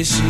λύση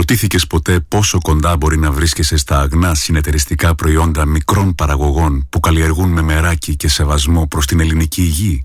Αναρωτήθηκε ποτέ πόσο κοντά μπορεί να βρίσκεσαι στα αγνά συνεταιριστικά προϊόντα μικρών παραγωγών που καλλιεργούν με μεράκι και σεβασμό προς την ελληνική υγεία;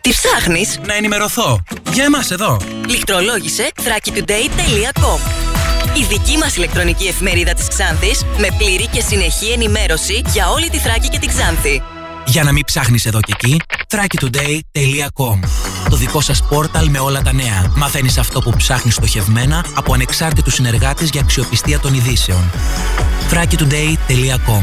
Τι ψάχνεις; Να ενημερωθώ. Για εμάς εδώ. Λιχτρολόγησε thrakitoday.com η δική μας ηλεκτρονική εφημερίδα της Ξάνθης με πλήρη και συνεχή ενημέρωση για όλη τη Θράκη και την Ξάνθη. Για να μην ψάχνεις εδώ και εκεί, thrakitoday.com Το δικό σας πόρταλ με όλα τα νέα. Μαθαίνεις αυτό που ψάχνεις στοχευμένα από ανεξάρτητους συνεργάτες για αξιοπιστία των ειδήσεων. thrakitoday.com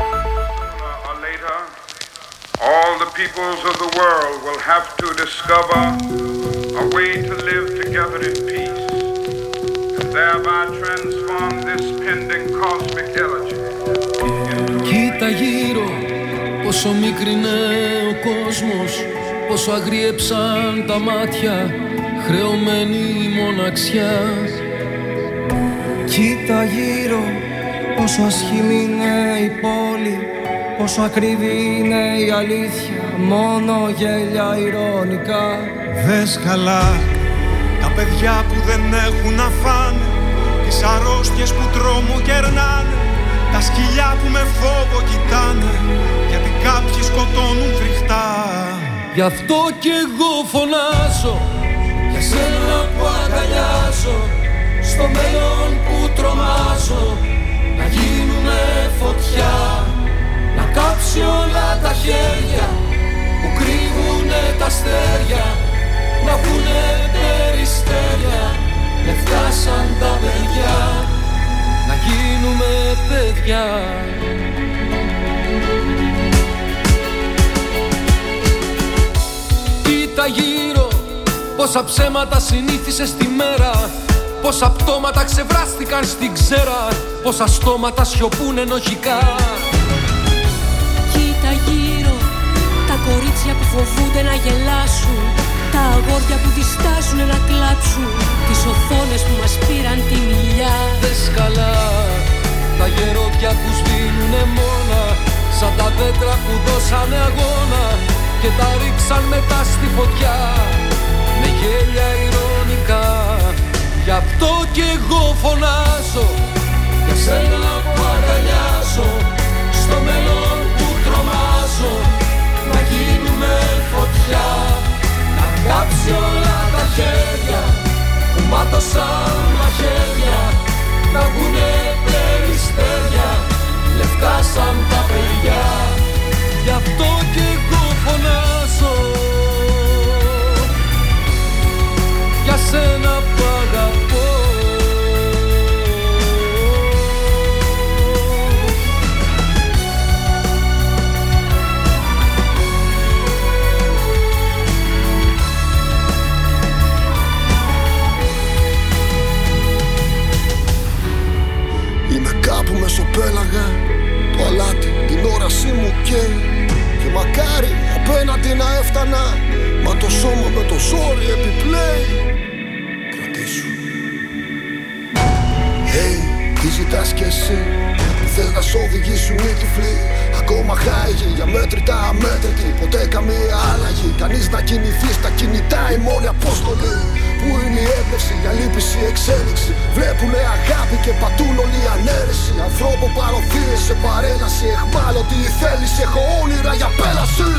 Peoples of the world will have to discover a way to live together in peace and thereby transform this pending cosmic elegy. Κοίτα γύρω πόσο μικρινέ ο κόσμος πόσο αγριέψαν τα μάτια χρεωμένη μοναξιά Κοίτα γύρω πόσο ασχημή είναι η πόλη Πόσο ακριβή είναι η αλήθεια Μόνο γέλια ηρωνικά Δες καλά Τα παιδιά που δεν έχουν να φάνε Τις αρρώστιες που τρόμο κερνάνε Τα σκυλιά που με φόβο κοιτάνε Γιατί κάποιοι σκοτώνουν φρικτά. Γι' αυτό κι εγώ φωνάζω Για σένα που αγκαλιάζω Στο μέλλον που τρομάζω Να γίνουμε φωτιά να κάψει όλα τα χέρια. που κρύβουνε τα αστέρια να βγουνε περιστέρια λεφτά σαν τα παιδιά να γίνουμε παιδιά. Κοίτα γύρω πόσα ψέματα συνήθισες τη μέρα Πόσα πτώματα ξεβράστηκαν στην ξέρα Πόσα στόματα σιωπούν ενοχικά κορίτσια που φοβούνται να γελάσουν. Τα αγόρια που διστάζουν να κλάψουν. Τις οθόνες που μας πήραν τη μιλιά. Δες καλά Τα γερόδια που σβήνουνε μόνα. Σαν τα δέντρα που δώσανε αγώνα Και τα ρίξαν μετά στη φωτιά. Με γέλια ηρωνικά Γι' αυτό κι εγώ φωνάζω. Για σένα που αγκαλιάζω Στο μέλλον Να κάψει όλα τα χέρια Που μάτωσαν μαχαίρια Να βγουνε περιστέρια Λευκά σαν τα παιδιά. Γι' αυτό και εγώ φωνάζω Για σένα που αγαπώ. Κάπου μεσοπέλαγα Το αλάτι την όρασή μου καίει Και μακάρι απέναντι να έφτανα. Μα το σώμα με το ζόρι επιπλέει. Κρατήσου. Hey, τι ζητάς κι εσύ; Που θες να σ' οδηγήσουν οι τυφλοί; Ακόμα χάγει για μέτρητα αμέτρητη. Ποτέ καμία άλλαγη. Κανείς να κινηθεί στα κινητά η μόνη απόστολη Πού είναι η έμπνευση, η αλήπηση, η εξέλιξη; Βλέπουνε αγάπη και πατούν όλη η ανέρεση Ανθρώπο παροθείες σε παρέλαση Εχμάλωτη η θέληση, έχω όνειρα για πέλαση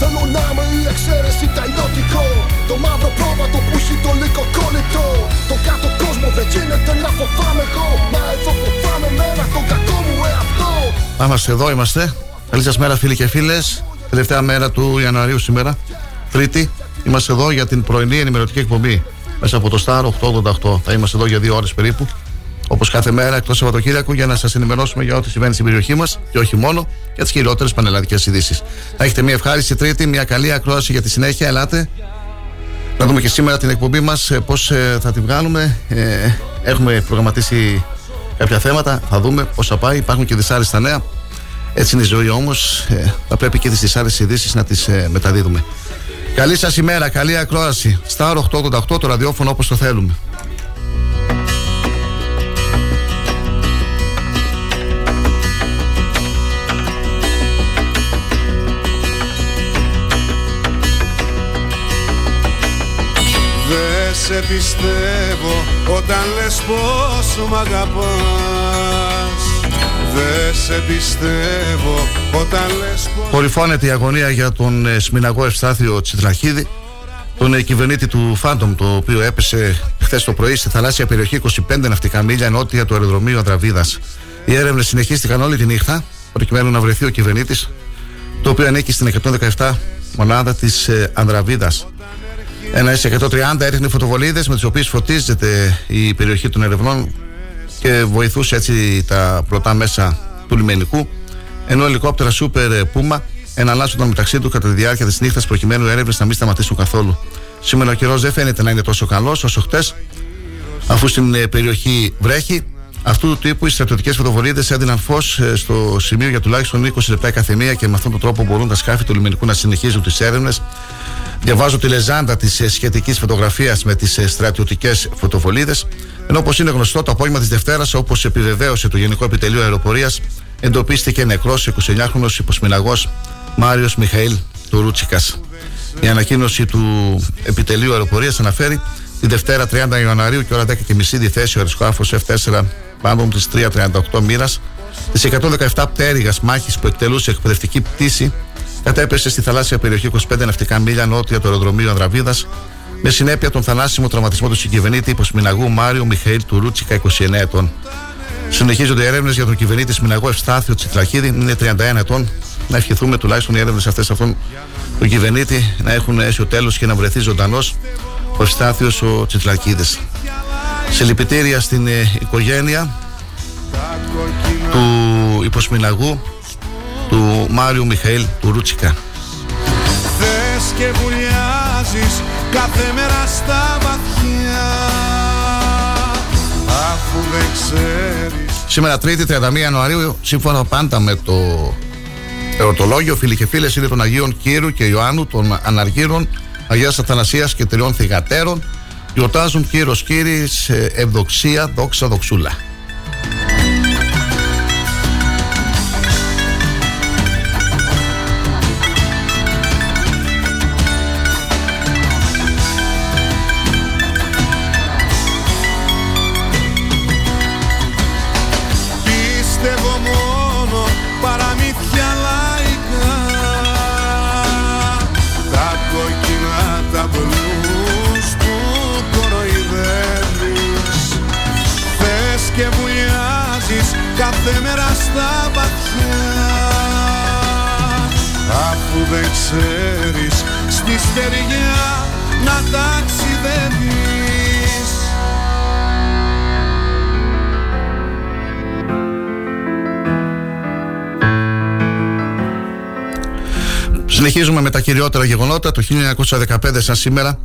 Θέλω να είμαι η εξαίρεση, τα ιδιωτικό Το μαύρο πρόβατο που έχει το λύκο κόλλητο Το κάτω κόσμο δεν γίνεται να φοβάμαι εγώ Μα εδώ φοβάμαι μένα τον κακό μου εαυτό Να είμαστε εδώ, είμαστε. Καλή σας μέρα, φίλοι και φίλες. Τελευταία μέρα του Ιανουαρίου σήμερα. Τρίτη. Είμαστε εδώ για την πρωινή ενημερωτική εκπομπή. Μέσα από το Star 888. Θα είμαστε εδώ για δύο ώρες περίπου. Όπως κάθε μέρα εκτός Σαββατοκύριακου για να σας ενημερώσουμε για ό,τι συμβαίνει στην περιοχή μας και όχι μόνο για τις χειρότερες πανελλαδικές ειδήσεις. Θα έχετε μια ευχάριστη Τρίτη, μια καλή ακρόαση για τη συνέχεια. Ελάτε. Να δούμε και σήμερα την εκπομπή μας πώς θα τη βγάλουμε. Ε, έχουμε προγραμματίσει κάποια θέματα. Θα δούμε πώς θα πάει. Υπάρχουν και δυσάρεστα νέα. Έτσι είναι η ζωή όμως. Ε, θα πρέπει και τις δυσάρεστες ειδήσεις να τις ε, μεταδίδουμε. Καλή σας ημέρα, καλή ακρόαση. Star 888 το ραδιόφωνο όπως το θέλουμε. Δε σε πιστεύω όταν λες πως μ' αγαπάς Δε σε πιστεύω όταν λες πως Κορυφώνεται η αγωνία για τον ε, Σμιναγό Ευστάθιο Τσιτραχίδη, τον ε, κυβερνήτη του Φάντομ, το οποίο έπεσε χθες το πρωί στη θαλάσσια περιοχή 25 ναυτικά μίλια νότια του αεροδρομίου Ανδραβίδας. Οι έρευνες συνεχίστηκαν όλη τη νύχτα, προκειμένου να βρεθεί ο κυβερνήτης, το οποίο ανήκει στην 117 μονάδα της Ανδραβίδας. Ένα S130 έριχνε φωτοβολίδες με τις οποίες φωτίζεται η περιοχή των ερευνών και βοηθούσε έτσι τα πρωτά μέσα του λιμενικού. Ενώ ελικόπτερα Super Puma εναλλάσσονταν μεταξύ του κατά τη διάρκεια της νύχτας προκειμένου οι έρευνες να μην σταματήσουν καθόλου. Σήμερα ο καιρός δεν φαίνεται να είναι τόσο καλός όσο χτες, αφού στην ε, περιοχή βρέχει. Αυτού του τύπου οι στρατιωτικές φωτοβολίδες έδιναν φως στο σημείο για τουλάχιστον 20 λεπτά η καθεμία και με αυτόν τον τρόπο μπορούν τα σκάφη του λιμενικού να συνεχίζουν τις έρευνες. Διαβάζω τη λεζάντα της σχετικής φωτογραφίας με τις στρατιωτικές φωτοβολίδες. Ενώ όπως είναι γνωστό, το απόγευμα της Δευτέρας, όπως επιβεβαίωσε το Γενικό Επιτελείο Αεροπορίας, εντοπίστηκε νεκρός 29χρονο υποσμηναγός Μάριος Μιχαήλ Τουρούτσικας. Η ανακοίνωση του Επιτελείου Αεροπορίας αναφέρει τη Δευτέρα 30 Ιανουαρίου και ώρα 10.30 διθέσει ο αεροσκάφος F4 πάνω της 338 μοίρας της 117 πτέρυγας μάχης που εκτελούσε εκπαιδευτική πτήση κατέπεσε στη θαλάσσια περιοχή 25 ναυτικά μίλια νότια του αεροδρομίου Ανδραβίδας με συνέπεια τον θανάσιμο τραυματισμό του συγκυβερνήτη υποσμηναγού Μάριο Μιχαήλ Τουρούτσικα 29 ετών. Συνεχίζονται οι έρευνες για τον κυβερνήτη Σμιναγό Ευστάθιο Τσιτραχίδη, είναι 31 ετών. Να ευχηθούμε τουλάχιστον οι έρευνες αυτές αυτόν τον κυβερνήτη να έχουν αίσιο τέλος και να βρεθεί ζωντανός ο Ευστάθιος ο Τσιτραχίδη. Συλληπιτήρια στην ε, οικογένεια του υποσμηναγού του Μάριου Μιχαήλ Τουρούτσικα. Θες και βουλιάζεις κάθε μέρα στα βαθιά Αφού δεν ξέρεις Σήμερα Τρίτη 31 Ιανουαρίου, σύμφωνα πάντα με το ερωτολόγιο, φίλοι και φίλες, είναι των Αγίων Κύρου και Ιωάννου, των Αναργύρων, Αγίας Αθανασίας και τριών θηγατέρων. Γιορτάζουν Κύρος Κύρις, ε, Ευδοξία, Δόξα, Δοξούλα. Στα βαθιά Αφού δεν ξέρεις στη στεριά να ταξιδεύεις Συνεχίζουμε με τα κυριότερα γεγονότα. Το 1915 σαν σήμερα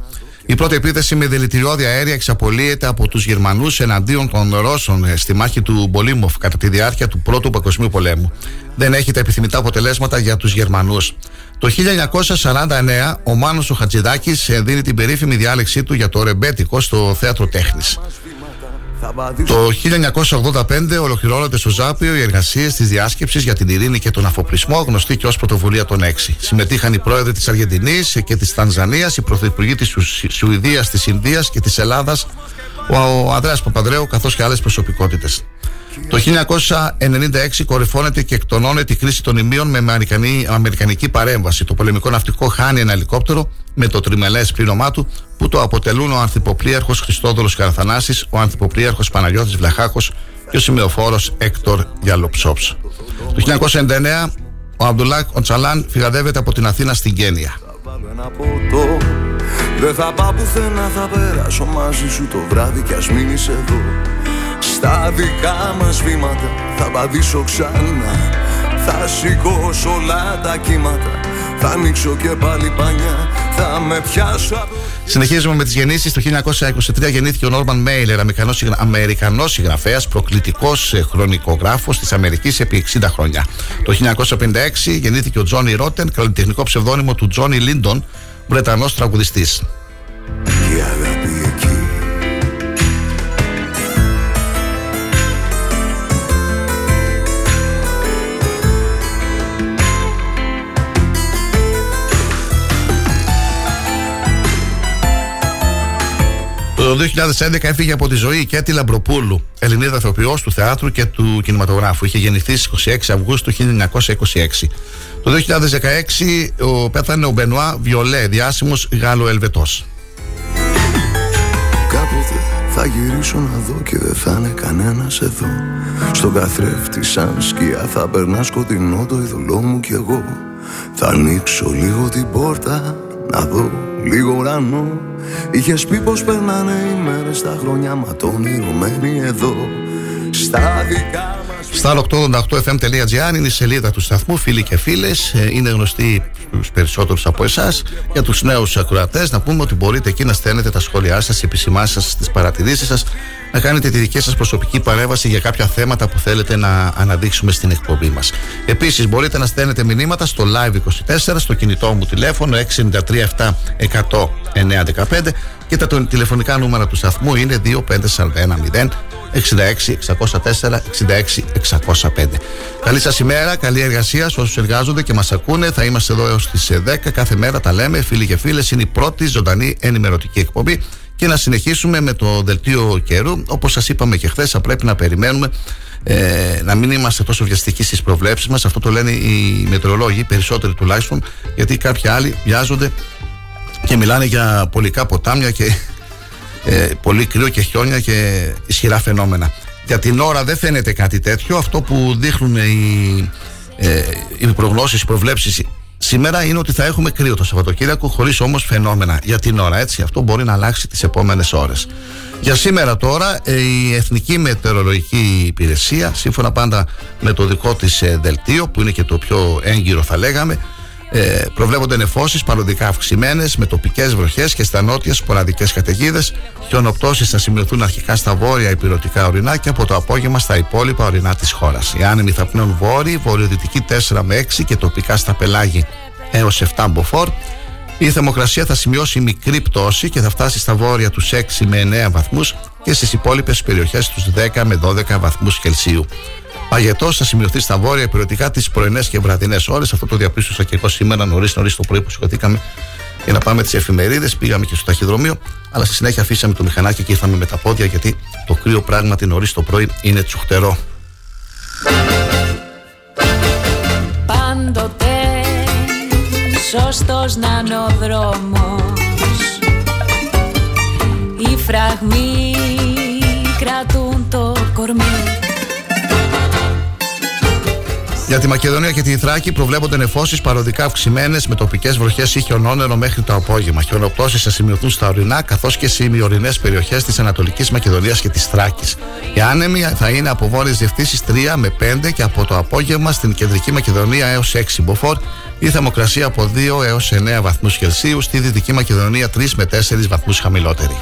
η πρώτη επίθεση με δηλητηριώδη αέρια εξαπολύεται από τους Γερμανούς εναντίον των Ρώσων ε, στη μάχη του Μπολίμοφ κατά τη διάρκεια του Πρώτου Παγκοσμίου Πολέμου. Δεν έχει τα επιθυμητά αποτελέσματα για τους Γερμανούς. Το 1949 ο Μάνος ο Χατζηδάκης ε, δίνει την περίφημη διάλεξή του για το ρεμπέτικο στο Θέατρο Τέχνης. Το 1985 ολοκληρώνονται στο Ζάπιο οι εργασίες της διάσκεψης για την ειρήνη και τον αφοπλισμό, γνωστή και ως Πρωτοβουλία των Έξι. Συμμετείχαν οι πρόεδροι της Αργεντινής και της Τανζανίας, οι πρωθυπουργοί της Σουηδίας, της Ινδίας και της Ελλάδας, ο Ανδρέας Παπαδρέου, καθώς και άλλες προσωπικότητες. Το 1996 κορυφώνεται και εκτονώνεται η κρίση των ημείων με αμερικανική παρέμβαση. Το πολεμικό ναυτικό χάνει ένα ελικόπτερο με το τριμελές πλήρωμά του που το αποτελούν ο ανθυποπλοίαρχο Χριστόδωλο Καραθανάσης, ο ανθυποπλοίαρχο Παναγιώτης Βλαχάκος και ο σημειοφόρο Έκτορ Γιαλοψόπ. Το 1999 ο Αμπτουλάκ Οντσαλάν φυγαδεύεται από την Αθήνα στην Κένια. Δεν θα πάω πουθενά, θα περάσω μαζί σου το βράδυ κι ας μείνεις εδώ Στα δικά μας βήματα θα απαντήσω ξανά Θα σηκώσω όλα τα κύματα Θα ανοίξω και πάλι πανιά Θα με πιάσω Συνεχίζουμε με τις γεννήσεις. Το 1923 γεννήθηκε ο Νόρμαν Μέιλερ, Αμερικανός συγγραφέας, προκλητικός ε, χρονικογράφος της Αμερικής επί 60 χρόνια. Το 1956 γεννήθηκε ο Τζόνι Ρότεν, καλλιτεχνικό ψευδόνυμο του Τζόνι Λίντον, Βρετανός τραγουδιστής. Το 2011 έφυγε από τη ζωή η Κέτη Λαμπροπούλου, Ελληνίδα ηθοποιός του θεάτρου και του κινηματογράφου. Είχε γεννηθεί στις 26 Αυγούστου 1926. Το 2016 ο, πέθανε ο Μπενουά Βιολέ, διάσημος Γάλλο-Ελβετός. Κάποτε θα γυρίσω να δω και δεν θα είναι κανένας εδώ. Στον καθρέφτη, σαν σκιά, θα περνάς σκοτεινό το ειδωλό μου κι εγώ. Θα ανοίξω λίγο την πόρτα να δω λίγο ουρανό. Είχες πει πως περνάνε οι μέρες τα χρόνια μα το εδώ. Στα δικά Στα 888fm.gr είναι η σελίδα του σταθμού, φίλοι και φίλες. Ε, είναι γνωστή στους περισσότερους από εσάς. Για τους νέους ακροατές, να πούμε ότι μπορείτε εκεί να στέλνετε τα σχόλιά σας, τις επισημάσεις σας, τις παρατηρήσεις σας, να κάνετε τη δική σας προσωπική παρέμβαση για κάποια θέματα που θέλετε να αναδείξουμε στην εκπομπή μας. Επίσης, μπορείτε να στέλνετε μηνύματα στο Live24, στο κινητό μου τηλέφωνο 693 700 και τα τηλεφωνικά νούμερα του σταθμού είναι 25410 66 604 66 605. Καλή σας ημέρα, καλή εργασία σε όσους εργάζονται και μας ακούνε. Θα είμαστε εδώ έως τις 10 κάθε μέρα. Τα λέμε, φίλοι και φίλες. Είναι η πρώτη ζωντανή ενημερωτική εκπομπή. Και να συνεχίσουμε με το δελτίο καιρού. Όπως σας είπαμε και χθες, θα πρέπει να περιμένουμε ε, να μην είμαστε τόσο βιαστικοί στις προβλέψεις μας. Αυτό το λένε οι μετεωρολόγοι, περισσότεροι τουλάχιστον, γιατί κάποιοι άλλοι βιάζονται και μιλάνε για πολικά ποτάμια και ε, πολύ κρύο και χιόνια και ισχυρά φαινόμενα. Για την ώρα δεν φαίνεται κάτι τέτοιο. Αυτό που δείχνουν οι, ε, οι προγνώσεις, οι προβλέψεις σήμερα είναι ότι θα έχουμε κρύο το Σαββατοκύριακο χωρίς όμως φαινόμενα για την ώρα. Έτσι, αυτό μπορεί να αλλάξει τις επόμενες ώρες. Για σήμερα τώρα ε, η Εθνική Μετεωρολογική Υπηρεσία, σύμφωνα πάντα με το δικό της ε, δελτίο, που είναι και το πιο έγκυρο θα λέγαμε, ε, προβλέπονται νεφώσεις παροδικά αυξημένες με τοπικές βροχές και στα νότια σποραδικές καταιγίδες. Χιονοπτώσεις θα σημειωθούν αρχικά στα βόρεια υπηρετικά ορεινά και από το απόγευμα στα υπόλοιπα ορεινά της χώρας. Οι άνεμοι θα πνέουν βόρειοι, βορειοδυτικοί 4 με 6 και τοπικά στα πελάγη έως 7 μποφόρ. Η θερμοκρασία θα σημειώσει μικρή πτώση και θα φτάσει στα βόρεια τους 6 με 9 βαθμούς και στις υπόλοιπες περιοχές τους 10 με 12 βαθμούς Κελσίου. Παγετός θα σημειωθεί στα βόρεια υπηρετικά τις πρωινές και βραδινές ώρες. Αυτό το διαπίστωσα και εγώ σήμερα νωρίς νωρίς το πρωί που σηκωθήκαμε για να πάμε τις εφημερίδες. Πήγαμε και στο ταχυδρομείο, αλλά στη συνέχεια αφήσαμε το μηχανάκι και ήρθαμε με τα πόδια γιατί το κρύο πράγματι νωρίς το πρωί είναι τσουχτερό. Πάντοτε σωστός να είναι ο δρόμος Οι φραγμοί Για τη Μακεδονία και τη Θράκη προβλέπονται νεφώσεις παροδικά αυξημένες με τοπικές βροχές ή χιονόνερο μέχρι το απόγευμα. Χιονοπτώσεις θα σημειωθούν στα ορεινά καθώς και σε ημιορεινές περιοχές της Ανατολικής Μακεδονίας και της Θράκης. Η άνεμη θα είναι από βόρειες διευθύνσεις 3 με 5 και από το απόγευμα στην κεντρική Μακεδονία έως 6 μποφόρ. Η θερμοκρασία από 2 έως 9 βαθμούς Κελσίου, στη Δυτική Μακεδονία 3 με 4 βαθμούς χαμηλότερη.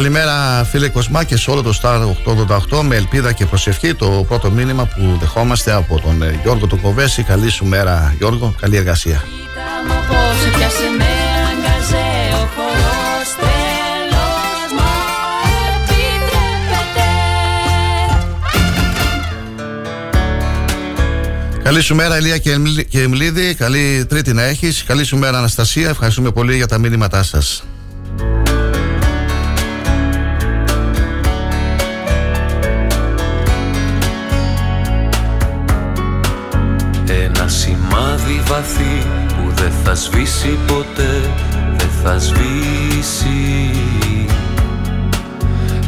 Καλημέρα φίλε Κοσμά και σε όλο το Star 888 με ελπίδα και προσευχή το πρώτο μήνυμα που δεχόμαστε από τον ε, Γιώργο του Κοβέση. Καλή σου μέρα Γιώργο, καλή εργασία. Καλή σου μέρα Ηλία και Εμλίδη, καλή τρίτη να έχεις Καλή σου μέρα Αναστασία, ευχαριστούμε πολύ για τα μήνυματά σας βαθύ που δεν θα σβήσει ποτέ, δεν θα σβήσει.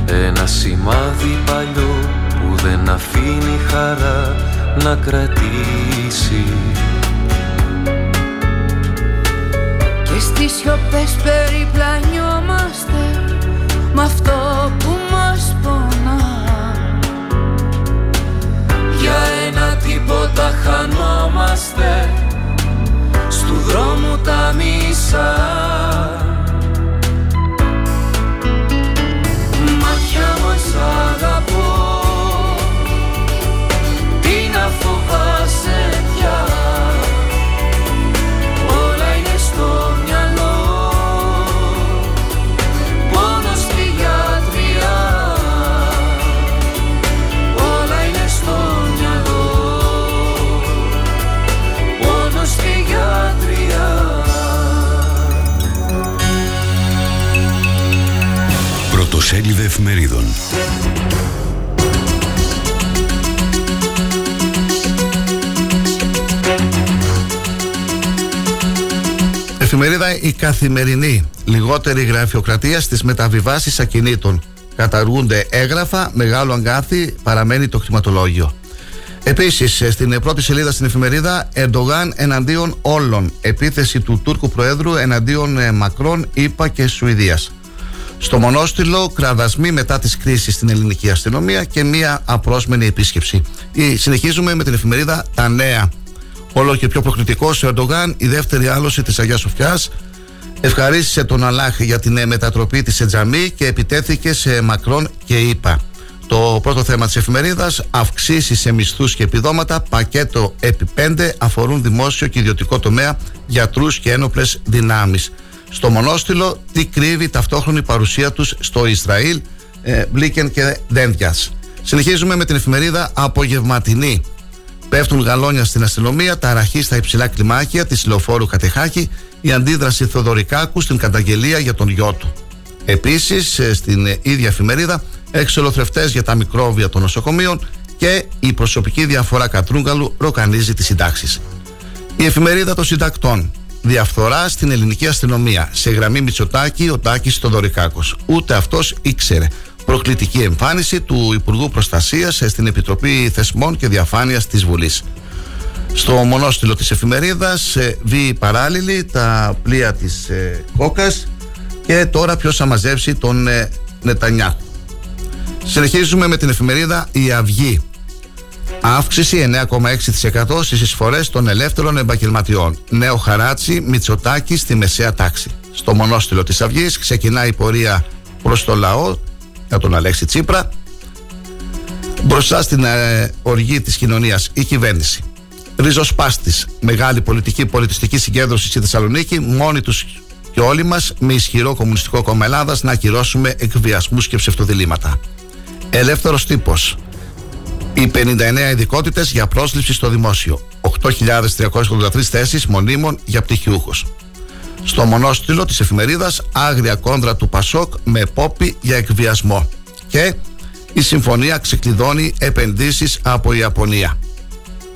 Ένα σημάδι παλιό που δεν αφήνει χαρά να κρατήσει. Και στις σιωπές περιπλανιόμαστε με αυτό που μας πονά. Για ένα τίποτα χανόμαστε του δρόμου τα μισά. Μάτια μας αγαπώ εφημερίδων Εφημερίδα Η Καθημερινή. Λιγότερη γραφειοκρατία στις μεταβιβάσεις ακινήτων. Καταργούνται έγγραφα, μεγάλο αγκάθι, παραμένει το χρηματολόγιο. Επίσης, στην πρώτη σελίδα στην εφημερίδα, Ερντογάν εναντίον όλων. Επίθεση του Τούρκου Προέδρου εναντίον ε, Μακρόν, ΗΠΑ και Σουηδίας. Στο μονόστιλο, κραδασμοί μετά τις κρίσεις στην ελληνική αστυνομία και μία απρόσμενη επίσκεψη. Συνεχίζουμε με την εφημερίδα Τα Νέα. Όλο και πιο προκλητικό ο Ερντογάν, η δεύτερη άλωση της Αγίας Σοφιάς, ευχαρίστησε τον Αλάχ για την ε, μετατροπή της Ετζαμή και επιτέθηκε σε Μακρόν και ΗΠΑ. Το πρώτο θέμα της εφημερίδας, αυξήσεις σε μισθούς και επιδόματα, πακέτο επί 5 αφορούν δημόσιο και ιδιωτικό τομέα, γιατρούς και ένοπλες δυνάμεις. Στο μονόστιλο, τι κρύβει ταυτόχρονη παρουσία τους στο Ισραήλ, ε, Μπλίκεν και Δένδιας. Συνεχίζουμε με την εφημερίδα Απογευματινή. Πέφτουν γαλόνια στην αστυνομία, ταραχή στα υψηλά κλιμάκια της λεωφόρου Κατεχάκη, η αντίδραση Θοδωρικάκου στην καταγγελία για τον γιο του. Επίσης, στην ίδια εφημερίδα, εξολοθρευτές για τα μικρόβια των νοσοκομείων και η προσωπική διαφορά Κατρούγκαλου ροκανίζει τις συντάξεις. Η εφημερίδα των συντακτών. Διαφθορά στην ελληνική αστυνομία. Σε γραμμή Μητσοτάκη, ο Τάκης Θοδωρικάκος. Ούτε αυτός ήξερε. Προκλητική εμφάνιση του Υπουργού Προστασίας στην Επιτροπή Θεσμών και Διαφάνειας της Βουλής. Στο μονόστιλο της εφημερίδας βή παράλληλη τα πλοία της ε, Κόκας και τώρα ποιος θα μαζέψει τον ε, Νετανιάχου. Συνεχίζουμε με την εφημερίδα Η Αυγή. Αύξηση 9,6% στις εισφορές των ελεύθερων επαγγελματιών. Νέο χαράτσι Μητσοτάκη στη μεσαία τάξη. Στο μονόστιλο της Αυγής ξεκινάει η πορεία προς το λαό για τον Αλέξη Τσίπρα. Μπροστά στην ε, οργή της κοινωνίας η κυβέρνηση. Ριζοσπάστης, μεγάλη πολιτική πολιτιστική συγκέντρωση στη Θεσσαλονίκη, μόνοι τους και όλοι μας με ισχυρό κομμουνιστικό κόμμα Ελλάδας να ακυρώσουμε εκβιασμούς και ψευτοδιλήμματα. Ελεύθερος τύπος. Οι 59 ειδικότητες για πρόσληψη στο δημόσιο. 8.383 θέσεις μονίμων για πτυχιούχους. Στο μονόστιλο της εφημερίδας Άγρια κόντρα του Πασόκ με πόπι για εκβιασμό. Και η συμφωνία ξεκλειδώνει επενδύσεις από Ιαπωνία.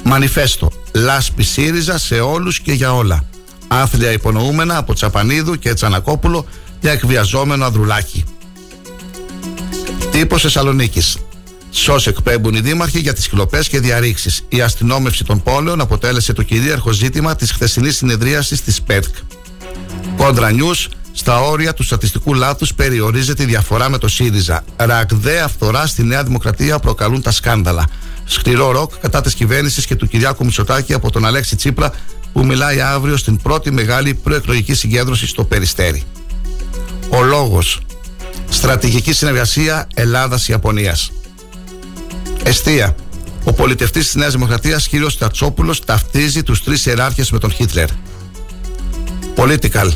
Μανιφέστο. Λάσπη ΣΥΡΙΖΑ σε όλους και για όλα. Άθλια υπονοούμενα από Τσαπανίδου και Τσανακόπουλο για εκβιαζόμενο Ανδρουλάκη. Τύπος Θεσσαλονίκης. Σώ εκπέμπουν οι δήμαρχοι για τις κλοπές και διαρρήξεις. Η αστυνόμευση των πόλεων αποτέλεσε το κυρίαρχο ζήτημα της χθεσινής συνεδρίασης της ΠΕΤΚ. Κόντρα News, στα όρια του στατιστικού λάθους περιορίζεται η διαφορά με το ΣΥΡΙΖΑ. Ραγδαία φθορά στη Νέα Δημοκρατία προκαλούν τα σκάνδαλα. Σκληρό ροκ κατά της κυβέρνησης και του Κυριάκου Μητσοτάκη από τον Αλέξη Τσίπρα που μιλάει αύριο στην πρώτη μεγάλη προεκλογική συγκέντρωση στο Περιστέρι. Ο λόγος. Στρατηγική συνεργασία Ελλάδα-Ιαπωνία. Εστία. Ο πολιτευτής της Νέας Δημοκρατίας, κ. Τατσόπουλο, ταυτίζει τους τρεις ιεράρχες με τον Χίτλερ. Political.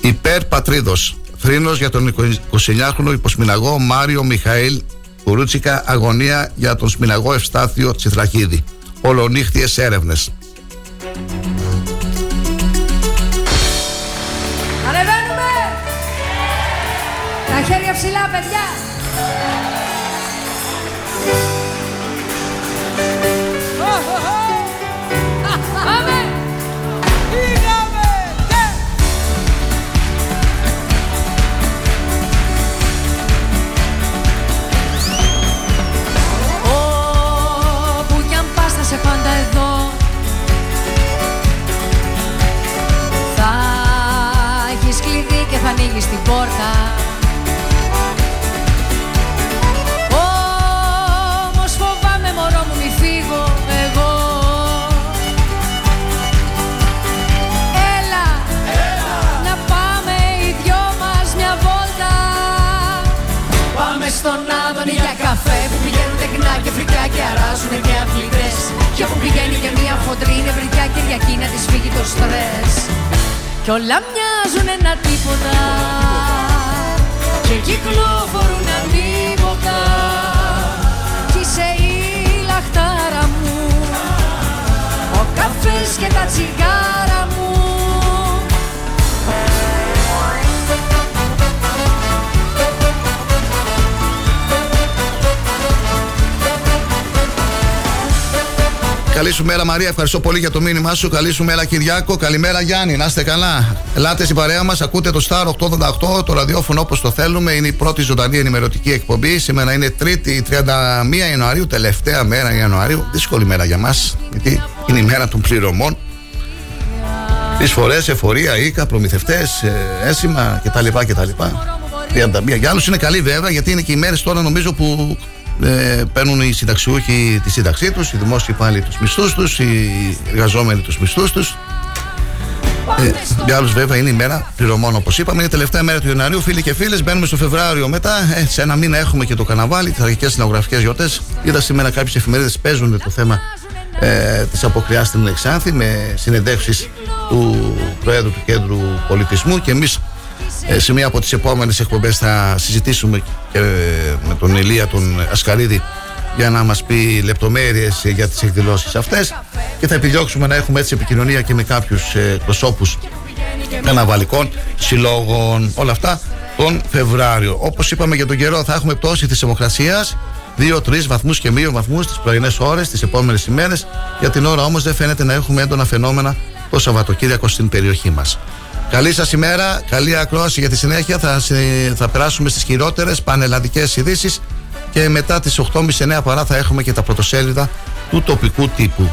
Υπέρ πατρίδος. Θρήνος για τον 29χρονο υποσμηναγό Μάριο Μιχαήλ Κουρούτσικα. Αγωνία για τον σμηναγό Ευστάθιο Τσιθραχίδη. Ολονύχτιες έρευνες. Ανεβαίνουμε! Τα χέρια ψηλά, παιδιά! Ανοίγει την πόρτα. Όμως φοβάμαι μωρό μου μη φύγω εγώ. Έλα, Έλα. να πάμε οι δυο μας μια βόλτα. Πάμε στον Άδωνη για καφέ που πηγαίνουν τεκνά και φρικιά και αράζουν και αθλητές. Και που πηγαίνει και μια φωτρή νευρικιά Κυριακή να της φύγει το στρες κι όλα μοιάζουν ένα τίποτα. Και κυκλοφορούν ανίποτα Κι είσαι η λαχτάρα μου. Ο καφές και τα τσιγάρα μου Καλή σου μέρα Μαρία, ευχαριστώ πολύ για το μήνυμά σου. Καλή σου μέρα Κυριάκο, καλημέρα Γιάννη, να είστε καλά. Ελάτε στην παρέα μας, ακούτε το Star 888, το ραδιόφωνο όπως το θέλουμε. Είναι η πρώτη ζωντανή ενημερωτική εκπομπή. Σήμερα είναι 3η 31 Ιανουαρίου, τελευταία μέρα Ιανουαρίου. Δύσκολη μέρα για μας, γιατί είναι η μέρα των πληρωμών. Εισφορές, εφορία, οίκα, προμηθευτές, ε, έσημα κτλ. κτλ. 31. Για άλλους είναι καλή βέβαια, γιατί είναι και οι μέρες τώρα νομίζω που ε, παίρνουν οι συνταξιούχοι τη σύνταξή τους, οι δημόσιοι πάλι τους μισθούς τους, οι εργαζόμενοι τους μισθούς τους. Ε, για άλλους, βέβαια, είναι η μέρα πληρωμών, όπως είπαμε. Είναι η τελευταία μέρα του Ιανουαρίου. Φίλοι και φίλες, μπαίνουμε στο Φεβράριο μετά. Ε, σε ένα μήνα έχουμε και το καναβάλι, τις αρχικέ συναγραφικέ γιορτές. Είδα σήμερα κάποιες εφημερίδες παίζουν το θέμα ε, της αποκριάς στην Εξάνθη με συνεντεύξεις του Προέδρου του Κέντρου Πολιτισμού και εμείς ε, σε μία από τις επόμενες εκπομπές θα συζητήσουμε και με τον Ηλία τον Ασκαρίδη για να μας πει λεπτομέρειες για τις εκδηλώσεις αυτές και θα επιδιώξουμε να έχουμε έτσι επικοινωνία και με κάποιους ε, προσώπους καναβαλικών, συλλόγων, όλα αυτά τον Φεβράριο. Όπως είπαμε για τον καιρό θα έχουμε πτώση της δημοκρασίας 2-3 βαθμούς και μείον βαθμούς τις πρωινές ώρες, τις επόμενες ημέρες για την ώρα όμως δεν φαίνεται να έχουμε έντονα φαινόμενα το Σαββατοκύριακο στην περιοχή μας. Καλή σας ημέρα, καλή ακρόαση για τη συνέχεια. Θα, θα περάσουμε στις χειρότερες πανελλαδικές ειδήσεις και μετά τις 8.30-9 παρά θα έχουμε και τα πρωτοσέλιδα του τοπικού τύπου.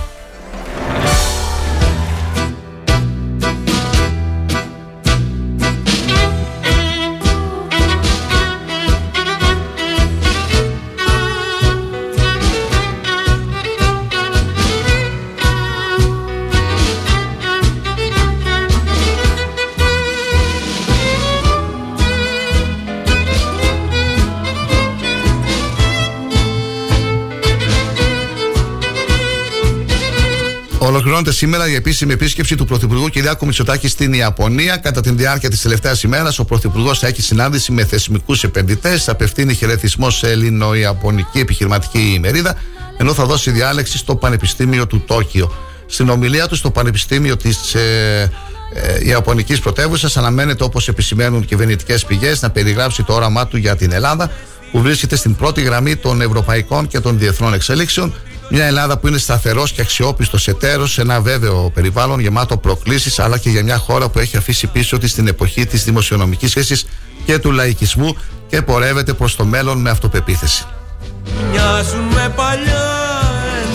Ολοκληρώνεται σήμερα η επίσημη επίσκεψη του Πρωθυπουργού Κυριάκου Μητσοτάκη στην Ιαπωνία. Κατά τη διάρκεια της τελευταίας ημέρας, ο Πρωθυπουργός θα έχει συνάντηση με θεσμικούς επενδυτές, απευθύνει χαιρετισμό σε Ελληνο-Ιαπωνική επιχειρηματική ημερίδα, ενώ θα δώσει διάλεξη στο Πανεπιστήμιο του Τόκιο. Στην ομιλία του στο Πανεπιστήμιο της ε, ε, Ιαπωνικής πρωτεύουσας αναμένεται, όπως επισημαίνουν κυβερνητικές πηγές, να περιγράψει το όραμά του για την Ελλάδα, που βρίσκεται στην πρώτη γραμμή των ευρωπαϊκών και των διεθνών εξελίξεων. Μια Ελλάδα που είναι σταθερός και αξιόπιστος εταίρος σε ένα βέβαιο περιβάλλον γεμάτο προκλήσεις, αλλά και για μια χώρα που έχει αφήσει πίσω της την εποχή της δημοσιονομικής κρίση και του λαϊκισμού και πορεύεται προς το μέλλον με αυτοπεποίθηση. Μοιάζουν με παλιά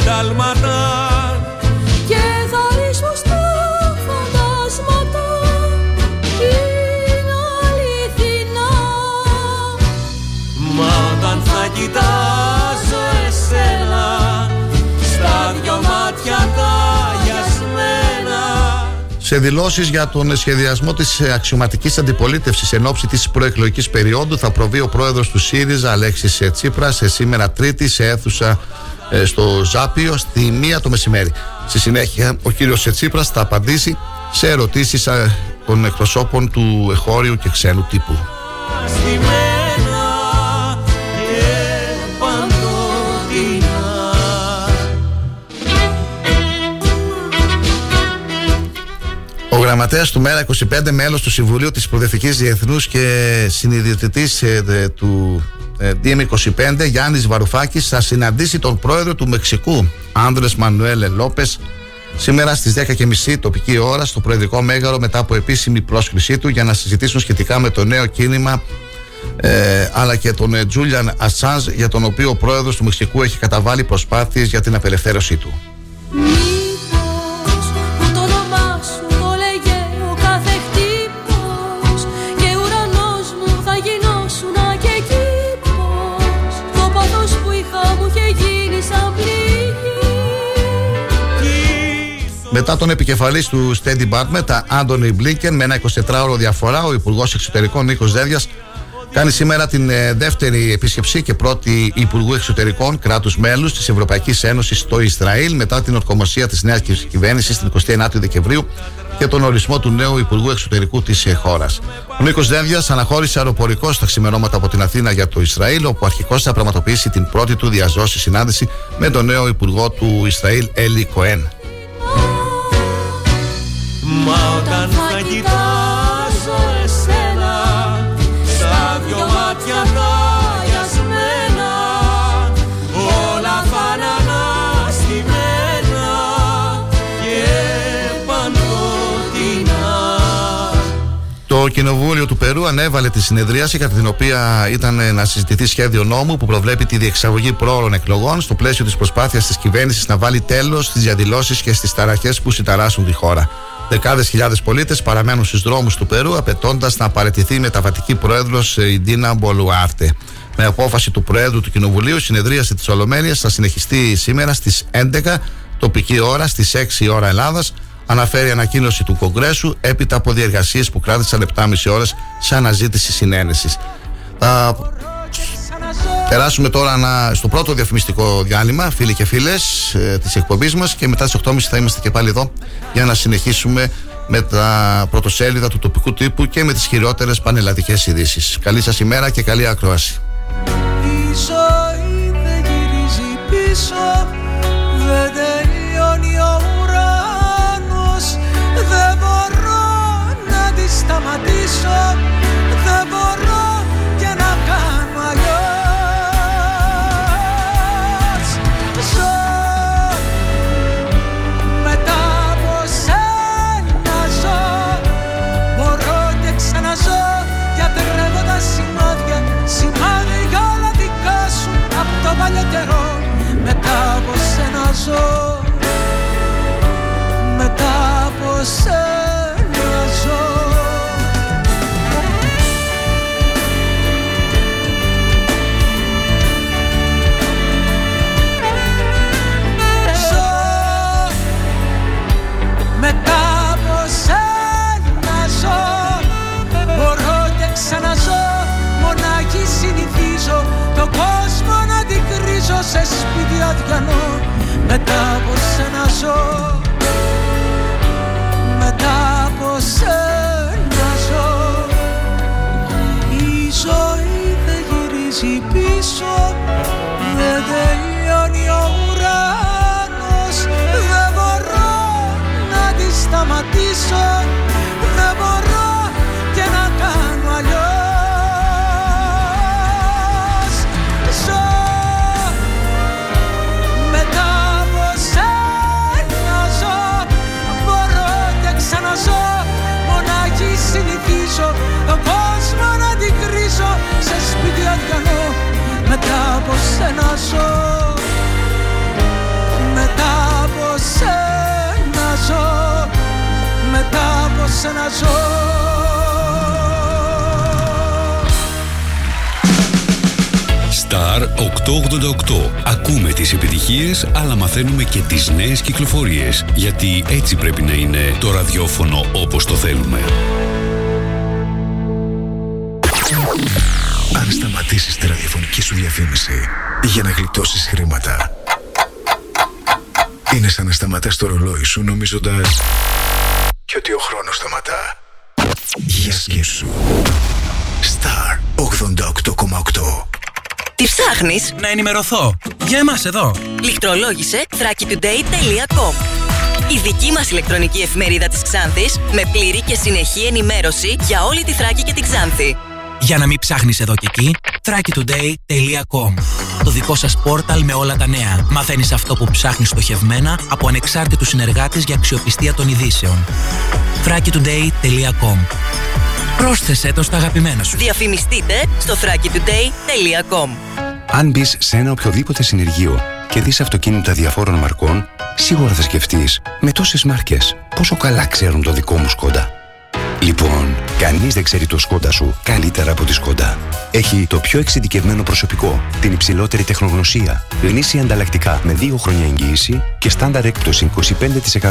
εντάλματα Σε δηλώσεις για τον σχεδιασμό της αξιωματικής αντιπολίτευσης εν ώψη της προεκλογικής περίοδου θα προβεί ο πρόεδρος του ΣΥΡΙΖΑ, Αλέξης Τσίπρας, σε σήμερα Τρίτη σε αίθουσα ε, στο Ζάπιο στη μία το μεσημέρι. Στη συνέχεια, ο κύριος Τσίπρας θα απαντήσει σε ερωτήσεις ε, των εκπροσώπων του εχώριου και ξένου τύπου. Γραμματέας του ΜΕΡΑ 25, μέλος του Συμβουλίου της Προοδευτική Διεθνούς και συνειδιοτητή ε, του ε, DM25, Γιάννης Βαρουφάκης, θα συναντήσει τον πρόεδρο του Μεξικού, Άνδρες Μανουέλε Λόπες, σήμερα στις 10.30 τοπική ώρα στο Προεδρικό Μέγαρο μετά από επίσημη πρόσκλησή του για να συζητήσουν σχετικά με το νέο κίνημα ε, αλλά και τον Τζούλιαν Ασάνζ για τον οποίο ο πρόεδρος του Μεξικού έχει καταβάλει προσπάθειες για την απελευθέρωσή του. Μετά τον επικεφαλής του State Department, Άντωνι Μπλίνκεν, με ένα 24ωρο διαφορά, ο Υπουργός Εξωτερικών Νίκος Δέδια κάνει σήμερα την ε, δεύτερη επίσκεψη και πρώτη Υπουργού Εξωτερικών κράτους μέλους της Ευρωπαϊκής Ένωσης στο Ισραήλ μετά την ορκομοσία της νέας κυβέρνησης την 29η Δεκεμβρίου και τον ορισμό του νέου Υπουργού Εξωτερικού της ε, χώρας. Ο Νίκος Δένδιας αναχώρησε αεροπορικό στα ξημερώματα από την Αθήνα για το Ισραήλ, όπου αρχικώς θα πραγματοποιήσει την πρώτη του διαζώση συνάντηση με τον νέο Υπουργό του Ισραήλ, Έλλη Κοέν. Μα όταν θα κοιτάζω εσένα Στα δυο μάτια τα γιασμένα Όλα θα είναι αναστημένα Και παντοτινά Το Κοινοβούλιο του Περού ανέβαλε τη συνεδρίαση κατά την οποία ήταν να συζητηθεί σχέδιο νόμου που προβλέπει τη διεξαγωγή πρόωρων εκλογών στο πλαίσιο της προσπάθειας της κυβέρνησης να βάλει τέλος στις διαδηλώσεις και στις ταραχές που συνταράσσουν τη χώρα. Δεκάδες χιλιάδες πολίτες παραμένουν στους δρόμους του Περού, απαιτώντας να απαρατηθεί η μεταβατική πρόεδρος η Ντίνα Μπολουάρτε. Με απόφαση του Προέδρου του Κοινοβουλίου, η συνεδρίαση της Ολομέλειας θα συνεχιστεί σήμερα στις 11 τοπική ώρα, στις 6 ώρα Ελλάδας. Αναφέρει ανακοίνωση του Κογκρέσου έπειτα από διεργασίες που κράτησαν 7,5 ώρες σε αναζήτηση συνένεσης. Περάσουμε τώρα να, στο πρώτο διαφημιστικό διάλειμμα, φίλοι και φίλες ε, της εκπομπής μας, και μετά στις 8.30 θα είμαστε και πάλι εδώ για να συνεχίσουμε με τα πρωτοσέλιδα του τοπικού τύπου και με τις χειρότερες πανελλαδικές ειδήσεις. Καλή σας ημέρα και καλή ακρόαση. Η ζωή δεν γυρίζει πίσω, δεν τελειώνει ο ουρανός. Δεν μπορώ να τη σταματήσω, ζω μετά από σένα ζω. Ζω μετά από σένα ζω. Μπορώ και ξαναζώ μονάχη συνηθίζω το κόσμο σε σπίτι αδιανό μετά από σένα ζω. Μετά από σένα ζω. Η ζωή δεν γυρίζει πίσω. Δεν τελειώνει όμως από σένα ζω μετά από σένα ζω μετά από σένα ζω Star 888. Ακούμε τις επιτυχίες, αλλά μαθαίνουμε και τις νέες κυκλοφορίες. Γιατί έτσι πρέπει να είναι το ραδιόφωνο όπως το θέλουμε. Αν σταματήσεις τη ραδιοφωνική σου διαφήμιση για να γλιτώσεις χρήματα, είναι σαν να σταματάς το ρολόι σου νομίζοντας και ότι ο χρόνος σταματά. Για σκέψου. Star 88,8 Τι ψάχνεις, Να ενημερωθώ. Για εμάς εδώ. Λιχτρολόγησε thrakitoday.com η δική μας ηλεκτρονική εφημερίδα της Ξάνθης με πλήρη και συνεχή ενημέρωση για όλη τη Θράκη και την Ξάνθη. Για να μην ψάχνεις εδώ και εκεί, thrakitoday.com Το δικό σας πόρταλ με όλα τα νέα. Μαθαίνεις αυτό που ψάχνεις στοχευμένα από ανεξάρτητους συνεργάτες για αξιοπιστία των ειδήσεων. thrakitoday.com Πρόσθεσέ το στα αγαπημένα σου. Διαφημιστείτε στο thrakitoday.com Αν μπεις σε ένα οποιοδήποτε συνεργείο και δεις αυτοκίνητα διαφόρων μαρκών, σίγουρα θα σκεφτείς με τόσες μάρκες πόσο καλά ξέρουν το δικό μου σκόντα. Λοιπόν, κανείς δεν ξέρει το σκόντα σου καλύτερα από τη σκόντα. Έχει το πιο εξειδικευμένο προσωπικό, την υψηλότερη τεχνογνωσία, γνήσια ανταλλακτικά με 2 χρόνια εγγύηση και στάνταρ έκπτωση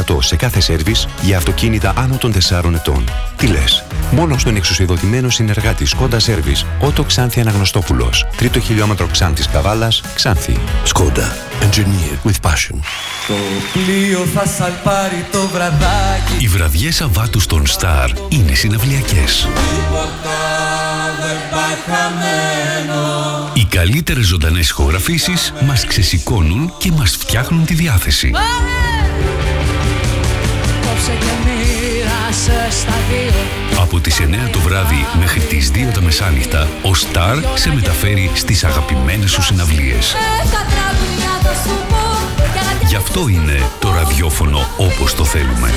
25% σε κάθε σέρβις για αυτοκίνητα άνω των 4 ετών. Τι λες, μόνο στον εξουσιοδοτημένο συνεργάτη Σκόντα Σέρβις, Ότο Ξάνθη Αναγνωστόπουλος, τρίτο χιλιόμετρο Ξάνθης Καβάλας, Ξάνθη. Σκόντα. Engineer with passion. Το πλοίο θα σαλπάρει το βραδάκι Οι βραδιές Σαββάτου στον Star είναι συναυλιακές. Τίποτα δεν πάει χαμένο Οι καλύτερες ζωντανές ηχογραφήσεις μας ξεσηκώνουν και μας φτιάχνουν τη διάθεση. Κόψε και μοίρασες στα δύο Από τις 9 το βράδυ μέχρι τις 2 τα μεσάνυχτα, ο Star σε μεταφέρει στις αγαπημένες σου συναυλίες. Τα τραγουδιά θα σου πω κι αγάπη Γι' αυτό είναι το ραδιόφωνο όπως το θέλουμε.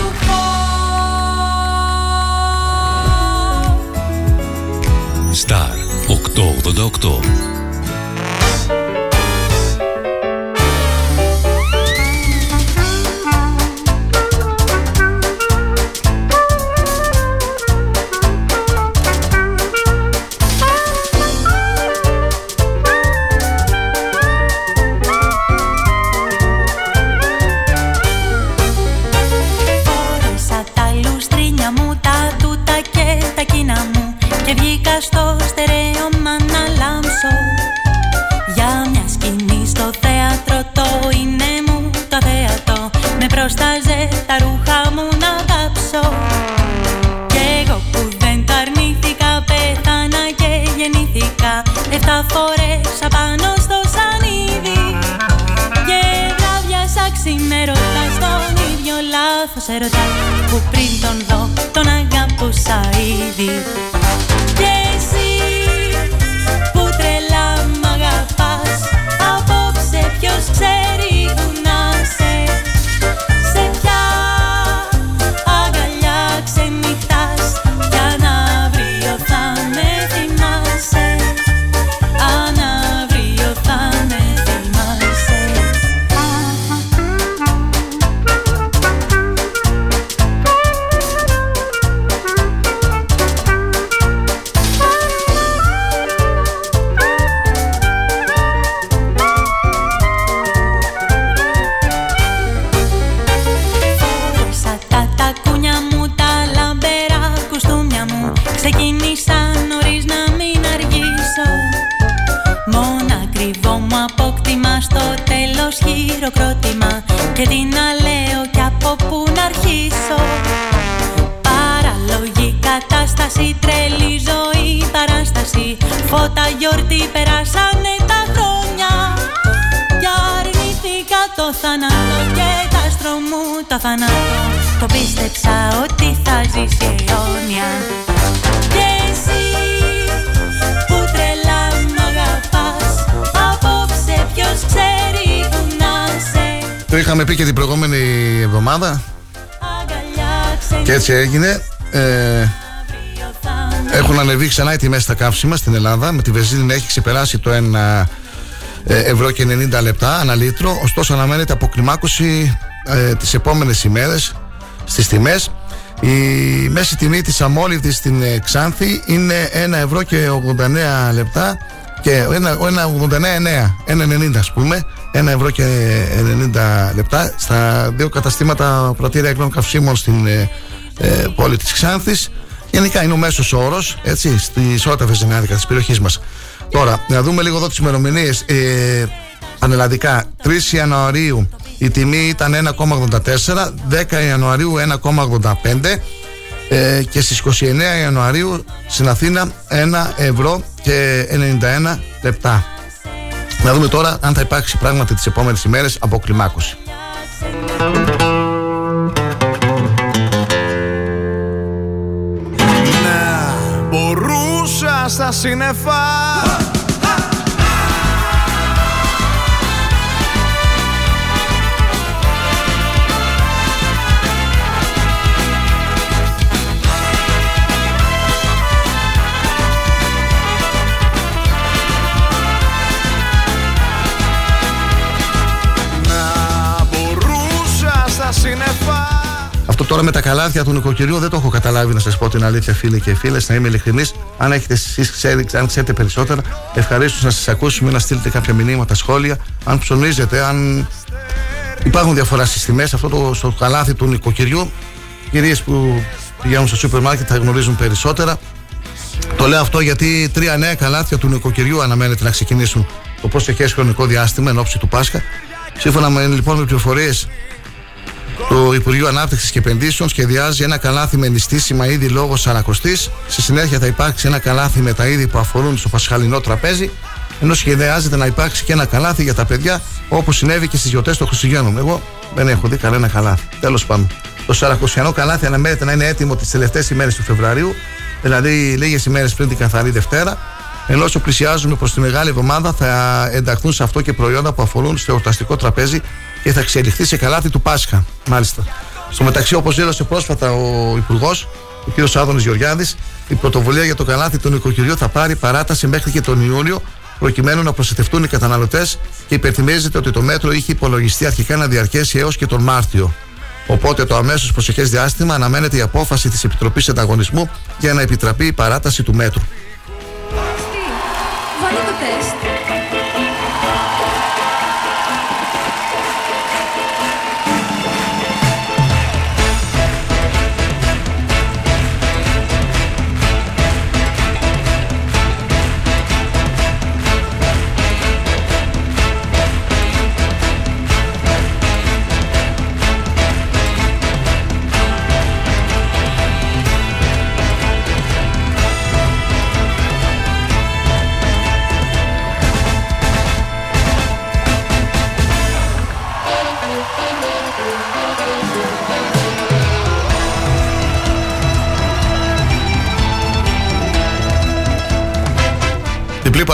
Star 888 στο στερέωμα να λάμψω Για μια σκηνή στο θέατρο το είναι μου το θέατο Με πρόσταζε τα ρούχα μου να κάψω Κι εγώ που δεν το αρνήθηκα πέθανα και γεννήθηκα. Εφτά φορές απάνω βράδιασα ξημερώτα στον ίδιο λάθος ερωτάς Που πριν τον δω τον αγαπούσα ήδη. Και μου το θάνατο Το πίστεψα ότι θα ζήσει αιώνια Και εσύ που τρελά μ' αγαπάς Απόψε ποιος ξέρει που να σε Το είχαμε πει και την προηγούμενη εβδομάδα και έτσι έγινε. Ε, έχουν ανεβεί ξανά οι τιμές στα καύσιμα στην Ελλάδα. Με τη βενζίνη να έχει ξεπεράσει το 1 ε, ευρώ και 90 λεπτά ανά λίτρο. Ωστόσο, αναμένεται αποκλιμάκωση ε, τις επόμενες ημέρες στις τιμές. Η μέση τιμή της αμόλυβδης στην ε, Ξάνθη είναι 1 ευρώ και 89 λεπτά και 1,89 1,90 ας πούμε 1 ευρώ και 90 λεπτά στα δύο καταστήματα πρατήρια εκνών καυσίμων στην ε, ε, πόλη της Ξάνθης. Γενικά είναι ο μέσος όρος έτσι, στη σώτα βεζινάδικα της περιοχής μας. Τώρα να δούμε λίγο εδώ τις ημερομηνίες. Ε, πανελλαδικά 3 Ιανουαρίου η τιμή ήταν 1,84 10 Ιανουαρίου 1,85 ε, και στις 29 Ιανουαρίου στην Αθήνα 1 ευρώ και 91 λεπτά. Να δούμε τώρα αν θα υπάρξει πράγματι τις επόμενες ημέρες αποκλιμάκωση. Να μπορούσα στα σύννεφα Αυτό τώρα με τα καλάθια του νοικοκυριού δεν το έχω καταλάβει να σας πω την αλήθεια, φίλοι και φίλες. Να είμαι ειλικρινής. Αν έχετε εσείς ξέρει, αν ξέρετε περισσότερα, ευχαρίστως να σας ακούσουμε, να στείλετε κάποια μηνύματα, σχόλια. Αν ψωνίζετε, αν υπάρχουν διαφοράς στις τιμές, αυτό το στο καλάθι του νοικοκυριού. Κυρίες που πηγαίνουν στο σούπερ μάρκετ θα γνωρίζουν περισσότερα. Το λέω αυτό γιατί τρία νέα καλάθια του νοικοκυριού αναμένεται να ξεκινήσουν το προσεχέ χρονικό διάστημα εν ώψη του Πάσχα. Σύμφωνα με λοιπόν με πληροφορίες το Υπουργείο Ανάπτυξης και Επενδύσεων σχεδιάζει ένα καλάθι με νηστίσιμα είδη λόγω Σαρακοστής. Στη συνέχεια θα υπάρξει ένα καλάθι με τα είδη που αφορούν στο πασχαλινό τραπέζι. Ενώ σχεδιάζεται να υπάρξει και ένα καλάθι για τα παιδιά όπως συνέβη και στις γιορτές των Χριστουγέννων. Εγώ δεν έχω δει κανένα καλάθι. Τέλος πάντων. Το Σαρακοστιανό καλάθι αναμένεται να είναι έτοιμο τις τελευταίες ημέρες του Φεβρουαρίου, δηλαδή λίγες ημέρες πριν την καθαρή Δευτέρα. Ενώ όσο πλησιάζουμε προς τη μεγάλη εβδομάδα, θα ενταχθούν σε αυτό και προϊόντα που αφορούν στο εορταστικό τραπέζι και θα εξελιχθεί σε καλάθι του Πάσχα. Μάλιστα. Στο μεταξύ, όπως δήλωσε πρόσφατα ο Υπουργός, ο κ. Άδωνης Γεωργιάδης, η πρωτοβουλία για το καλάθι του νοικοκυριού θα πάρει παράταση μέχρι και τον Ιούνιο, προκειμένου να προστατευτούν οι καταναλωτές και υπενθυμίζεται ότι το μέτρο είχε υπολογιστεί αρχικά να διαρκέσει έως και τον Μάρτιο. Οπότε το αμέσως προσεχές διάστημα αναμένεται η απόφαση της Επιτροπής Ανταγωνισμού για να επιτραπεί η παράταση του μέτρου. Βάλε το τεστ.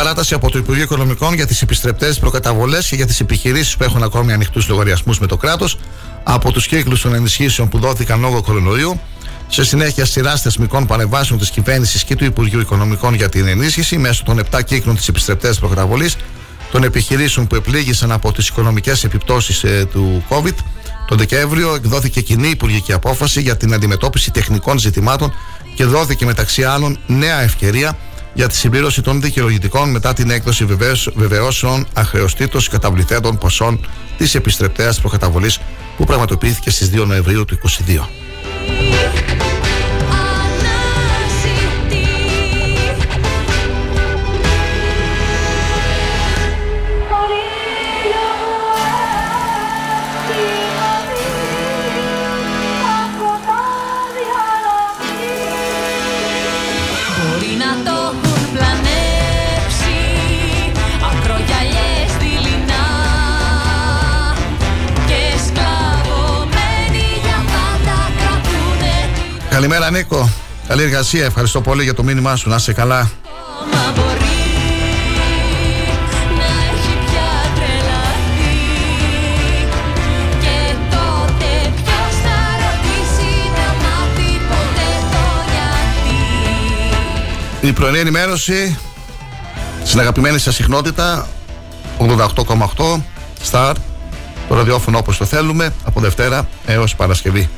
Παράταση από το Υπουργείο Οικονομικών για τις επιστρεπτές προκαταβολές και για τις επιχειρήσεις που έχουν ακόμη ανοιχτούς λογαριασμούς με το κράτος από τους κύκλους των ενισχύσεων που δόθηκαν λόγω κορονοϊού. Σε συνέχεια, σειρά θεσμικών παρεμβάσεων της κυβέρνησης και του Υπουργείου Οικονομικών για την ενίσχυση μέσω των 7 κύκλων της επιστρεπτές προκαταβολής των επιχειρήσεων που επλήγησαν από τις οικονομικές επιπτώσεις ε, του COVID. Τον Δεκέμβριο εκδόθηκε κοινή υπουργική απόφαση για την αντιμετώπιση τεχνικών ζητημάτων και δόθηκε μεταξύ άλλων νέα ευκαιρία για τη συμπλήρωση των δικαιολογητικών μετά την έκδοση βεβαίως- βεβαιώσεων αχρεωστήτως καταβληθέντων ποσών της επιστρεπτέας προκαταβολής που πραγματοποιήθηκε στις 2 Νοεμβρίου του 2022. Καλημέρα Νίκο. Καλή εργασία. Ευχαριστώ πολύ για το μήνυμά σου. Να είσαι καλά. Η πρωινή ενημέρωση στην αγαπημένη σας συχνότητα 88,8 Star το ραδιόφωνο όπως το θέλουμε από Δευτέρα έως Παρασκευή.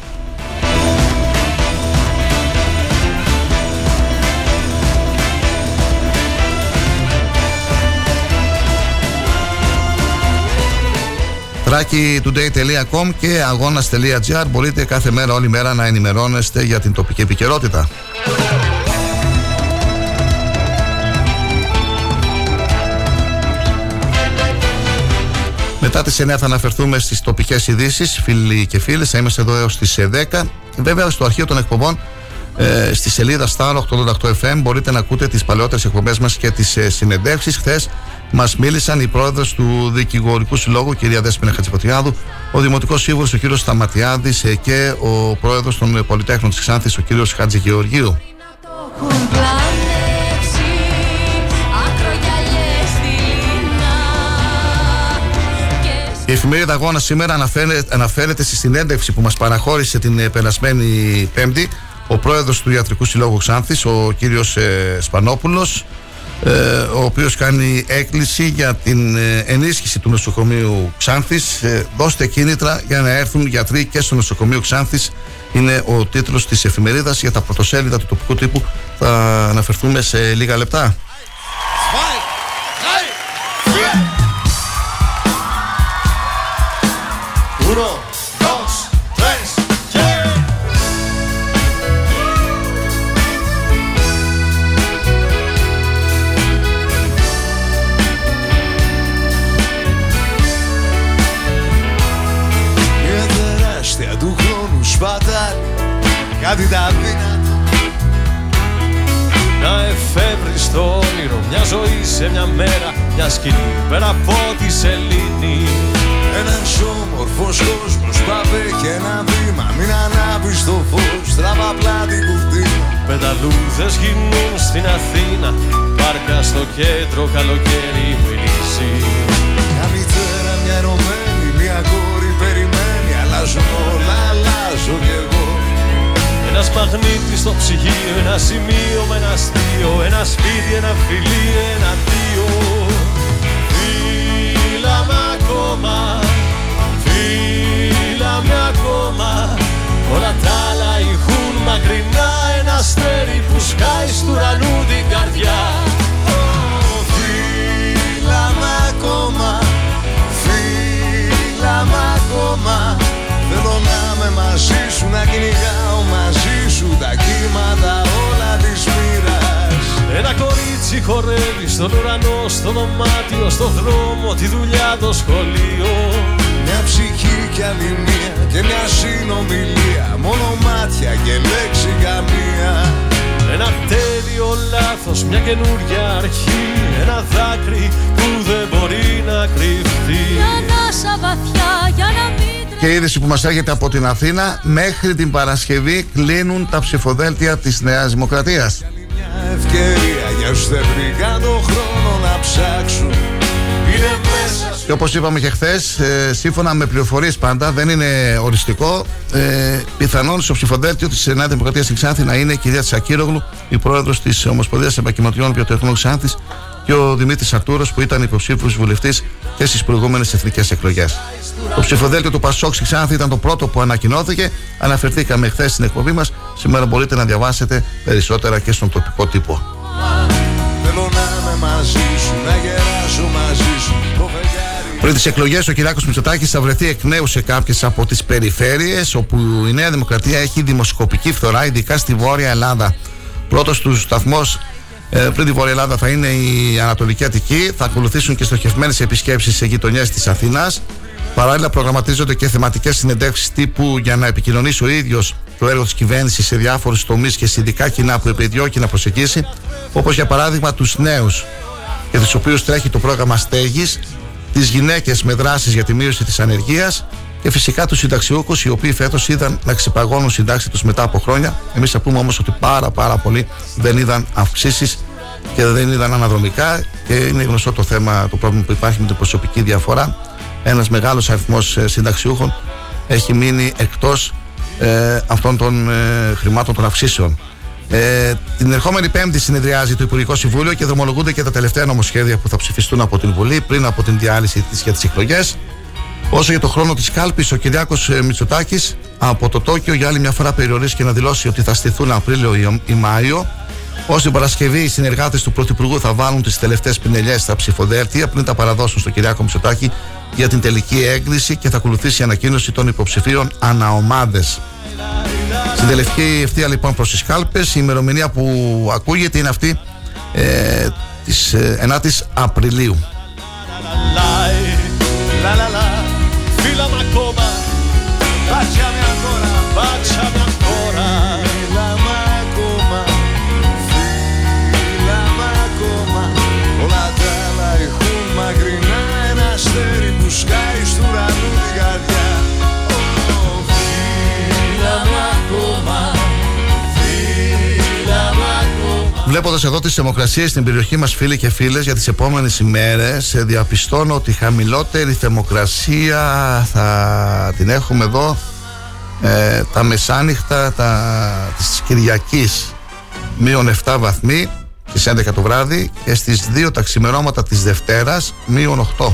Traki.today.com και αγώνας.gr μπορείτε κάθε μέρα όλη μέρα να ενημερώνεστε για την τοπική επικαιρότητα. Μετά τις 9 θα αναφερθούμε στις τοπικές ειδήσεις, φίλοι και φίλες. Θα είμαστε εδώ έως τις 10. Βέβαια στο αρχείο των εκπομπών ε, στη σελίδα Star 888 FM μπορείτε να ακούτε τις παλαιότερες εκπομπές μας και τις ε, συνεντεύξεις. Χθες μας μίλησαν οι πρόεδρος του Δικηγορικού Συλλόγου, κυρία Δέσποινα Χατζηποτιάδου, ο Δημοτικός Σύμβουλος, ο κύριος Σταματιάδης ε, και ο πρόεδρος των Πολυτέχνων της Ξάνθης, ο κύριος Χατζη Γεωργίου. Η εφημερίδα Αγώνα σήμερα αναφέρεται, αναφέρεται στη συνέντευξη που μας παραχώρησε την ε, περασμένη Πέμπτη ο πρόεδρος του Ιατρικού Συλλόγου Ξάνθης, ο κύριος ε, Σπανόπουλος, ε, ο οποίος κάνει έκκληση για την ε, ενίσχυση του νοσοκομείου Ξάνθης. δώστε κίνητρα για να έρθουν γιατροί και στο νοσοκομείο Ξάνθης. Είναι ο τίτλος της εφημερίδας για τα πρωτοσέλιδα του τοπικού τύπου. Θα αναφερθούμε σε λίγα λεπτά. Uno, Κάτι τα δύνατα Να εφεύρεις το όνειρο Μια ζωή σε μια μέρα Μια σκηνή πέρα από τη σελήνη. Ένας όμορφος κόσμος Πάπε και ένα βήμα Μην ανάβεις το φως Τραβά πλάτη κουφτίνα Πεταλούδες γυμνούν στην Αθήνα Πάρκα στο κέντρο καλοκαίρι μιλήσει Μια μητέρα μια ερωμένη Μια κόρη περιμένει Αλλάζουν όλα αλλάζω κι εγώ ένα μαγνήτης στο ψυγείο, ένα σημείο με ένα αστείο Ένα σπίτι, ένα φιλί, ένα δύο Φύλαμε ακόμα με ακόμα. Όλα τα άλλα ηχούν μακρινά Ένα αστέρι που σκάει στου ουρανού την καρδιά. Φίλαμε ακόμα Φίλαμε ακόμα. Θέλω να είμαι μαζί σου Να κυνηγάω Ένα κορίτσι χορεύει στον ουρανό Στο δωμάτιο, στο δρόμο Τη δουλειά, το σχολείο. Μια ψυχή και άλλη μία και μια συνομιλία Μόνο μάτια και λέξη καμία. Ένα τέλειο λάθος, μια καινούρια αρχή Ένα δάκρυ που δεν μπορεί να κρυφτεί. Για ανάσα βαθιά, για να μην και η είδηση που μας έρχεται από την Αθήνα μέχρι την Παρασκευή κλείνουν τα ψηφοδέλτια της Νέας Δημοκρατίας. Μια ευκαιρία για όσους δεν βρήκαν το χρόνο να ψάξουν Είναι μέσα και όπως είπαμε και χθες, ε, σύμφωνα με πληροφορίες πάντα, δεν είναι οριστικό. Ε, πιθανόν στο ψηφοδέλτιο της Νέα Δημοκρατίας στην Ξάνθη να είναι η κυρία Τσακύρογλου, η πρόεδρος της Ομοσπονδίας Επαγγελματιών Βιοτεχνών Ξάνθης, και ο Δημήτρης Αρτούρο, που ήταν υποψήφιος βουλευτής και στις προηγούμενες εθνικές εκλογές. Το ψηφοδέλτιο του Πασόκ στη Ξάνθη ήταν το πρώτο που ανακοινώθηκε. Αναφερθήκαμε χθες στην εκπομπή μας. Σήμερα μπορείτε να διαβάσετε περισσότερα και στον τοπικό τύπο. Θέλω να είμαι μαζί σου, να γεράσω μαζί σου. Πριν τις εκλογές, ο Κυριάκος Μητσοτάκης θα βρεθεί εκ νέου σε κάποιες από τις περιφέρειες όπου η Νέα Δημοκρατία έχει δημοσκοπική φθορά, ειδικά στη Βόρεια Ελλάδα. Πρώτος του σταθμός ε, πριν τη Βόρεια Ελλάδα θα είναι η Ανατολική Αττική. Θα ακολουθήσουν και στοχευμένες επισκέψεις σε γειτονιές της Αθήνας. Παράλληλα, προγραμματίζονται και θεματικές συνεντεύξεις τύπου για να επικοινωνήσει ο ίδιος το έργο της κυβέρνησης σε διάφορους τομείς και συνδικά κοινά που επιδιώκει να προσεγγίσει, όπως για παράδειγμα τους νέους, για τους οποίους τρέχει το πρόγραμμα στέγης τις γυναίκες με δράσεις για τη μείωση της ανεργίας και φυσικά τους συνταξιούχους οι οποίοι φέτος είδαν να ξεπαγώνουν συντάξεις τους μετά από χρόνια. Εμείς θα πούμε όμως ότι πάρα πάρα πολλοί δεν είδαν αυξήσεις και δεν είδαν αναδρομικά και είναι γνωστό το θέμα, το πρόβλημα που υπάρχει με την προσωπική διαφορά. Ένας μεγάλος αριθμός ε, συνταξιούχων έχει μείνει εκτός ε, αυτών των ε, χρημάτων των αυξήσεων. Ε, την ερχόμενη Πέμπτη συνεδριάζει το Υπουργικό Συμβούλιο και δρομολογούνται και τα τελευταία νομοσχέδια που θα ψηφιστούν από την Βουλή πριν από την διάλυση της για τις εκλογές. Όσο για το χρόνο τη κάλπη, ο Κυριάκο ε, Μητσοτάκη από το Τόκιο για άλλη μια φορά περιορίστηκε να δηλώσει ότι θα στηθούν Απρίλιο ή Μάιο. Ω την Παρασκευή, οι συνεργάτε του Πρωθυπουργού θα βάλουν τι τελευταίε πινελιέ στα ψηφοδέλτια πριν τα παραδώσουν στον Κυριάκο Μητσοτάκη για την τελική έγκριση και θα ακολουθήσει η ανακοίνωση των υποψηφίων αναομάδε. Στην τελευταία ευθεία λοιπόν προ τι κάλπε, η ημερομηνία που ακούγεται είναι αυτή ε, τη 9η ε, Απριλίου. Βλέποντας εδώ τις θερμοκρασίες στην περιοχή μας, φίλοι και φίλες, για τις επόμενες ημέρες, διαπιστώνω ότι η χαμηλότερη θερμοκρασία θα την έχουμε εδώ ε, τα μεσάνυχτα τα, της Κυριακής μείον 7 βαθμοί στις 11 το βράδυ και στις 2 τα ξημερώματα της Δευτέρας μείον 8.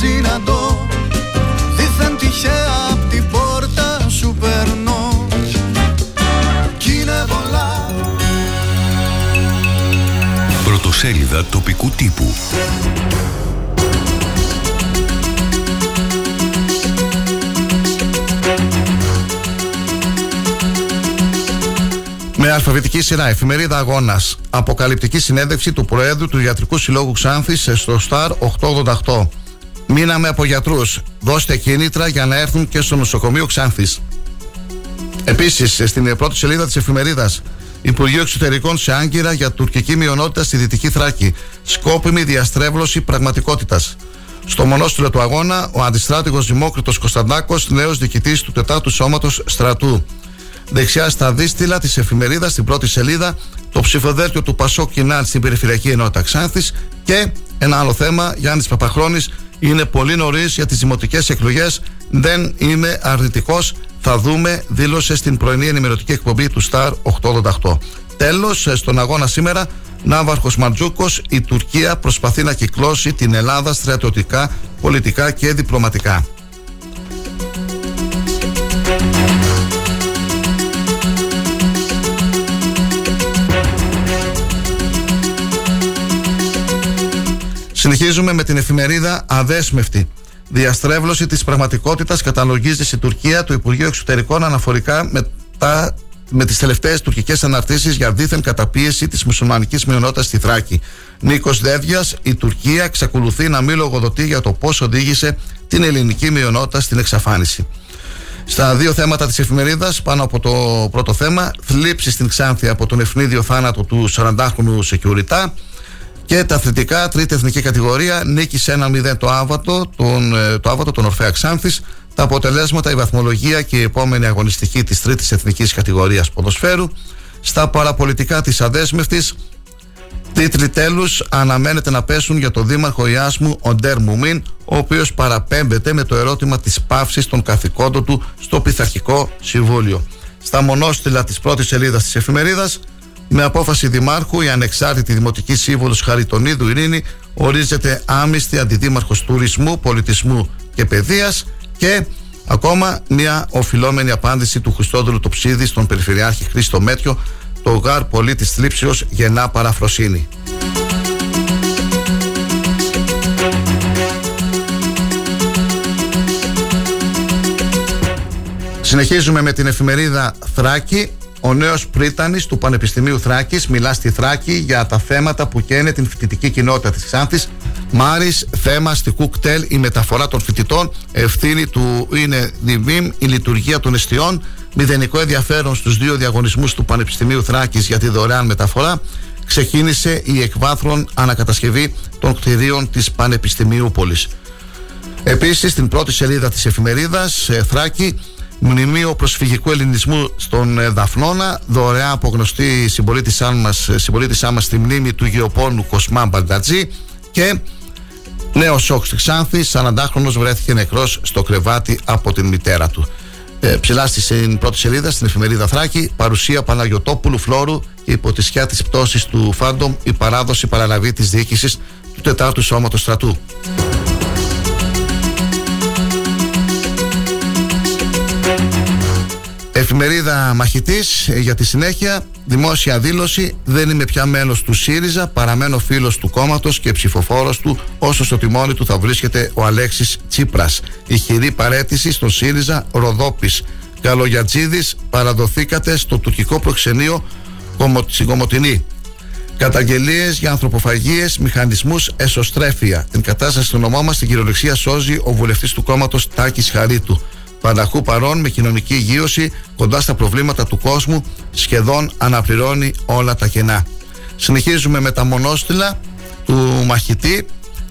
συναντώ δίθεν τυχαία απ' την πόρτα σου περνώ Πρωτοσέλιδα τοπικού τύπου. Με αλφαβητική σειρά, εφημερίδα Αγώνας. Αποκαλυπτική συνέντευξη του Προέδρου του Ιατρικού Συλλόγου Ξάνθης στο Σταρ 888. Μείναμε από γιατρούς. Δώστε κίνητρα για να έρθουν και στο νοσοκομείο Ξάνθης. Επίσης, στην πρώτη σελίδα της εφημερίδας, Υπουργείο Εξωτερικών σε Άγκυρα για τουρκική μειονότητα στη Δυτική Θράκη. Σκόπιμη διαστρέβλωση πραγματικότητας. Στο μονόστρο του αγώνα, ο αντιστράτηγος Δημόκριτος Κωνσταντάκος, νέος διοικητής του 4ου Σώματος Στρατού. Δεξιά στα δίστηλα της εφημερίδας, στην πρώτη σελίδα, το ψηφοδέλτιο του Πασό Κινάλ στην Περιφερειακή Ενότητα Ξάνθης και ένα άλλο θέμα, Γιάννης Παπαχρόνης, είναι πολύ νωρίς για τις δημοτικές εκλογές. Δεν είμαι αρνητικός. Θα δούμε, δήλωσε στην πρωινή ενημερωτική εκπομπή του Star 888. Τέλος, στον αγώνα σήμερα, Ναύαρχος Μαρτζούκος, η Τουρκία προσπαθεί να κυκλώσει την Ελλάδα στρατιωτικά, πολιτικά και διπλωματικά. Συνεχίζουμε με την εφημερίδα Αδέσμευτη. Διαστρέβλωση της πραγματικότητας καταλογίζεις στην Τουρκία το Υπουργείο Εξωτερικών αναφορικά με, τα, με τις τελευταίες τουρκικές αναρτήσεις για δίθεν καταπίεση της μουσουλμανικής μειονότητας στη Θράκη. Νίκος Δεύδια, η Τουρκία εξακολουθεί να μην λογοδοτεί για το πώς οδήγησε την ελληνική μειονότητα στην εξαφάνιση. Στα δύο θέματα της εφημερίδας, πάνω από το πρώτο θέμα, θλίψη στην Ξάνθη από τον ευνίδιο θάνατο του 40χρονου Σεκιουριτά Και τα αθλητικά, τρίτη εθνική κατηγορία, νίκησε 1-0 το Άβατο, τον, ε, το Άβατο, τον Ορφέα Ξάνθης. Τα αποτελέσματα, η βαθμολογία και η επόμενη αγωνιστική της τρίτης εθνικής κατηγορίας ποδοσφαίρου. Στα παραπολιτικά της αδέσμευτης, Τίτλοι τέλους αναμένεται να πέσουν για τον Δήμαρχο Ιάσμου, ο Ντέρ Μουμίν, ο οποίος παραπέμπεται με το ερώτημα της πάυσης των καθηκόντων του στο Πειθαρχικό Συμβούλιο. Στα μονόστιλα της πρώτης σελίδας της εφημερίδας, με απόφαση Δημάρχου, η ανεξάρτητη Δημοτική Σύμβουλος Χαριτονίδου Ειρήνη ορίζεται άμυστη αντιδήμαρχος τουρισμού, πολιτισμού και παιδείας και ακόμα μια οφειλόμενη απάντηση του Χριστόδουλου Τοψίδη στον Περιφερειάρχη Χρήστο Μέτιο το γάρ πολίτη θλίψεως γεννά παραφροσύνη. Συνεχίζουμε με την εφημερίδα Θράκη. Ο νέος πρίτανης του Πανεπιστημίου Θράκης μιλά στη Θράκη για τα θέματα που καίνε την φοιτητική κοινότητα της Ξάνθης. Μάρι, θέμα στη κουκτέλ, η μεταφορά των φοιτητών. Ευθύνη του είναι διβήμ, η λειτουργία των εστιών μηδενικό ενδιαφέρον στους δύο διαγωνισμούς του Πανεπιστημίου Θράκης για τη δωρεάν μεταφορά ξεκίνησε η εκβάθρον ανακατασκευή των κτηρίων της Πανεπιστημίου Πόλης. Επίσης στην πρώτη σελίδα της εφημερίδας ε, Θράκη Μνημείο προσφυγικού ελληνισμού στον ε, Δαφνώνα, δωρεά απογνωστή συμπολίτησά μας, ε, συμπολίτησά μας στη μνήμη του γεωπόνου Κοσμά Μπαντατζή και νέος σοκ στη Ξάνθη, 40χρονος βρέθηκε νεκρός στο κρεβάτι από την μητέρα του ε, ψηλά στην πρώτη σελίδα, στην εφημερίδα Θράκη, παρουσία Παναγιοτόπουλου Φλόρου και υπό τη σκιά της πτώσης του Φάντομ η παράδοση παραλαβή της διοίκησης του Τετάρτου Σώματος Στρατού. Εφημερίδα Μαχητής ε, για τη συνέχεια. Δημόσια δήλωση. Δεν είμαι πια μέλος του ΣΥΡΙΖΑ. Παραμένω φίλος του κόμματος και ψηφοφόρος του, όσο στο τιμόνι του θα βρίσκεται ο Αλέξης Τσίπρας. Ηχηρή παρέτηση στον ΣΥΡΙΖΑ Ροδόπης. Καλογιατζίδης, παραδοθήκατε στο τουρκικό προξενείο στην Κομωτινή. Καταγγελίες για ανθρωποφαγίες, μηχανισμούς, εσωστρέφεια. Την κατάσταση στο νομό μας στην κυριολεξία σώζει ο βουλευτής του κόμματος Τάκης Χαρίτου. Πανταχού παρών με κοινωνική υγείωση κοντά στα προβλήματα του κόσμου σχεδόν αναπληρώνει όλα τα κενά. Συνεχίζουμε με τα μονόστιλα του μαχητή.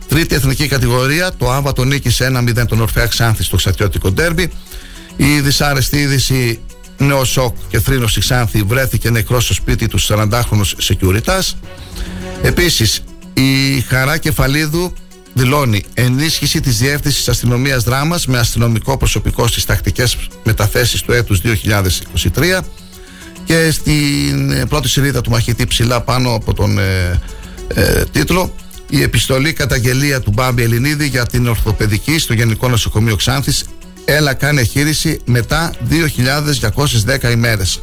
Τρίτη εθνική κατηγορία. Το Άβατο νίκησε 1-0 τον Ορφέα Ξάνθη στο Ξατιώτικο Ντέρμπι. Η δυσάρεστη είδηση νέο σοκ και θρήνο στη Ξάνθη βρέθηκε νεκρό στο σπίτι του 40χρονου Σεκιουριτά. Επίσης, η Χαρά Κεφαλίδου δηλώνει ενίσχυση της Διεύθυνσης Αστυνομίας Δράμας με αστυνομικό προσωπικό στις τακτικές μεταθέσεις του έτους 2023 και στην ε, πρώτη σελίδα του μαχητή ψηλά πάνω από τον ε, ε, τίτλο η επιστολή καταγγελία του Μπάμπη Ελληνίδη για την ορθοπαιδική στο Γενικό Νοσοκομείο Ξάνθης έλα κάνει εγχείρηση μετά 2.210 ημέρες.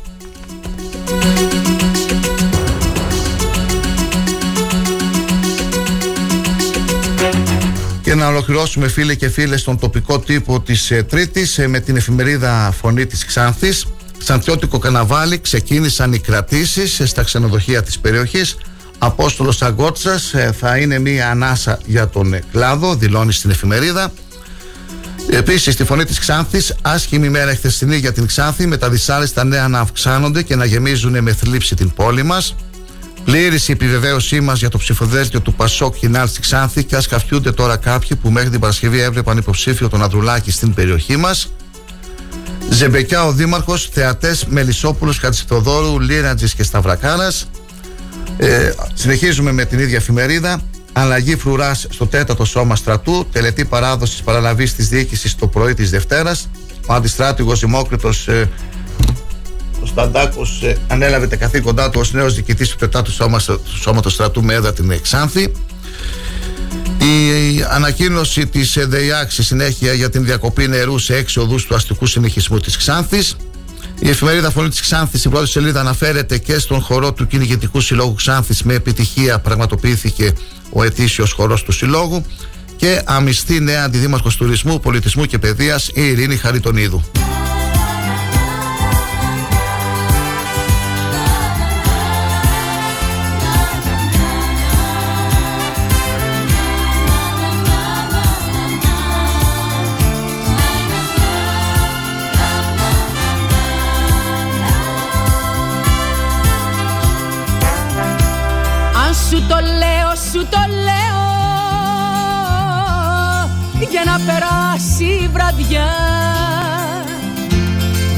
Και να ολοκληρώσουμε φίλε και φίλες στον τοπικό τύπο της ε, Τρίτης ε, με την εφημερίδα Φωνή της Ξάνθης. Ξανθιώτικο καναβάλι ξεκίνησαν οι κρατήσεις ε, στα ξενοδοχεία της περιοχής. Απόστολος Αγκότσας ε, θα είναι μία ανάσα για τον ε, κλάδο, δηλώνει στην εφημερίδα. Επίσης, στη φωνή της Ξάνθης, άσχημη μέρα χθεσινή για την Ξάνθη, με τα δυσάρεστα νέα να αυξάνονται και να γεμίζουν με θλίψη την πόλη μας. Πλήρης η επιβεβαίωσή μας για το ψηφοδέλτιο του Πασόκ Κινάλ στη Ξάνθη και ας καφιούνται τώρα κάποιοι που μέχρι την Παρασκευή έβλεπαν υποψήφιο τον Ανδρουλάκη στην περιοχή μας. Ζεμπεκιά ο Δήμαρχος, θεατές Μελισσόπουλος, Χατζηθοδόρου, Λίρατζη και Σταυρακάρα. Ε, συνεχίζουμε με την ίδια εφημερίδα. Αλλαγή φρουράς στο τέταρτο σώμα στρατού. Τελετή παράδοσης παραλαβής της διοίκησης το πρωί της Δευτέρας. Ο αντιστράτηγος Δημόκριτος ε, ο Σταντάκος ε, ανέλαβε τα καθήκοντά του ως νέος διοικητής του Τετάτου Σώματος Στρατού με έδρα την Εξάνθη. Η ανακοίνωση της ΔΕΙΑΚ συνέχεια για την διακοπή νερού σε έξι οδούς του αστικού συνεχισμού της Ξάνθης. Η εφημερίδα Φωνή της Ξάνθης στην πρώτη σελίδα αναφέρεται και στον χορό του Κυνηγητικού Συλλόγου Ξάνθης. Με επιτυχία πραγματοποιήθηκε ο ετήσιος χορός του Συλλόγου. Και αμυστή νέα αντιδήμαρχος τουρισμού, πολιτισμού και παιδείας η Ειρήνη Χαριτονίδου. Για να περάσει η βραδιά.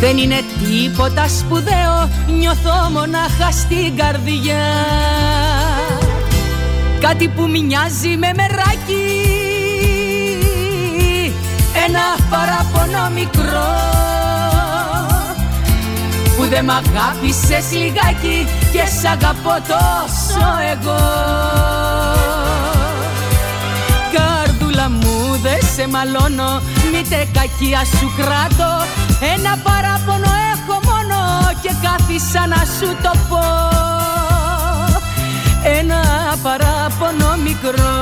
Δεν είναι τίποτα σπουδαίο Νιώθω μονάχα στην καρδιά. Κάτι που μοιάζει με μεράκι. Ένα παραπονό μικρό. Που δεν μ' αγάπησες λιγάκι Και σ' αγαπώ τόσο εγώ σε μαλώνω Μήτε κακία σου κράτω. Ένα παράπονο έχω μόνο και κάθισα να σου το πω. Ένα παράπονο μικρό.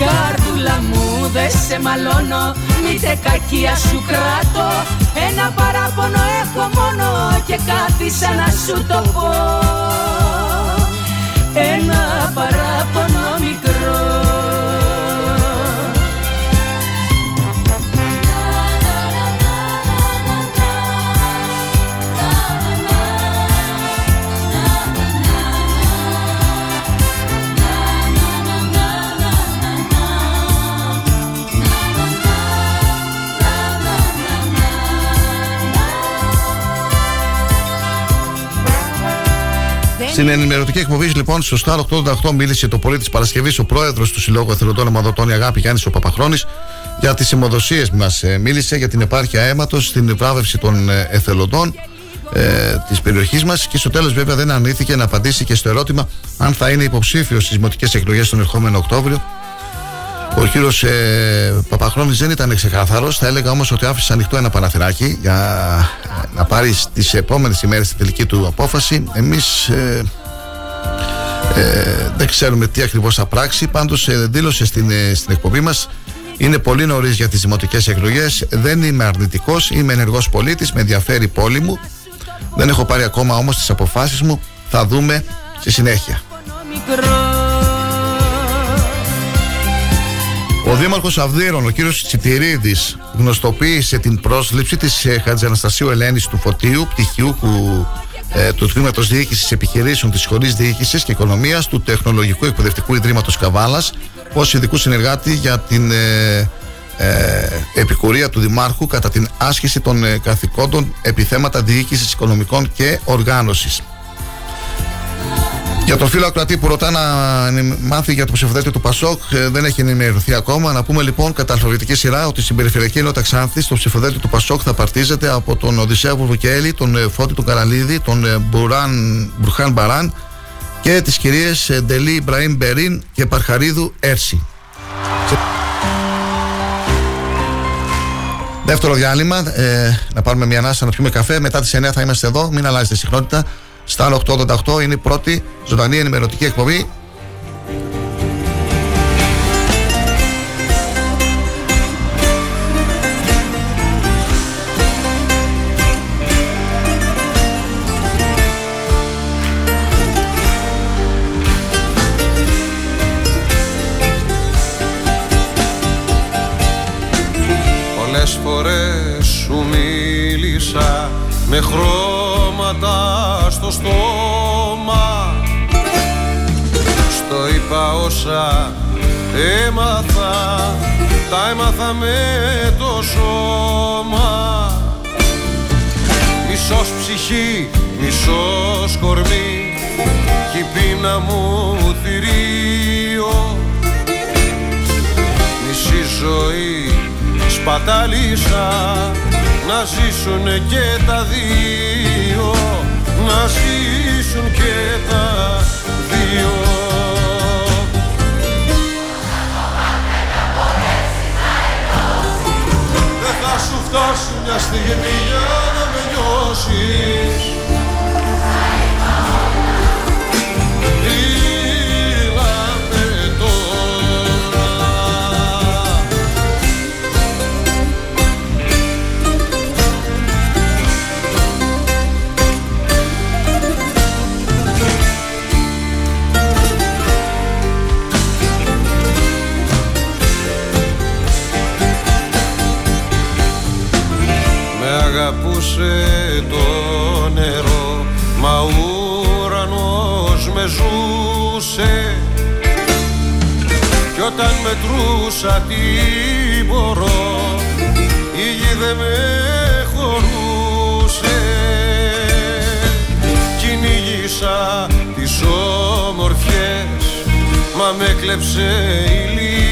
Καρδούλα μου δε σε μαλώνω Μήτε κακία σου κράτω. Ένα παράπονο έχω μόνο και κάθισα να σου το πω Ένα παράπονο μικρό Στην ενημερωτική εκπομπή, λοιπόν, στο Σταρ 88 μίλησε το πρωί της Παρασκευής ο πρόεδρος του Συλλόγου Εθελοντών Ομαδοτών, η Αγάπη Γιάννης ο Παπαχρόνης, για τις αιμοδοσίε μας. Ε, μίλησε για την επάρκεια αίματος, την βράβευση των ε, εθελοντών ε, της περιοχής μας και στο τέλος, βέβαια, δεν αρνήθηκε να απαντήσει και στο ερώτημα αν θα είναι υποψήφιος στις δημοτικές εκλογές τον ερχόμενο Οκτώβριο. Ο κύριο ε, Παπαχρόνη δεν ήταν ξεκάθαρο. Θα έλεγα όμω ότι άφησε ανοιχτό ένα παραθυράκι για να πάρει τι επόμενε ημέρε τη τελική του απόφαση. Εμεί ε, ε, δεν ξέρουμε τι ακριβώ θα πράξει. Πάντω ε, δήλωσε στην, ε, στην εκπομπή μα είναι πολύ νωρί για τι δημοτικέ εκλογέ. Δεν είμαι αρνητικό, είμαι ενεργό πολίτη, με ενδιαφέρει η πόλη μου. Δεν έχω πάρει ακόμα όμω τι αποφάσει μου. Θα δούμε στη συνέχεια. Ο Δήμαρχος Αυδείρων, ο κύριος Τσιτηρίδης, γνωστοποίησε την πρόσληψη της ε, Χατζαναστασίου Ελένης του Φωτίου, πτυχιούχου ε, του Τμήματος Διοίκησης Επιχειρήσεων της Σχολή Διοίκησης και Οικονομίας του Τεχνολογικού Εκπαιδευτικού Ιδρύματος Καβάλας ως ειδικού συνεργάτη για την ε, ε, επικουρία του Δημάρχου κατά την άσκηση των ε, καθηκόντων επιθέματα διοίκησης οικονομικών και οργάνωσης. Για τον φίλο Ακροατή που ρωτά να μάθει για το ψηφοδέλτιο του Πασόκ, ε, δεν έχει ενημερωθεί ακόμα. Να πούμε λοιπόν κατά αλφαβητική σειρά ότι στην περιφερειακή ενότητα Ξάνθη το ψηφοδέλτιο του Πασόκ θα παρτίζεται από τον Οδυσσέα Βουρβουκέλη, τον ε, Φώτη του Καραλίδη, τον ε, Μπουράν, Μπουρχάν Μπαράν και τις κυρίες Ντελή Ιμπραήμ Μπερίν και Παρχαρίδου Έρση. Δεύτερο διάλειμμα, ε, να πάρουμε μια ανάσα να πιούμε καφέ. Μετά τις 9 θα είμαστε εδώ. Μην αλλάζετε συχνότητα. Στα 888 είναι η πρώτη ζωντανή ενημερωτική εκπομπή. Πολλές φορές σου μίλησα με χρώματα στο στόμα. Στο είπα όσα έμαθα Τα έμαθα με το σώμα. Μισός ψυχή, μισός κορμί Κι η πείνα μου θηρίο. Μισή ζωή σπατάλησα να ζήσουν και τα δύο να ζήσουν και τα δύο. Δεν θα σου φτάσει μια στιγμή για να με νιώσεις Σε το νερό Μα ο με ζούσε. Κι όταν μετρούσα τι μπορώ Η γη δεν με χωρούσε. Κυνήγησα τις όμορφιες Μα με κλέψε η λύση.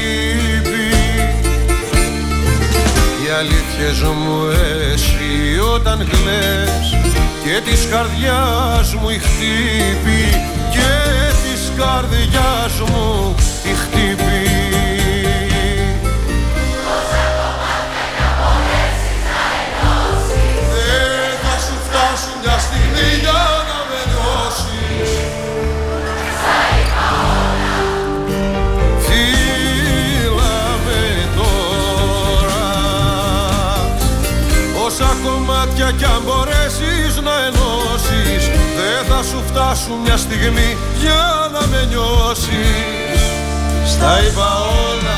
Οι αλήθειες μου εσύ όταν κλαις και της καρδιάς μου η χτύπη και της καρδιάς μου η χτύπη κομμάτια κι αν μπορέσεις να ενώσεις Δεν θα σου φτάσουν μια στιγμή για να με νιώσεις. Στα είπα όλα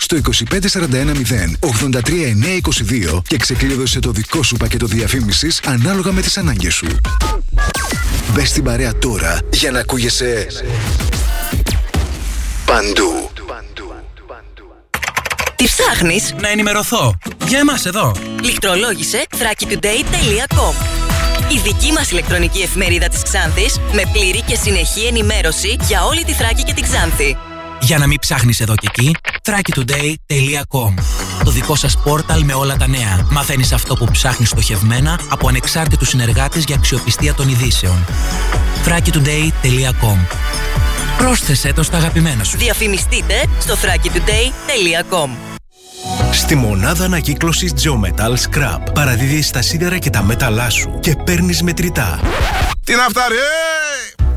στο 25410 83922 και ξεκλείδωσε το δικό σου πακέτο διαφήμισης ανάλογα με τις ανάγκες σου. Μπες στην παρέα τώρα για να ακούγεσαι παντού. Τι ψάχνεις; Να ενημερωθώ. Για εμάς εδώ. Λιχτρολόγησε thrakitoday.com Η δική μας ηλεκτρονική εφημερίδα της Ξάνθης με πλήρη και συνεχή ενημέρωση για όλη τη Θράκη και την Ξάνθη. Για να μην ψάχνεις εδώ και εκεί, thrakitoday.com Το δικό σας πόρταλ με όλα τα νέα. Μαθαίνεις αυτό που ψάχνεις στοχευμένα από ανεξάρτητους συνεργάτες για αξιοπιστία των ειδήσεων. thrakitoday.com Πρόσθεσέ το στα αγαπημένα σου. Διαφημιστείτε στο thrakitoday.com Στη μονάδα ανακύκλωσης Geometal Scrap παραδίδεις τα σίδερα και τα μέταλά σου και παίρνεις μετρητά. Τι να φτάρει, ε!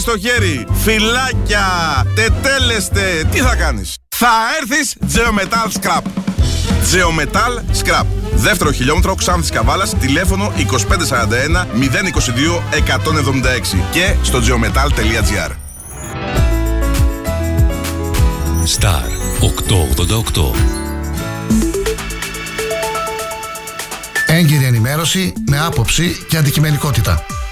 στο χέρι. Φυλάκια, τετέλεστε, τι θα κάνεις; Θα έρθεις Geometal Scrap. Geometal Scrap. Δεύτερο χιλιόμετρο Ξάνθης Καβάλας, τηλέφωνο 2541 022 176 και στο geometal.gr. Star 888. Έγκυρη ενημέρωση με άποψη και αντικειμενικότητα.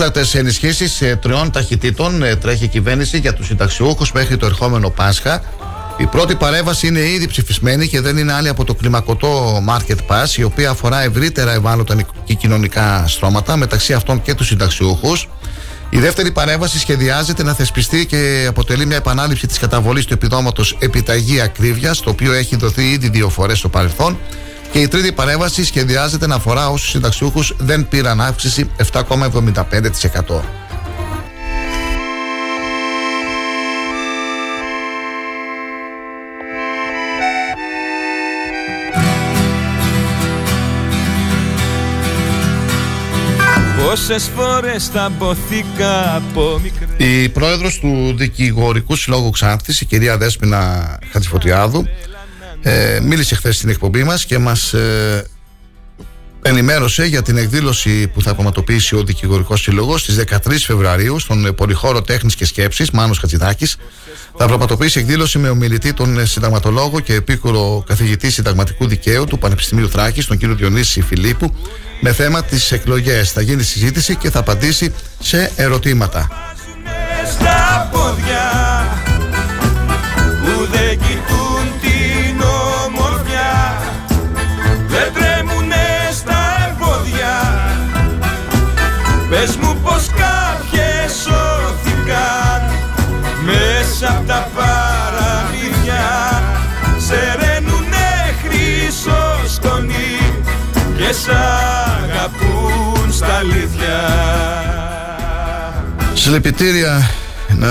Έκτακτες ενισχύσεις τριών ταχυτήτων τρέχει η κυβέρνηση για τους συνταξιούχους μέχρι το ερχόμενο Πάσχα. Η πρώτη παρέμβαση είναι ήδη ψηφισμένη και δεν είναι άλλη από το κλιμακωτό Market Pass, η οποία αφορά ευρύτερα ευάλωτα και κοινωνικά στρώματα, μεταξύ αυτών και τους συνταξιούχους. Η δεύτερη παρέμβαση σχεδιάζεται να θεσπιστεί και αποτελεί μια επανάληψη της καταβολής του επιδόματος επιταγή ακρίβειας, το οποίο έχει δοθεί ήδη δύο φορές στο παρελθόν. Και η τρίτη παρέμβαση σχεδιάζεται να αφορά όσους συνταξιούχους δεν πήραν αύξηση 7,75%. Πόσες φορές θα μποθήκα από μικρέ Η πρόεδρος του Δικηγορικού Συλλόγου Ξάνθης, η κυρία Δέσποινα Χατζηφωτιάδου ε, μίλησε χθες στην εκπομπή μας και μας ε, ενημέρωσε για την εκδήλωση που θα πραγματοποιήσει ο Δικηγορικός Σύλλογος στις 13 Φεβρουαρίου στον Πολυχώρο Τέχνης και Σκέψης, Μάνος Χατζηδάκης. Θα πραγματοποιήσει εκδήλωση με ομιλητή τον συνταγματολόγο και επίκουρο καθηγητή συνταγματικού δικαίου του Πανεπιστημίου Θράκης, τον κύριο Διονύση Φιλίππου, με θέμα τις εκλογές. Θα γίνει συζήτηση και θα απαντήσει σε ερωτήματα. Πες Συλληπιτήρια να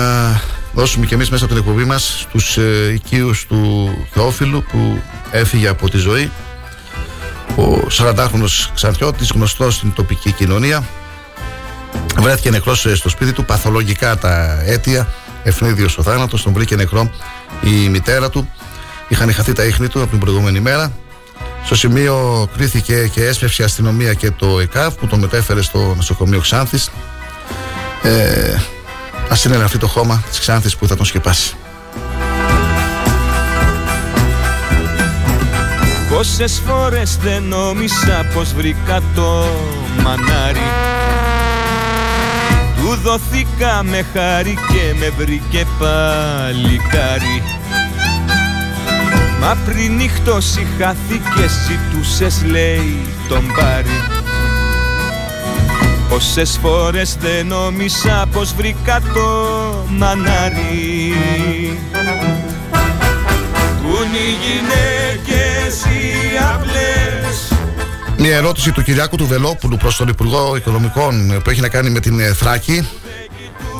δώσουμε και εμείς μέσα από την εκπομπή μας στους ε, οικείους του Θεόφιλου που έφυγε από τη ζωή ο 40χρονος Ξανθιώτης γνωστός στην τοπική κοινωνία Βρέθηκε νεκρός στο σπίτι του, παθολογικά τα αίτια. Ευνίδιος ο θάνατος, τον βρήκε νεκρό η μητέρα του. Είχαν χαθεί τα ίχνη του από την προηγούμενη μέρα. Στο σημείο κρίθηκε και έσπευσε η αστυνομία και το ΕΚΑΒ που τον μετέφερε στο νοσοκομείο Ξάνθης. Ε, Α είναι αυτό το χώμα της Ξάνθης που θα τον σκεπάσει. Πόσες φορές δεν νόμισα πως βρήκα το μανάρι. Του δοθήκα με χάρη και με βρήκε παλικάρι. Μα πριν νύχτωση χάθηκε ζητούσες λέει τον πάρει Πόσες φορές δεν νόμισα πως βρήκα το μανάρι Που οι γυναίκες οι απλές μια ερώτηση του Κυριάκου του Βελόπουλου προς τον Υπουργό Οικονομικών που έχει να κάνει με την ε, Θράκη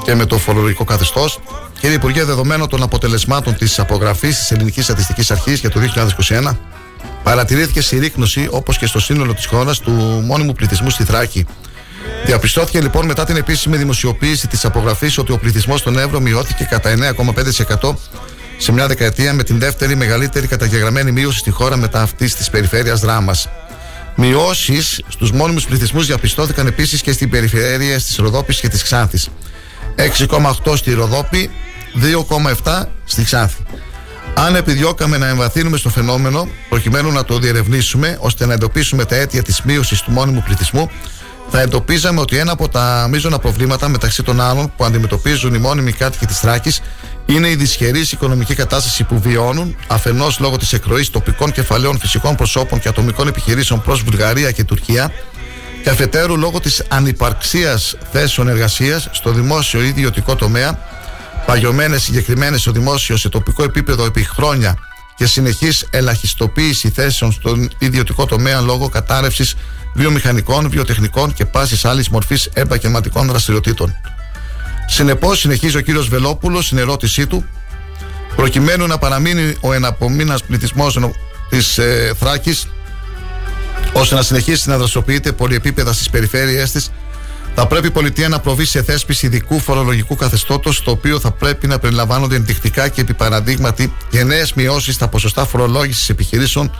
και με το φορολογικό καθεστώς. Κύριε Υπουργέ, δεδομένων των αποτελεσμάτων της απογραφής της Ελληνικής Στατιστικής Αρχής για το 2021, παρατηρήθηκε συρρήκνωση όπως και στο σύνολο της χώρας του μόνιμου πληθυσμού στη Θράκη. Διαπιστώθηκε λοιπόν μετά την επίσημη δημοσιοποίηση της απογραφής ότι ο πληθυσμός στον Εύρο μειώθηκε κατά 9,5% σε μια δεκαετία με την δεύτερη μεγαλύτερη καταγεγραμμένη μείωση στη χώρα μετά αυτή της περιφέρειας δράμας. Μειώσεις στους μόνιμους πληθυσμούς διαπιστώθηκαν επίσης και στην περιφέρεια της Ροδόπης και της Ξάνθης. 6,8 στη Ροδόπη, 2,7 στη Ξάνθη. Αν επιδιώκαμε να εμβαθύνουμε στο φαινόμενο, προκειμένου να το διερευνήσουμε, ώστε να εντοπίσουμε τα αίτια της μείωσης του μόνιμου πληθυσμού, θα εντοπίζαμε ότι ένα από τα μείζωνα προβλήματα μεταξύ των άλλων που αντιμετωπίζουν οι μόνιμοι κάτοικοι της Θράκης είναι η δυσχερής οικονομική κατάσταση που βιώνουν αφενός λόγω της εκροής τοπικών κεφαλαίων φυσικών προσώπων και ατομικών επιχειρήσεων προς Βουλγαρία και Τουρκία και αφετέρου λόγω της ανυπαρξίας θέσεων εργασίας στο δημόσιο ή ιδιωτικό τομέα, παγιωμένες συγκεκριμένες στο δημόσιο σε τοπικό επίπεδο επί χρόνια και συνεχής ελαχιστοποίηση θέσεων στον ιδιωτικό τομέα λόγω κατάρρευσης βιομηχανικών, βιοτεχνικών και πάσης άλλης μορφής επαγγελματικών δραστηριοτήτων. Συνεπώς, συνεχίζει ο κύριος Βελόπουλος στην ερώτησή του, προκειμένου να παραμείνει ο εναπομείνας πληθυσμός της ε, Θράκης, ώστε να συνεχίσει να δραστηριοποιείται πολυεπίπεδα στις περιφέρειές της, θα πρέπει η πολιτεία να προβεί σε θέσπιση ειδικού φορολογικού καθεστώτος, το οποίο θα πρέπει να περιλαμβάνονται ενδεικτικά και επί παραδείγματι γενναίε μειώσεις στα ποσοστά φορολόγησης επιχειρήσεων,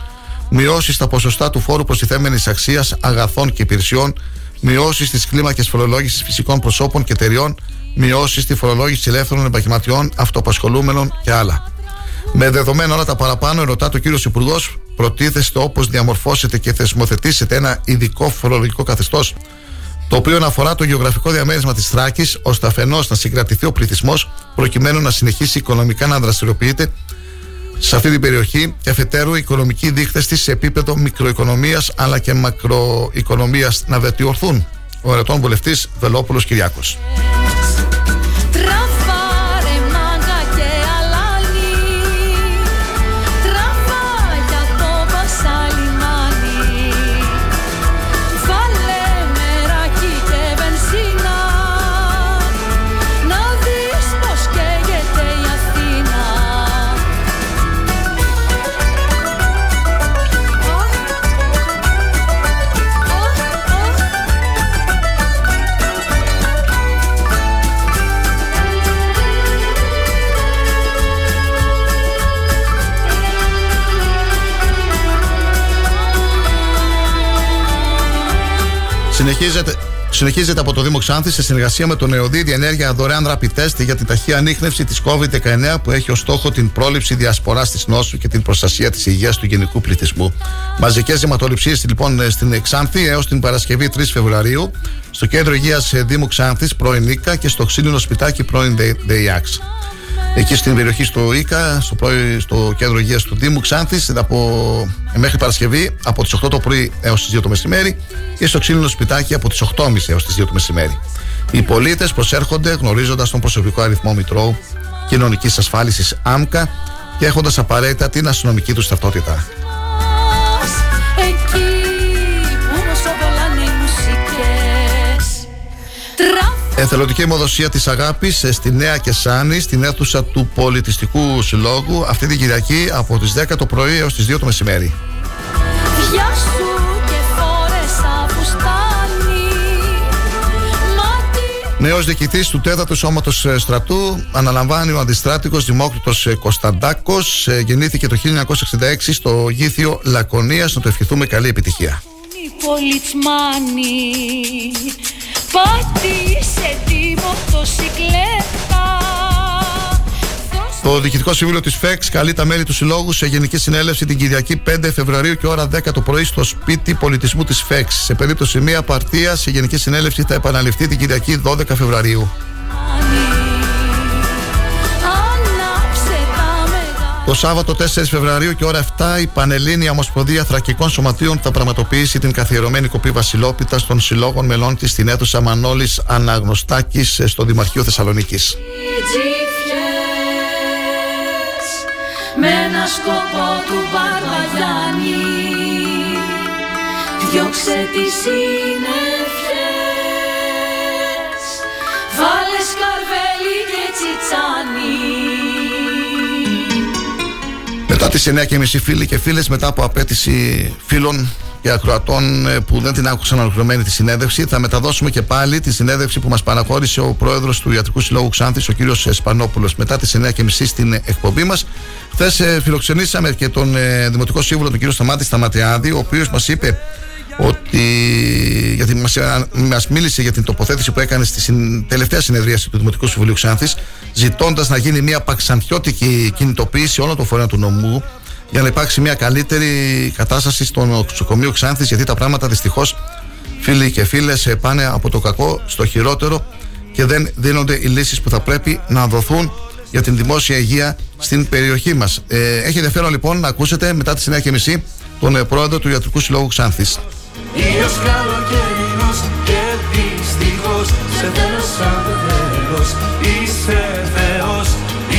μειώσεις στα ποσοστά του φόρου προστιθέμενης αξίας αγαθών και υπηρεσιών, μειώσεις στι κλίμακες φορολόγησης φυσικών προσώπων και εταιριών, μειώσεις στη φορολόγηση ελεύθερων επαγγελματιών, αυτοπασχολούμενων και άλλα. Με δεδομένα όλα τα παραπάνω, ρωτά το κύριος Υπουργός, προτίθεστε όπως διαμορφώσετε και θεσμοθετήσετε ένα ειδικό φορολογικό καθεστώς. το οποίο αφορά το γεωγραφικό διαμέρισμα της Θράκης, ώστε αφενός να συγκρατηθεί ο πληθυσμός, προκειμένου να συνεχίσει οικονομικά να δραστηριοποιείται σε αυτή την περιοχή και αφετέρου οι οικονομικοί δείχτες της σε επίπεδο μικροοικονομίας αλλά και μακροοικονομίας να βελτιωθούν. Ο ερετών βουλευτής Βελόπουλος Κυριάκος. Συνεχίζεται, συνεχίζεται από το Δήμο Ξάνθη σε συνεργασία με τον ΕΟΔΗ διενέργεια δωρεάν rapid test για την ταχεία ανείχνευση της COVID-19 που έχει ως στόχο την πρόληψη διασποράς της νόσου και την προστασία της υγείας του γενικού πληθυσμού. Μαζικές αιματοληψίες λοιπόν στην Ξάνθη έως την Παρασκευή 3 Φεβρουαρίου στο κέντρο υγείας Δήμου Ξάνθης πρώην Νίκα και στο ξύλινο σπιτάκι πρώην ΔΕΙΑΞ εκεί στην περιοχή στο ΙΚΑ, στο, πρωί, στο κέντρο υγείας του Δήμου Ξάνθης, μέχρι Παρασκευή από τις 8 το πρωί έως τις 2 το μεσημέρι και στο ξύλινο σπιτάκι από τις 8.30 έως τις 2 το μεσημέρι. Οι πολίτες προσέρχονται γνωρίζοντας τον προσωπικό αριθμό Μητρώου Κοινωνικής Ασφάλισης ΑΜΚΑ και έχοντας απαραίτητα την αστυνομική τους ταυτότητα. Εθελοντική αιμοδοσία της αγάπης ε, στη Νέα Κεσάνη, στην αίθουσα του Πολιτιστικού Συλλόγου, αυτή την Κυριακή από τις 10 το πρωί έως τις 2 το μεσημέρι. Νέος διοικητής του 4ου Σώματος ε, Στρατού αναλαμβάνει ο αντιστράτηγο Δημόκριτος ε, Κωνσταντάκος. Γεννήθηκε το 1966 στο γήθιο Λακωνίας. Να το ευχηθούμε καλή επιτυχία. Πάτησε τη μοτοσυκλέτα το Διοικητικό Συμβούλιο της ΦΕΞ καλεί τα μέλη του Συλλόγου σε Γενική Συνέλευση την Κυριακή 5 Φεβρουαρίου και ώρα 10 το πρωί στο σπίτι πολιτισμού της ΦΕΞ. Σε περίπτωση μία απαρτίας, η Γενική Συνέλευση θα επαναληφθεί την Κυριακή 12 Φεβρουαρίου. Το Σάββατο 4 Φεβρουαρίου και ώρα 7 η Πανελλήνια Ομοσπονδία Θρακικών Σωματείων θα πραγματοποιήσει την καθιερωμένη κοπή Βασιλόπιτα των συλλόγων μελών της στην αίθουσα Μανώλης Αναγνωστάκης στο Δημαρχείο Θεσσαλονίκης. Με ένα σκοπό του Μπαρβαγιάννη Διώξε τις συννεφιές τι 9.30 φίλοι και φίλες, μετά από απέτηση φίλων και ακροατών ε, που δεν την άκουσαν ολοκληρωμένη τη συνέντευξη, θα μεταδώσουμε και πάλι τη συνέντευξη που μας παραχώρησε ο πρόεδρος του Ιατρικού Συλλόγου Ξάνθης, ο κύριος Σπανόπουλο, μετά τις 9.30 στην εκπομπή μας. Χθες φιλοξενήσαμε και τον ε, Δημοτικό Σύμβουλο, τον κύριο Σταμάτη Σταματιάδη, ο οποίος μας είπε ότι γιατί μας, μας μίλησε για την τοποθέτηση που έκανε στη τελευταία συνεδρίαση του Δημοτικού Συμβουλίου Ξάνθης ζητώντας να γίνει μια παξαντιώτικη κινητοποίηση όλων των φορέων του νομού για να υπάρξει μια καλύτερη κατάσταση στο νοσοκομείο Ξάνθης γιατί τα πράγματα δυστυχώς φίλοι και φίλες πάνε από το κακό στο χειρότερο και δεν δίνονται οι λύσεις που θα πρέπει να δοθούν για την δημόσια υγεία στην περιοχή μας. Ε, έχει ενδιαφέρον λοιπόν να ακούσετε μετά τις 9.30 τον ε, πρόεδρο του Ιατρικού Συλλόγου Ξάνθης. Ήλιος καλοκαιρινός και δυστυχώς Σε θέλω σαν τέλος Είσαι Θεός.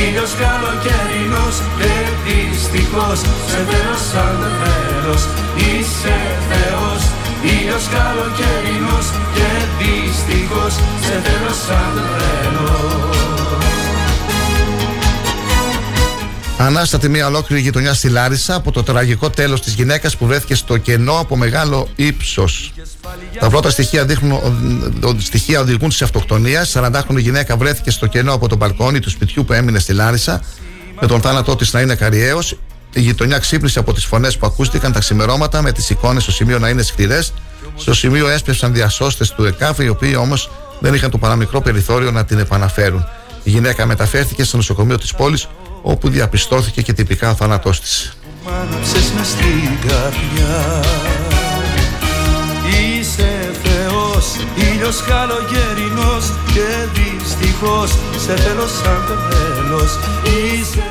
Ήλιος καλοκαιρινός και δυστυχώς Σε θέλω σαν τέλος Είσαι Θεός. Ήλιος καλοκαιρινός και δυστυχώς Σε θέλω σαν τέλος Ανάστατη μια ολόκληρη γειτονιά στη Λάρισα από το τραγικό τέλος της γυναίκας που βρέθηκε στο κενό από μεγάλο ύψος. Τα πρώτα στοιχεία, δείχνουν, στοιχεία οδηγούν σε αυτοκτονία. 40χρονη γυναίκα βρέθηκε στο κενό από το μπαλκόνι του σπιτιού που έμεινε στη Λάρισα, με τον θάνατό της να είναι καριαίο. Η γειτονιά ξύπνησε από τις φωνές που ακούστηκαν τα ξημερώματα, με τις εικόνες στο σημείο να είναι σκληρές. Στο σημείο έσπευσαν διασώστες του ΕΚΑΦ, οι οποίοι όμως δεν είχαν το παραμικρό περιθώριο να την επαναφέρουν. Η γυναίκα μεταφέρθηκε στο νοσοκομείο της πόλης, όπου διαπιστώθηκε και τυπικά ο θάνατός της. Είσαι Θεός, ήλιος καλογερινός και δυστυχώς σε θέλω σαν το τέλος Είσαι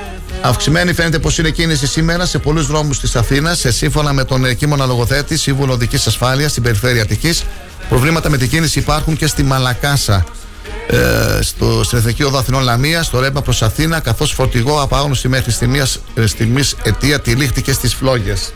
Αυξημένη φαίνεται πως είναι κίνηση σήμερα σε πολλούς δρόμους της Αθήνας, σύμφωνα με τον Κίμωνα Λογοθέτη, Σύμβουλο Οδικής Ασφάλειας στην περιφέρεια Αττικής. Προβλήματα με την κίνηση υπάρχουν και στη Μαλακάσα, ε, στο, στην Εθνική Οδό Αθηνών Λαμίας, στο ρέμα προς Αθήνα, καθώς φορτηγό από άγνωστη μέχρι στιγμής αιτία τυλίχτηκε στις φλόγες.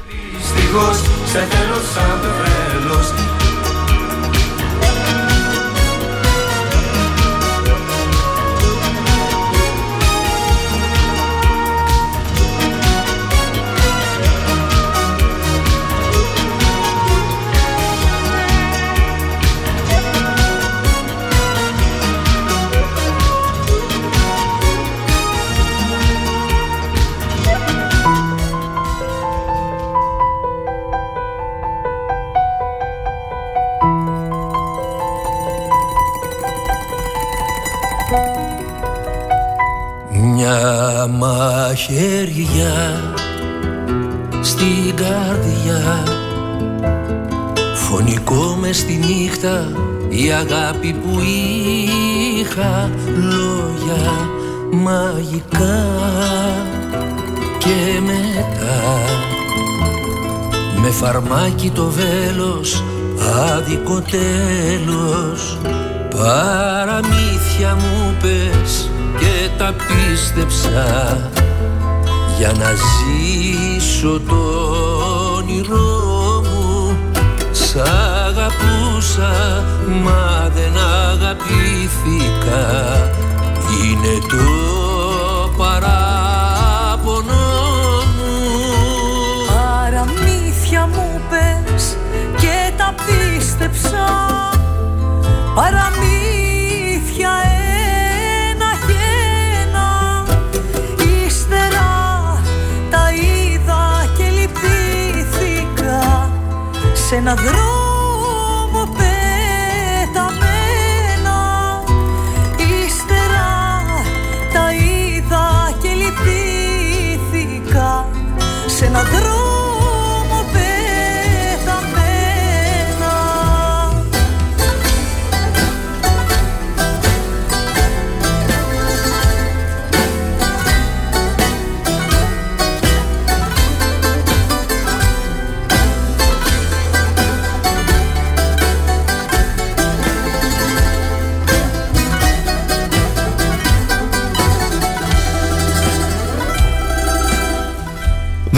Μαχαιριά στην καρδιά. Φωνικό με στη νύχτα η αγάπη που είχα Λόγια μαγικά. Και μετά Με φαρμάκι το βέλος άδικο τέλος. Παραμύθια μου πες και τα πίστεψα. Για να ζήσω το όνειρό μου Σ' αγαπούσα μα δεν αγαπήθηκα. Είναι το σε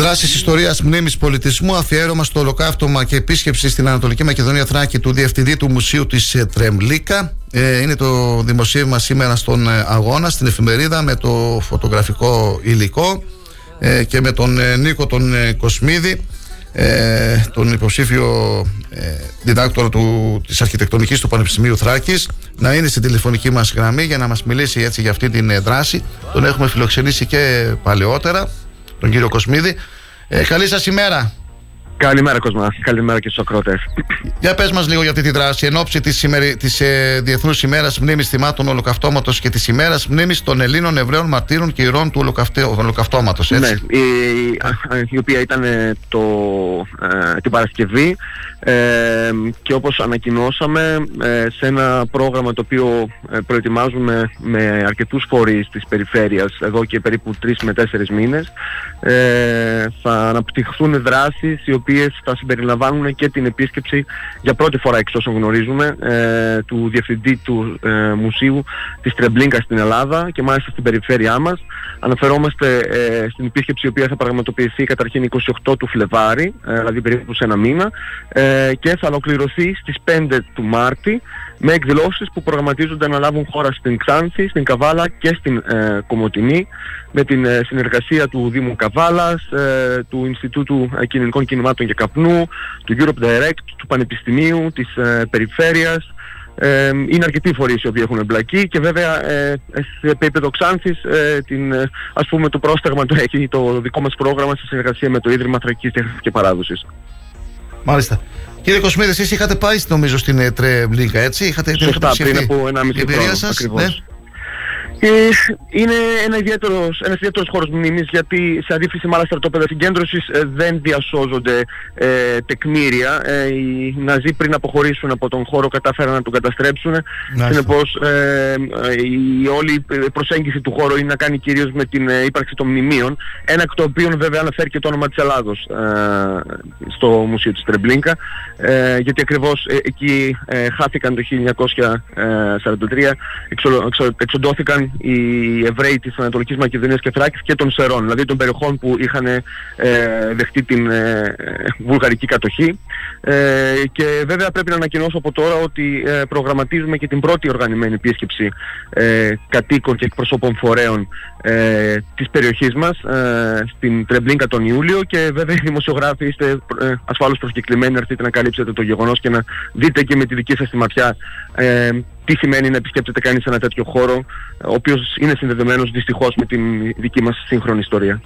Δράση Ιστορίας Μνήμης Πολιτισμού, αφιέρωμα στο ολοκαύτωμα και επίσκεψη στην Ανατολική Μακεδονία Θράκη του Διευθυντή του Μουσείου της ε, Τρεμλίκα. Ε, είναι το δημοσίευμα σήμερα στον ε, αγώνα, στην εφημερίδα, με το φωτογραφικό υλικό και με τον Νίκο τον Κοσμίδη, τον υποψήφιο διδάκτορα του, της αρχιτεκτονικής του Πανεπιστημίου Θράκης να είναι στην τηλεφωνική μας γραμμή για να μας μιλήσει έτσι για αυτή την δράση τον έχουμε φιλοξενήσει και παλαιότερα τον κύριο Κοσμίδη. Ε, καλή σας ημέρα. Καλημέρα Κοσμά, καλημέρα και στους ακρότες. Για πες μας λίγο για αυτή τη δράση εν ώψη της, σημερι... της ε, Διεθνούς ημέρας μνήμης θυμάτων ολοκαυτώματος και της ημέρας μνήμης των Ελλήνων Εβραίων μαρτύρων και ηρών του ολοκαυτώματος, έτσι; Ναι, η, η οποία ήταν ε, το, ε, την Παρασκευή ε, και όπως ανακοινώσαμε ε, σε ένα πρόγραμμα το οποίο ε, προετοιμάζουμε με αρκετούς φορείς της περιφέρειας εδώ και περίπου 3 με 4 μήνες θα αναπτυχθούν δράσεις οι οποίες θα συμπεριλαμβάνουν και την επίσκεψη για πρώτη φορά εξ όσων γνωρίζουμε του Διευθυντή του Μουσείου της Τρεμπλίνκας στην Ελλάδα και μάλιστα στην περιφέρειά μας. Αναφερόμαστε στην επίσκεψη η οποία θα πραγματοποιηθεί καταρχήν 28 του Φλεβάρι δηλαδή περίπου σε ένα μήνα και θα ολοκληρωθεί στις 5 του Μάρτη με εκδηλώσεις που προγραμματίζονται να λάβουν χώρα στην Ξάνθη, στην Καβάλα και στην ε, Κομωτινή με την ε, συνεργασία του Δήμου Καβάλας, ε, του Ινστιτούτου Κοινωνικών Κινημάτων και Καπνού, του Europe Direct, του Πανεπιστημίου, της ε, Περιφέρειας. είναι αρκετοί φορείς οι οποίοι έχουν εμπλακεί και βέβαια σε επίπεδο Ξάνθης την, ας πούμε το πρόσταγμα το έχει το δικό μας πρόγραμμα σε συνεργασία με το Ίδρυμα Θρακικής Τέχνης και Παράδοσης. Μάλιστα. Κύριε Κοσμίδης, εσείς είχατε πάει νομίζω στην Τρεμπλίνκα, έτσι; Είχατε Σωστά, πριν από ένα μισή χρόνο. Σας, ναι. Ε, είναι ένα ιδιαίτερος, ένας ιδιαίτερος χώρος μνήμης γιατί σε αντίθεση με άλλα στρατόπεδα συγκέντρωσης ε, δεν διασώζονται ε, τεκμήρια. Ε, οι Ναζί πριν αποχωρήσουν από τον χώρο κατάφεραν να τον καταστρέψουν. Συνεπώς ε, η όλη προσέγγιση του χώρου είναι να κάνει κυρίως με την ύπαρξη των μνημείων. Ένα εκ των οποίων βέβαια αναφέρει και το όνομα της Ελλάδος στο Μουσείο της Τρεμπλίνκα γιατί ακριβώς εκεί χάθηκαν το 1943, εξοντώθηκαν οι Εβραίοι της Ανατολικής Μακεδονίας και Θράκης και των Σερών, δηλαδή των περιοχών που είχαν ε, δεχτεί την ε, βουλγαρική κατοχή. Ε, και βέβαια πρέπει να ανακοινώσω από τώρα ότι ε, προγραμματίζουμε και την πρώτη οργανημένη επίσκεψη ε, κατοίκων και εκπροσώπων φορέων ε, της περιοχής μας στην Τρεμπλίνκα τον Ιούλιο και βέβαια οι δημοσιογράφοι είστε ασφάλως προσκεκλημένοι να έρθετε να καλύψετε το γεγονός και να δείτε και με τη δική σας τη ματιά τι σημαίνει να επισκέπτεται κανείς ένα τέτοιο χώρο, ο οποίος είναι συνδεδεμένος δυστυχώς με την δική μας σύγχρονη ιστορία.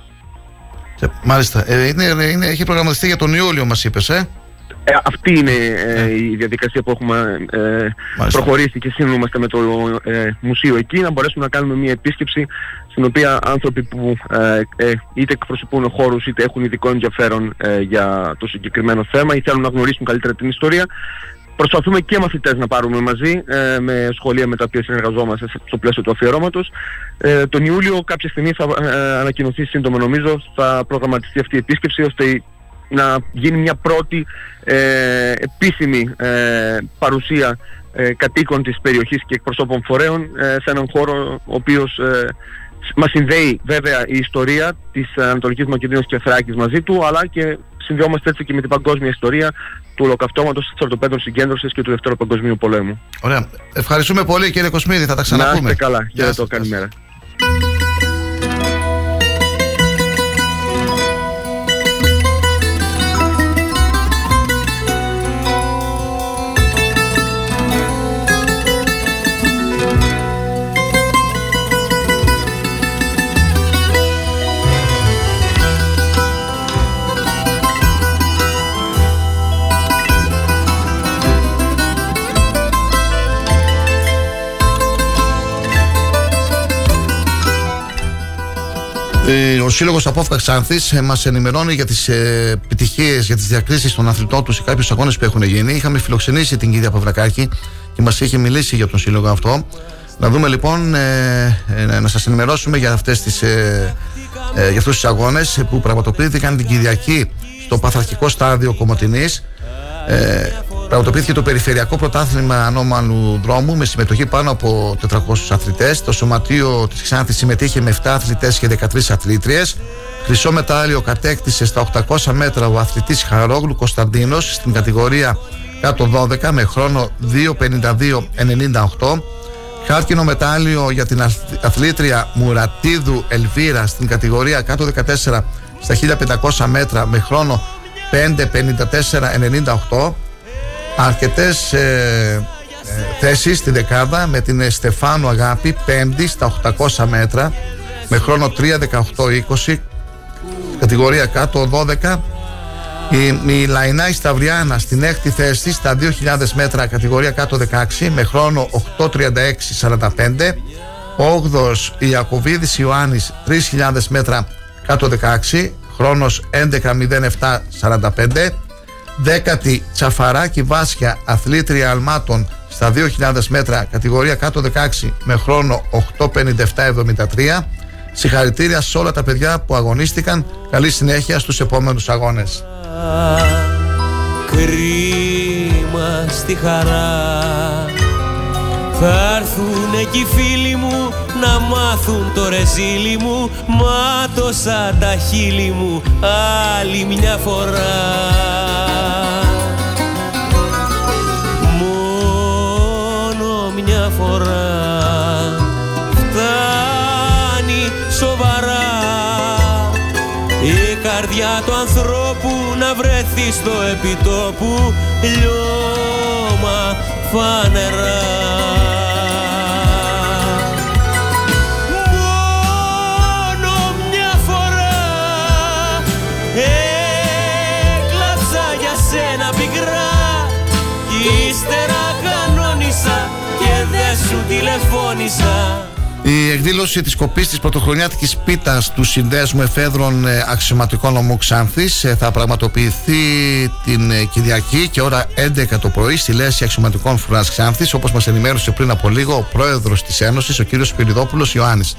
Ε, μάλιστα. Ε, είναι, είναι, έχει προγραμματιστεί για τον Ιούλιο μας είπες, ε; Ε, αυτή είναι ε, η διαδικασία που έχουμε ε, προχωρήσει και συνομαστε με το ε, μουσείο εκεί να μπορέσουμε να κάνουμε μια επίσκεψη στην οποία άνθρωποι που είτε εκπροσωπούν χώρους είτε έχουν ειδικό ενδιαφέρον για το συγκεκριμένο θέμα ή θέλουν να γνωρίσουν καλύτερα την ιστορία Προσπαθούμε και μαθητές να πάρουμε μαζί ε, με σχολεία με τα οποία συνεργαζόμαστε στο πλαίσιο του αφιερώματος. Ε, τον Ιούλιο κάποια στιγμή θα ε, ανακοινωθεί σύντομα νομίζω, θα προγραμματιστεί αυτή η επίσκεψη ώστε να γίνει μια πρώτη ε, επίσημη ε, παρουσία κατοίκων της περιοχής και εκπροσώπων φορέων σε έναν χώρο ο οποίος μας συνδέει βέβαια η ιστορία της Ανατολικής Μακεδονίας και Θράκης μαζί του αλλά και συνδυόμαστε έτσι και με την παγκόσμια ιστορία του ολοκαυτώματος της ορτοπέδων συγκέντρωσης και του Δευτέρου Παγκοσμίου Πολέμου. Ωραία. Ευχαριστούμε πολύ κύριε Κοσμίδη. Θα τα ξαναπούμε. Να είστε καλά. Γεια σας. Καλημέρα. Ο Σύλλογος Απόφκα Ξάνθη ε, μας ενημερώνει για τις ε, επιτυχίες, για τις διακρίσεις των αθλητών τους σε κάποιους αγώνες που έχουν γίνει. Είχαμε φιλοξενήσει την κυρία Παυρακάκη και μας είχε μιλήσει για τον Σύλλογο αυτό. Να δούμε λοιπόν, να σας ενημερώσουμε για, αυτές τις, για αυτούς τους αγώνες που πραγματοποιήθηκαν την Κυριακή στο παθαρχικό στάδιο Κομωτινής Πραγματοποιήθηκε το Περιφερειακό Πρωτάθλημα Ανώμαλου Δρόμου με συμμετοχή πάνω από 400 αθλητές. Το Σωματείο της Ξάνθης συμμετείχε με 7 αθλητές και 13 αθλήτριες. Χρυσό μετάλλιο κατέκτησε στα 800 μέτρα ο αθλητής Χαρόγλου Κωνσταντίνος στην κατηγορία κάτω 12 με χρόνο 2.52.98. Χάρκινο μετάλλιο για την αθλήτρια Μουρατίδου Ελβίρα στην κατηγορία κάτω 14 στα 1500 μέτρα με χρόνο 5.54.98 αρκετές ε, ε, θέσεις στη δεκάδα με την Στεφάνου Αγάπη πέμπτη στα 800 μέτρα με χρόνο 3.18.20 κατηγορία κάτω 12 η, η Λαϊνάη Σταυριάνα στην έκτη θέση στα 2.000 μέτρα κατηγορία κάτω 16 με χρόνο 8.36.45 8ος Ιακωβίδης Ιωάννης 3.000 μέτρα κάτω 16 χρόνος 11.07.45 Δέκατη Τσαφαράκη Βάσια αθλήτρια αλμάτων στα 2.000 μέτρα κατηγορία κάτω 16 με χρόνο 8.57.73 Συγχαρητήρια σε όλα τα παιδιά που αγωνίστηκαν. Καλή συνέχεια στους επόμενους αγώνες. Κρίμα στη χαρά Θα έρθουν εκεί οι φίλοι μου να μάθουν το ρεζίλι μου. Μάτωσα τα χείλη μου άλλη μια φορά. Μόνο μια φορά. Φτάνει σοβαρά η καρδιά του ανθρώπου να βρεθεί στο επιτόπου. Λιώμα φανερά Η Η εκδήλωση της κοπής της πρωτοχρονιάτικης πίτας του Συνδέσμου Εφέδρων ε, Αξιωματικών Ομού Ξάνθης ε, θα πραγματοποιηθεί την ε, Κυριακή και ώρα 11 το πρωί στη Λέση Αξιωματικών Φρουράς Ξάνθης, όπως μας ενημέρωσε πριν από λίγο ο πρόεδρος της Ένωσης, ο κ. Σπυριδόπουλος Ιωάννης.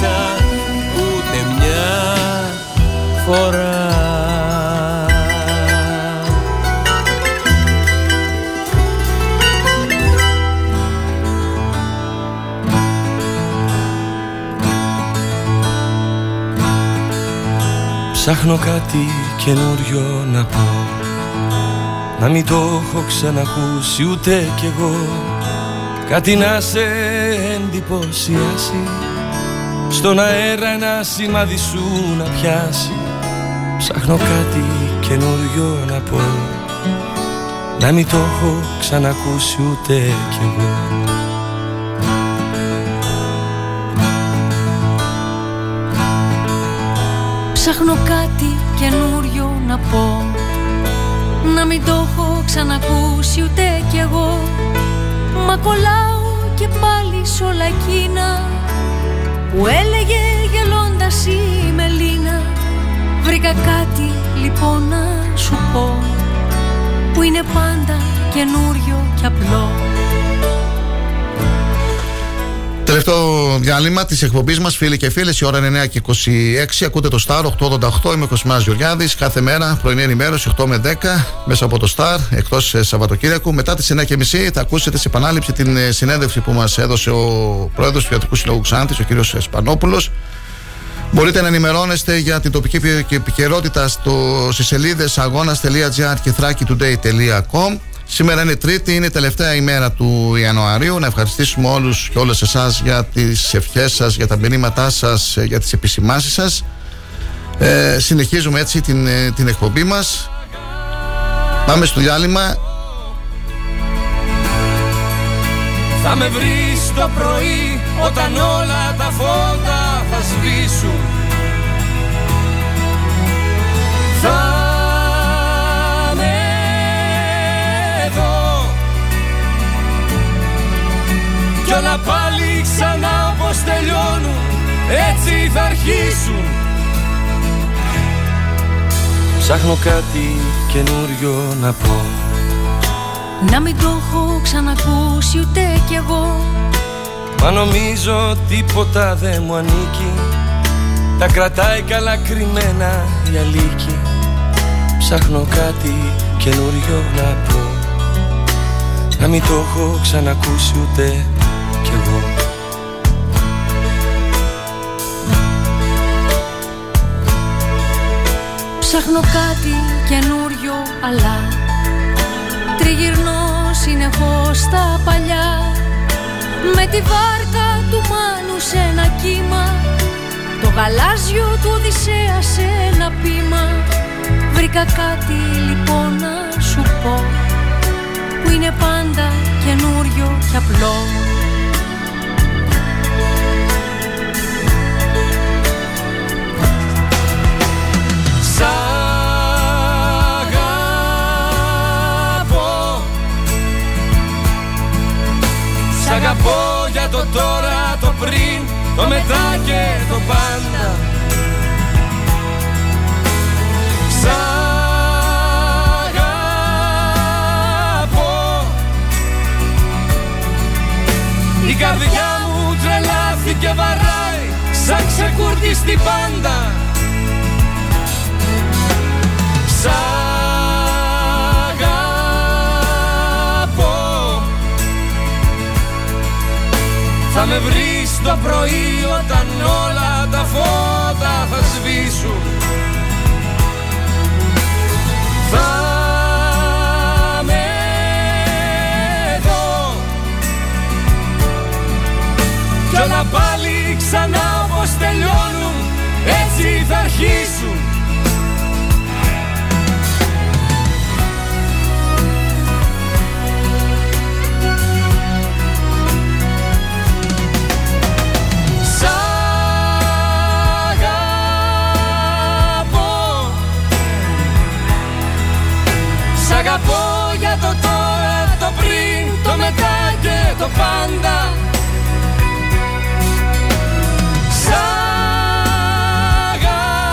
Τηλεφώνησα φορά. Ψάχνω κάτι καινούριο να πω Να μην το έχω ξανακούσει ούτε κι εγώ. Κάτι να σε εντυπωσιάσει Στον αέρα ένα σημάδι σου να πιάσει. Ψάχνω κάτι καινούριο να πω. Να μην το έχω ξανακούσει ούτε κι εγώ. Ψάχνω κάτι καινούριο να πω. Να μην το έχω ξανακούσει ούτε κι εγώ. Μα κολλάω και πάλι σ' όλα εκείνα Που έλεγε γελώντας η Μελίνα. Βρήκα κάτι λοιπόν να σου πω Που είναι πάντα καινούριο και απλό Τελευταίο διάλειμμα της εκπομπής μας, φίλοι και φίλες, η ώρα είναι 9 και 26. Ακούτε το Star 888. Είμαι ο Κοσμάς Γεωργιάδης. Κάθε μέρα πρωινή ενημέρωση 8 με 10 μέσα από το Star, εκτός ε, Σαββατοκύριακου. Μετά τις 9.30 θα ακούσετε σε επανάληψη την ε, συνέντευξη που μας έδωσε ο πρόεδρος του Ιατρικού Συλλόγου Ξάντη, ο κ. Σπανόπουλος. Μπορείτε να ενημερώνεστε για την τοπική επικαιρότητα στι σελίδες αγώνα.gr και thrakitoday.com. Σήμερα είναι Τρίτη, είναι η τελευταία ημέρα του Ιανουαρίου. Να ευχαριστήσουμε όλους και όλες εσάς για τις ευχές σας, για τα μηνύματά σας, για τις επισημάσει σας. Ε, συνεχίζουμε έτσι την, ε, την εκπομπή μας. Πάμε στο διάλειμμα. Θα με βρεις το πρωί όταν όλα τα φώτα σβήσουν Θα με Κι όλα πάλι ξανά όπως τελειώνουν Έτσι θα αρχίσουν. Ψάχνω κάτι καινούριο να πω. Να μην το έχω ξανακούσει ούτε κι εγώ. Μα νομίζω τίποτα δεν μου ανήκει. Τα κρατάει καλά κρυμμένα η αλήκη. Ψάχνω κάτι καινούριο να πω. Να μην το έχω ξανακούσει ούτε Ψάχνω κάτι καινούριο αλλά Τριγυρνώ συνεχώς στα παλιά. Με τη βάρκα του Μάνου σε ένα κύμα Το γαλάζιο του Οδυσσέα σε ένα πείμα. Βρήκα κάτι λοιπόν να σου πω Που είναι πάντα καινούριο και απλό Σ' αγαπώ για το τώρα, το πριν, το μετά και το πάντα. Σ' αγαπώ. Η καρδιά μου τρελάθηκε βαράει σαν ξεκουρδιστή πάντα. Σ' Θα με βρεις το πρωί όταν όλα τα φώτα θα σβήσουν. Θα με δω. Κι όλα πάλι ξανά όπως τελειώνουν έτσι θα αρχίσουν αγαπώ για το τώρα, το πριν, το μετά και το πάντα. Σ' αγαπώ.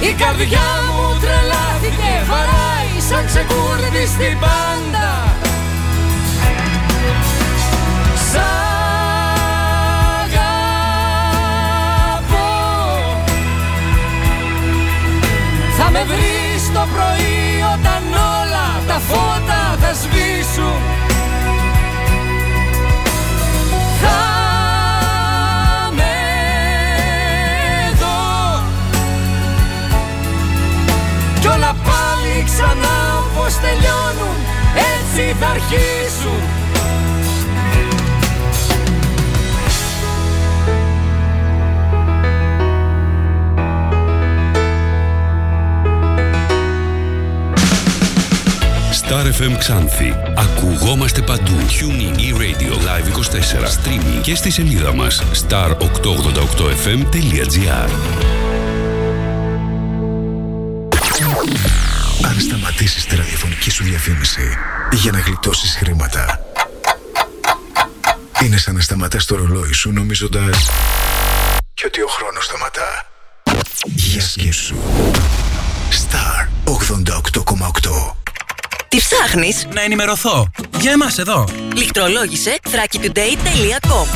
Η καρδιά μου τρελάθηκε, βαράει σαν ξεκούρδι στην πάντα Θα με βρεις το πρωί όταν όλα τα φώτα θα σβήσουν. Θα με δω. Κι όλα πάλι ξανά όπως τελειώνουν έτσι θα αρχίσουν Star FM Ξάνθη. Ακουγόμαστε παντού. TuneIn e-radio live 24. Streaming και στη σελίδα μας star888fm.gr Αν σταματήσεις τη ραδιοφωνική σου διαφήμιση για να γλιτώσεις χρήματα, είναι σαν να σταματάς το ρολόι σου νομίζοντας και ότι ο χρόνος σταματά. Για σκέψου. Star 88,8 Τι ψάχνεις; Να ενημερωθώ. Για εμάς εδώ. Λιχτρολόγησε thrakitoday.com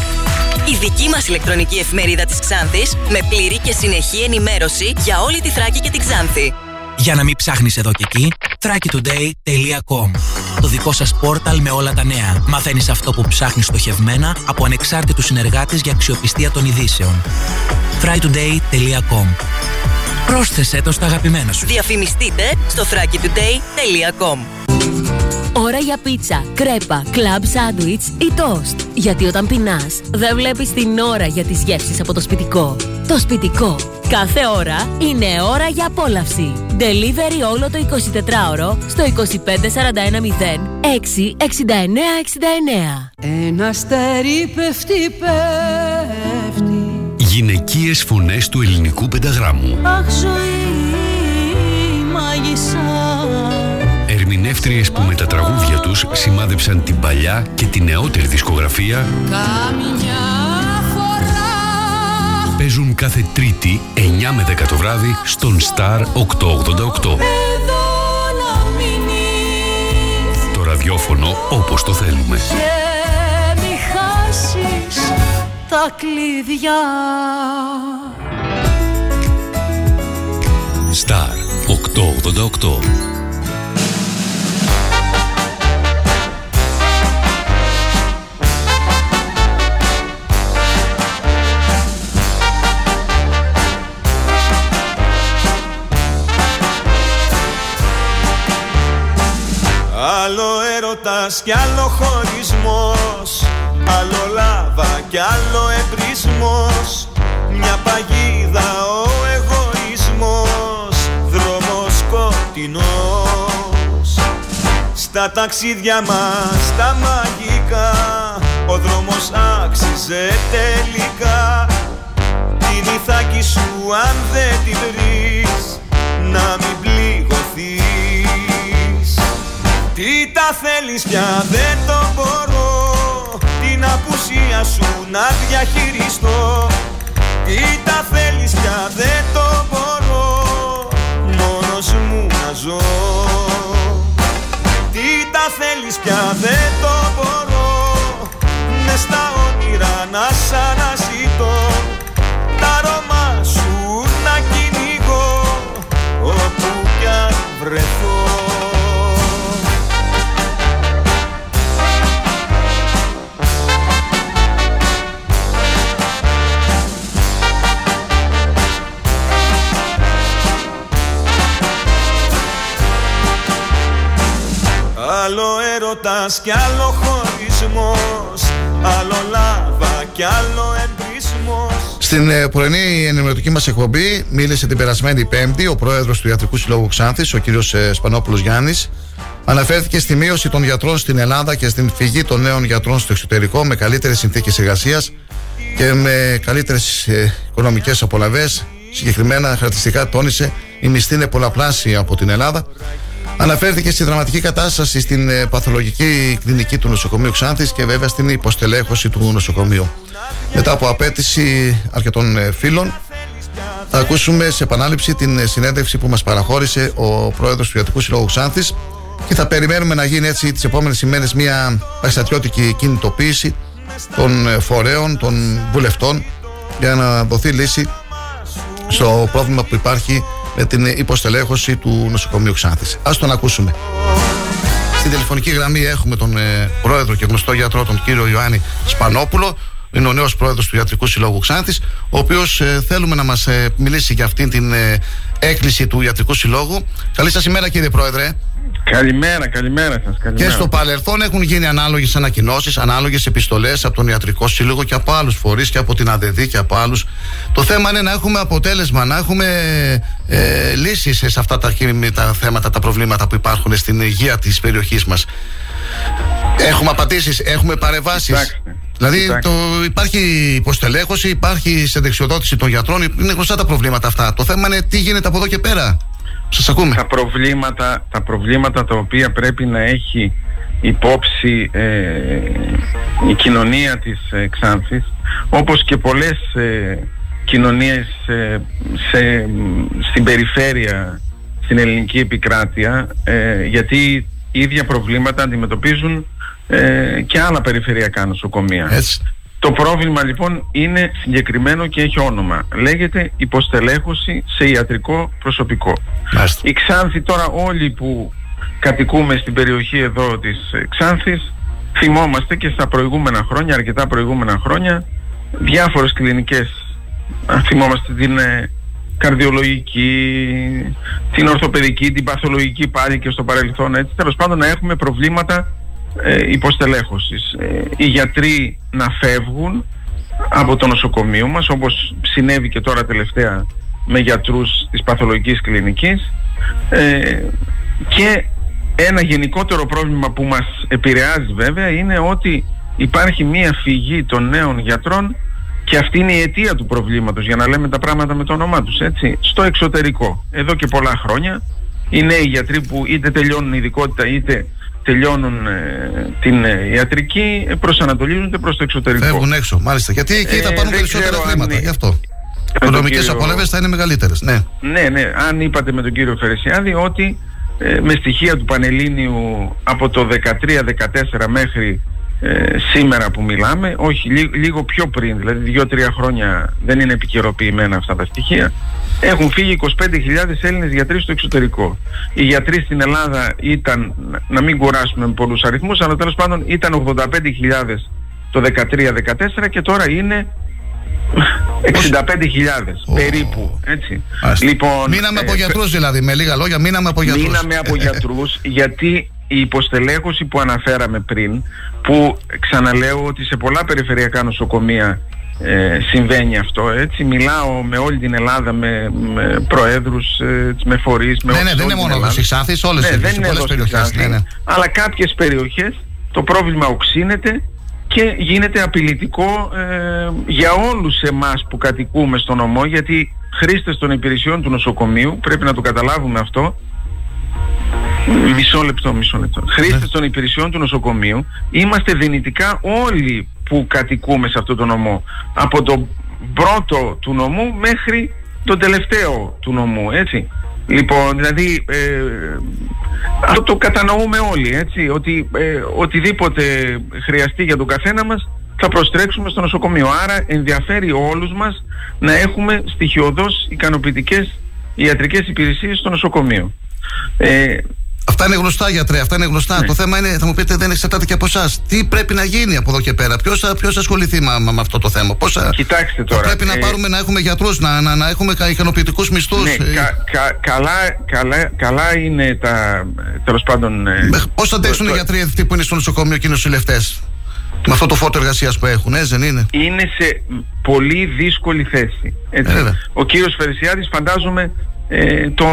Η δική μας ηλεκτρονική εφημερίδα της Ξάνθης με πλήρη και συνεχή ενημέρωση για όλη τη Θράκη και την Ξάνθη. Για να μην ψάχνεις εδώ και εκεί, thrakitoday.com Το δικό σας πόρταλ με όλα τα νέα. Μαθαίνεις αυτό που ψάχνεις στοχευμένα από ανεξάρτητους συνεργάτες για αξιοπιστία των ειδήσεων. thrakitoday.com Πρόσθεσέ το στα αγαπημένα σου. Διαφημιστείτε στο thrakitoday.com Ώρα για πίτσα, κρέπα, κλαμπ σάντουιτς ή τόστ. Γιατί όταν πεινάς, δεν βλέπεις την ώρα για τις γεύσεις από το σπιτικό. Το σπιτικό. Κάθε ώρα είναι ώρα για απόλαυση. Delivery όλο το 24ωρο στο 25410 66969. Ένα αστέρι πέφτει, πέφτει Γυναικείες φωνές του ελληνικού πενταγράμμου. Αχ ζωή μάγισσα Ερμηνεύτριες που με τα τραγούδια τους σημάδεψαν την παλιά και την νεότερη δισκογραφία Καμιά φορά παίζουν κάθε Τρίτη 9 με 10 το βράδυ στον Star 888. εδώ να μείνεις Το ραδιόφωνο όπως το θέλουμε. Και μη χάσεις τα κλειδιά Star 888. Άλλο έρωτας κι άλλο χωρισμός Άλλο λάβα κι άλλο εμπρισμός. Μια παγίδα ο εγωισμός. Δρόμος σκοτεινός. Στα ταξίδια μας τα μαγικά Ο δρόμος άξιζε τελικά. Την ηθάκη σου αν δεν την βρεις Να μην πληγωθείς. Τι τα θέλεις πια δεν το μπορώ Την απουσία σου να διαχειριστώ. Τι τα θέλεις πια δεν το μπορώ. Μόνος μου να ζω. Τι τα θέλεις πια δεν το μπορώ. Μες στα όνειρα να σ' αναζητώ. Τα αρώμα σου να κυνηγώ Όπου κι αν βρεθώ Άλλο έρωτας κι άλλο χωρισμός Άλλο λάβα κι άλλο εμπρισμός Στην ε, πρωινή ενημερωτική μας εκπομπή μίλησε την περασμένη Πέμπτη ο πρόεδρος του Ιατρικού Συλλόγου Ξάνθης, ο κ. Σπανόπουλος Γιάννης. Αναφέρθηκε στη μείωση των γιατρών στην Ελλάδα και στην φυγή των νέων γιατρών στο εξωτερικό με καλύτερες συνθήκες εργασίας και με καλύτερες οικονομικές απολαυές συγκεκριμένα χαρακτηριστικά τόνισε η μισθή είναι πολλαπλάσια από την Ελλάδα. Αναφέρθηκε στη δραματική κατάσταση στην ε, παθολογική κλινική του νοσοκομείου Ξάνθης και βέβαια στην υποστελέχωση του νοσοκομείου. Μετά από απέτηση αρκετών ε, φίλων, θα ακούσουμε σε επανάληψη την ε, συνέντευξη που μας παραχώρησε ο πρόεδρος του Ιατρικού Συλλόγου Ξάνθης και θα περιμένουμε να γίνει έτσι τις επόμενες ημέρες μια παστατιώτικη κινητοποίηση των φορέων, των βουλευτών για να δοθεί λύση στο πρόβλημα που υπάρχει με την υποστελέχωση του νοσοκομείου Ξάνθης. Ας τον ακούσουμε. Στην τηλεφωνική γραμμή έχουμε τον ε, πρόεδρο και γνωστό γιατρό, τον κύριο Ιωάννη Σπανόπουλο. Είναι ο νέος πρόεδρος του Ιατρικού Συλλόγου Ξάνθης, ο οποίος ε, θέλουμε να μας ε, μιλήσει για αυτήν την ε, έκκληση του Ιατρικού Συλλόγου. Καλή σας ημέρα, κύριε Πρόεδρε. Καλημέρα, καλημέρα σας. Και στο παρελθόν έχουν γίνει ανάλογες ανακοινώσεις, ανάλογες επιστολές από τον Ιατρικό Σύλλογο και από άλλους φορείς και από την ΑΔΔ και από άλλους. Το θέμα είναι να έχουμε αποτέλεσμα, να έχουμε ε, λύσεις σε αυτά τα, τα θέματα, τα προβλήματα που υπάρχουν στην υγεία της περιοχής μας. Έχουμε απαντήσεις, έχουμε παρεμβάσεις. Δηλαδή το, υπάρχει υποστελέχωση, υπάρχει σε δεξιοδότηση των γιατρών, είναι γνωστά τα προβλήματα αυτά. Το θέμα είναι τι γίνεται από εδώ και πέρα. Σας ακούμε. Τα προβλήματα τα, προβλήματα τα οποία πρέπει να έχει υπόψη ε, η κοινωνία της ε, Ξάνθης όπως και πολλές ε, κοινωνίες ε, σε, στην περιφέρεια στην ελληνική επικράτεια ε, γιατί ίδια προβλήματα αντιμετωπίζουν ε, και άλλα περιφερειακά νοσοκομεία. Το πρόβλημα λοιπόν είναι συγκεκριμένο και έχει όνομα. Λέγεται υποστελέχωση σε ιατρικό προσωπικό. Η Ξάνθη τώρα όλοι που κατοικούμε στην περιοχή εδώ της Ξάνθης θυμόμαστε και στα προηγούμενα χρόνια, αρκετά προηγούμενα χρόνια διάφορες κλινικές θυμόμαστε την ε, καρδιολογική, την ορθοπαιδική, την παθολογική πάλι και στο παρελθόν έτσι τέλος πάντων να έχουμε προβλήματα ε, υποστελέχωσης. Ε, οι γιατροί να φεύγουν από το νοσοκομείο μας όπως συνέβη και τώρα τελευταία με γιατρούς της παθολογικής κλινικής ε, και ένα γενικότερο πρόβλημα που μας επηρεάζει βέβαια είναι ότι υπάρχει μία φυγή των νέων γιατρών και αυτή είναι η αιτία του προβλήματος για να λέμε τα πράγματα με το όνομά τους έτσι στο εξωτερικό εδώ και πολλά χρόνια οι νέοι γιατροί που είτε τελειώνουν ειδικότητα είτε τελειώνουν ε, την ε, ιατρική ε, προσανατολίζονται προς το εξωτερικό. Φεύγουν έξω, μάλιστα. Γιατί εκεί θα πάρουν περισσότερα χρήματα, γι' αυτό. Οι οικονομικές κύριο... απολέμες θα είναι μεγαλύτερες, ναι. Ναι, ναι. Αν είπατε με τον κύριο Φερεσιάδη ότι με στοιχεία του Πανελλήνιου από το 13-14 μέχρι σήμερα που μιλάμε, όχι λίγο πιο πριν, δηλαδή 2-3 χρόνια δεν είναι επικαιροποιημένα αυτά τα στοιχεία, έχουν φύγει 25.000 Έλληνες γιατροί στο εξωτερικό. Οι γιατροί στην Ελλάδα ήταν, να μην κουράσουμε με πολλούς αριθμούς, αλλά τέλος πάντων ήταν 85.000 το 13-14 και τώρα είναι 65.000 περίπου. Έτσι. Λοιπόν, μείναμε από ε, γιατρούς δηλαδή, με λίγα λόγια, μείναμε από γιατρούς. Μείναμε από γιατρούς γιατί η υποστελέχωση που αναφέραμε πριν, που ξαναλέω ότι σε πολλά περιφερειακά νοσοκομεία ε, συμβαίνει αυτό έτσι μιλάω με όλη την Ελλάδα με, με προέδρους ε, με φορείς με ναι, ναι, δεν είναι μόνο εδώ στις Άθης όλες ναι, δεν είναι πολλές περιοχές ναι, ναι. αλλά κάποιες περιοχές το πρόβλημα οξύνεται και γίνεται απειλητικό ε, για όλους εμάς που κατοικούμε στο νομό γιατί χρήστες των υπηρεσιών του νοσοκομείου πρέπει να το καταλάβουμε αυτό Μισό λεπτό, μισό λεπτό. Χρήστες ναι. των υπηρεσιών του νοσοκομείου είμαστε δυνητικά όλοι που κατοικούμε σε αυτό το νομό. Από τον πρώτο του νομού μέχρι τον τελευταίο του νομού, έτσι. Λοιπόν, δηλαδή, ε, αυτό το κατανοούμε όλοι, έτσι, ότι ε, οτιδήποτε χρειαστεί για τον καθένα μας θα προστρέξουμε στο νοσοκομείο. Άρα ενδιαφέρει όλους μας να έχουμε στοιχειοδός ικανοποιητικές ιατρικές υπηρεσίες στο νοσοκομείο. Ε, Αυτά είναι γνωστά, γιατρέ. Αυτά είναι γνωστά. Ναι. Το θέμα είναι, θα μου πείτε, δεν εξαρτάται και από εσάς. Τι πρέπει να γίνει από εδώ και πέρα, Ποιος θα ασχοληθεί με, με αυτό το θέμα, Πόσα, Κοιτάξτε τώρα. πρέπει να ε, πάρουμε να έχουμε γιατρούς, να, να, να έχουμε ικανοποιητικούς μισθούς. Ναι, ε, κα, κα, καλά, καλά, καλά είναι τα. Τέλος πάντων. Ε, Πώς θα αντέξουν οι γιατροί αυτοί που είναι στο νοσοκομείο και οι νοσηλευτές. Με αυτό το φόρτο εργασίας που έχουν, έτσι δεν είναι; Είναι σε πολύ δύσκολη θέση. Έτσι. Ο κύριος Φερσιάδη φαντάζομαι ε, το,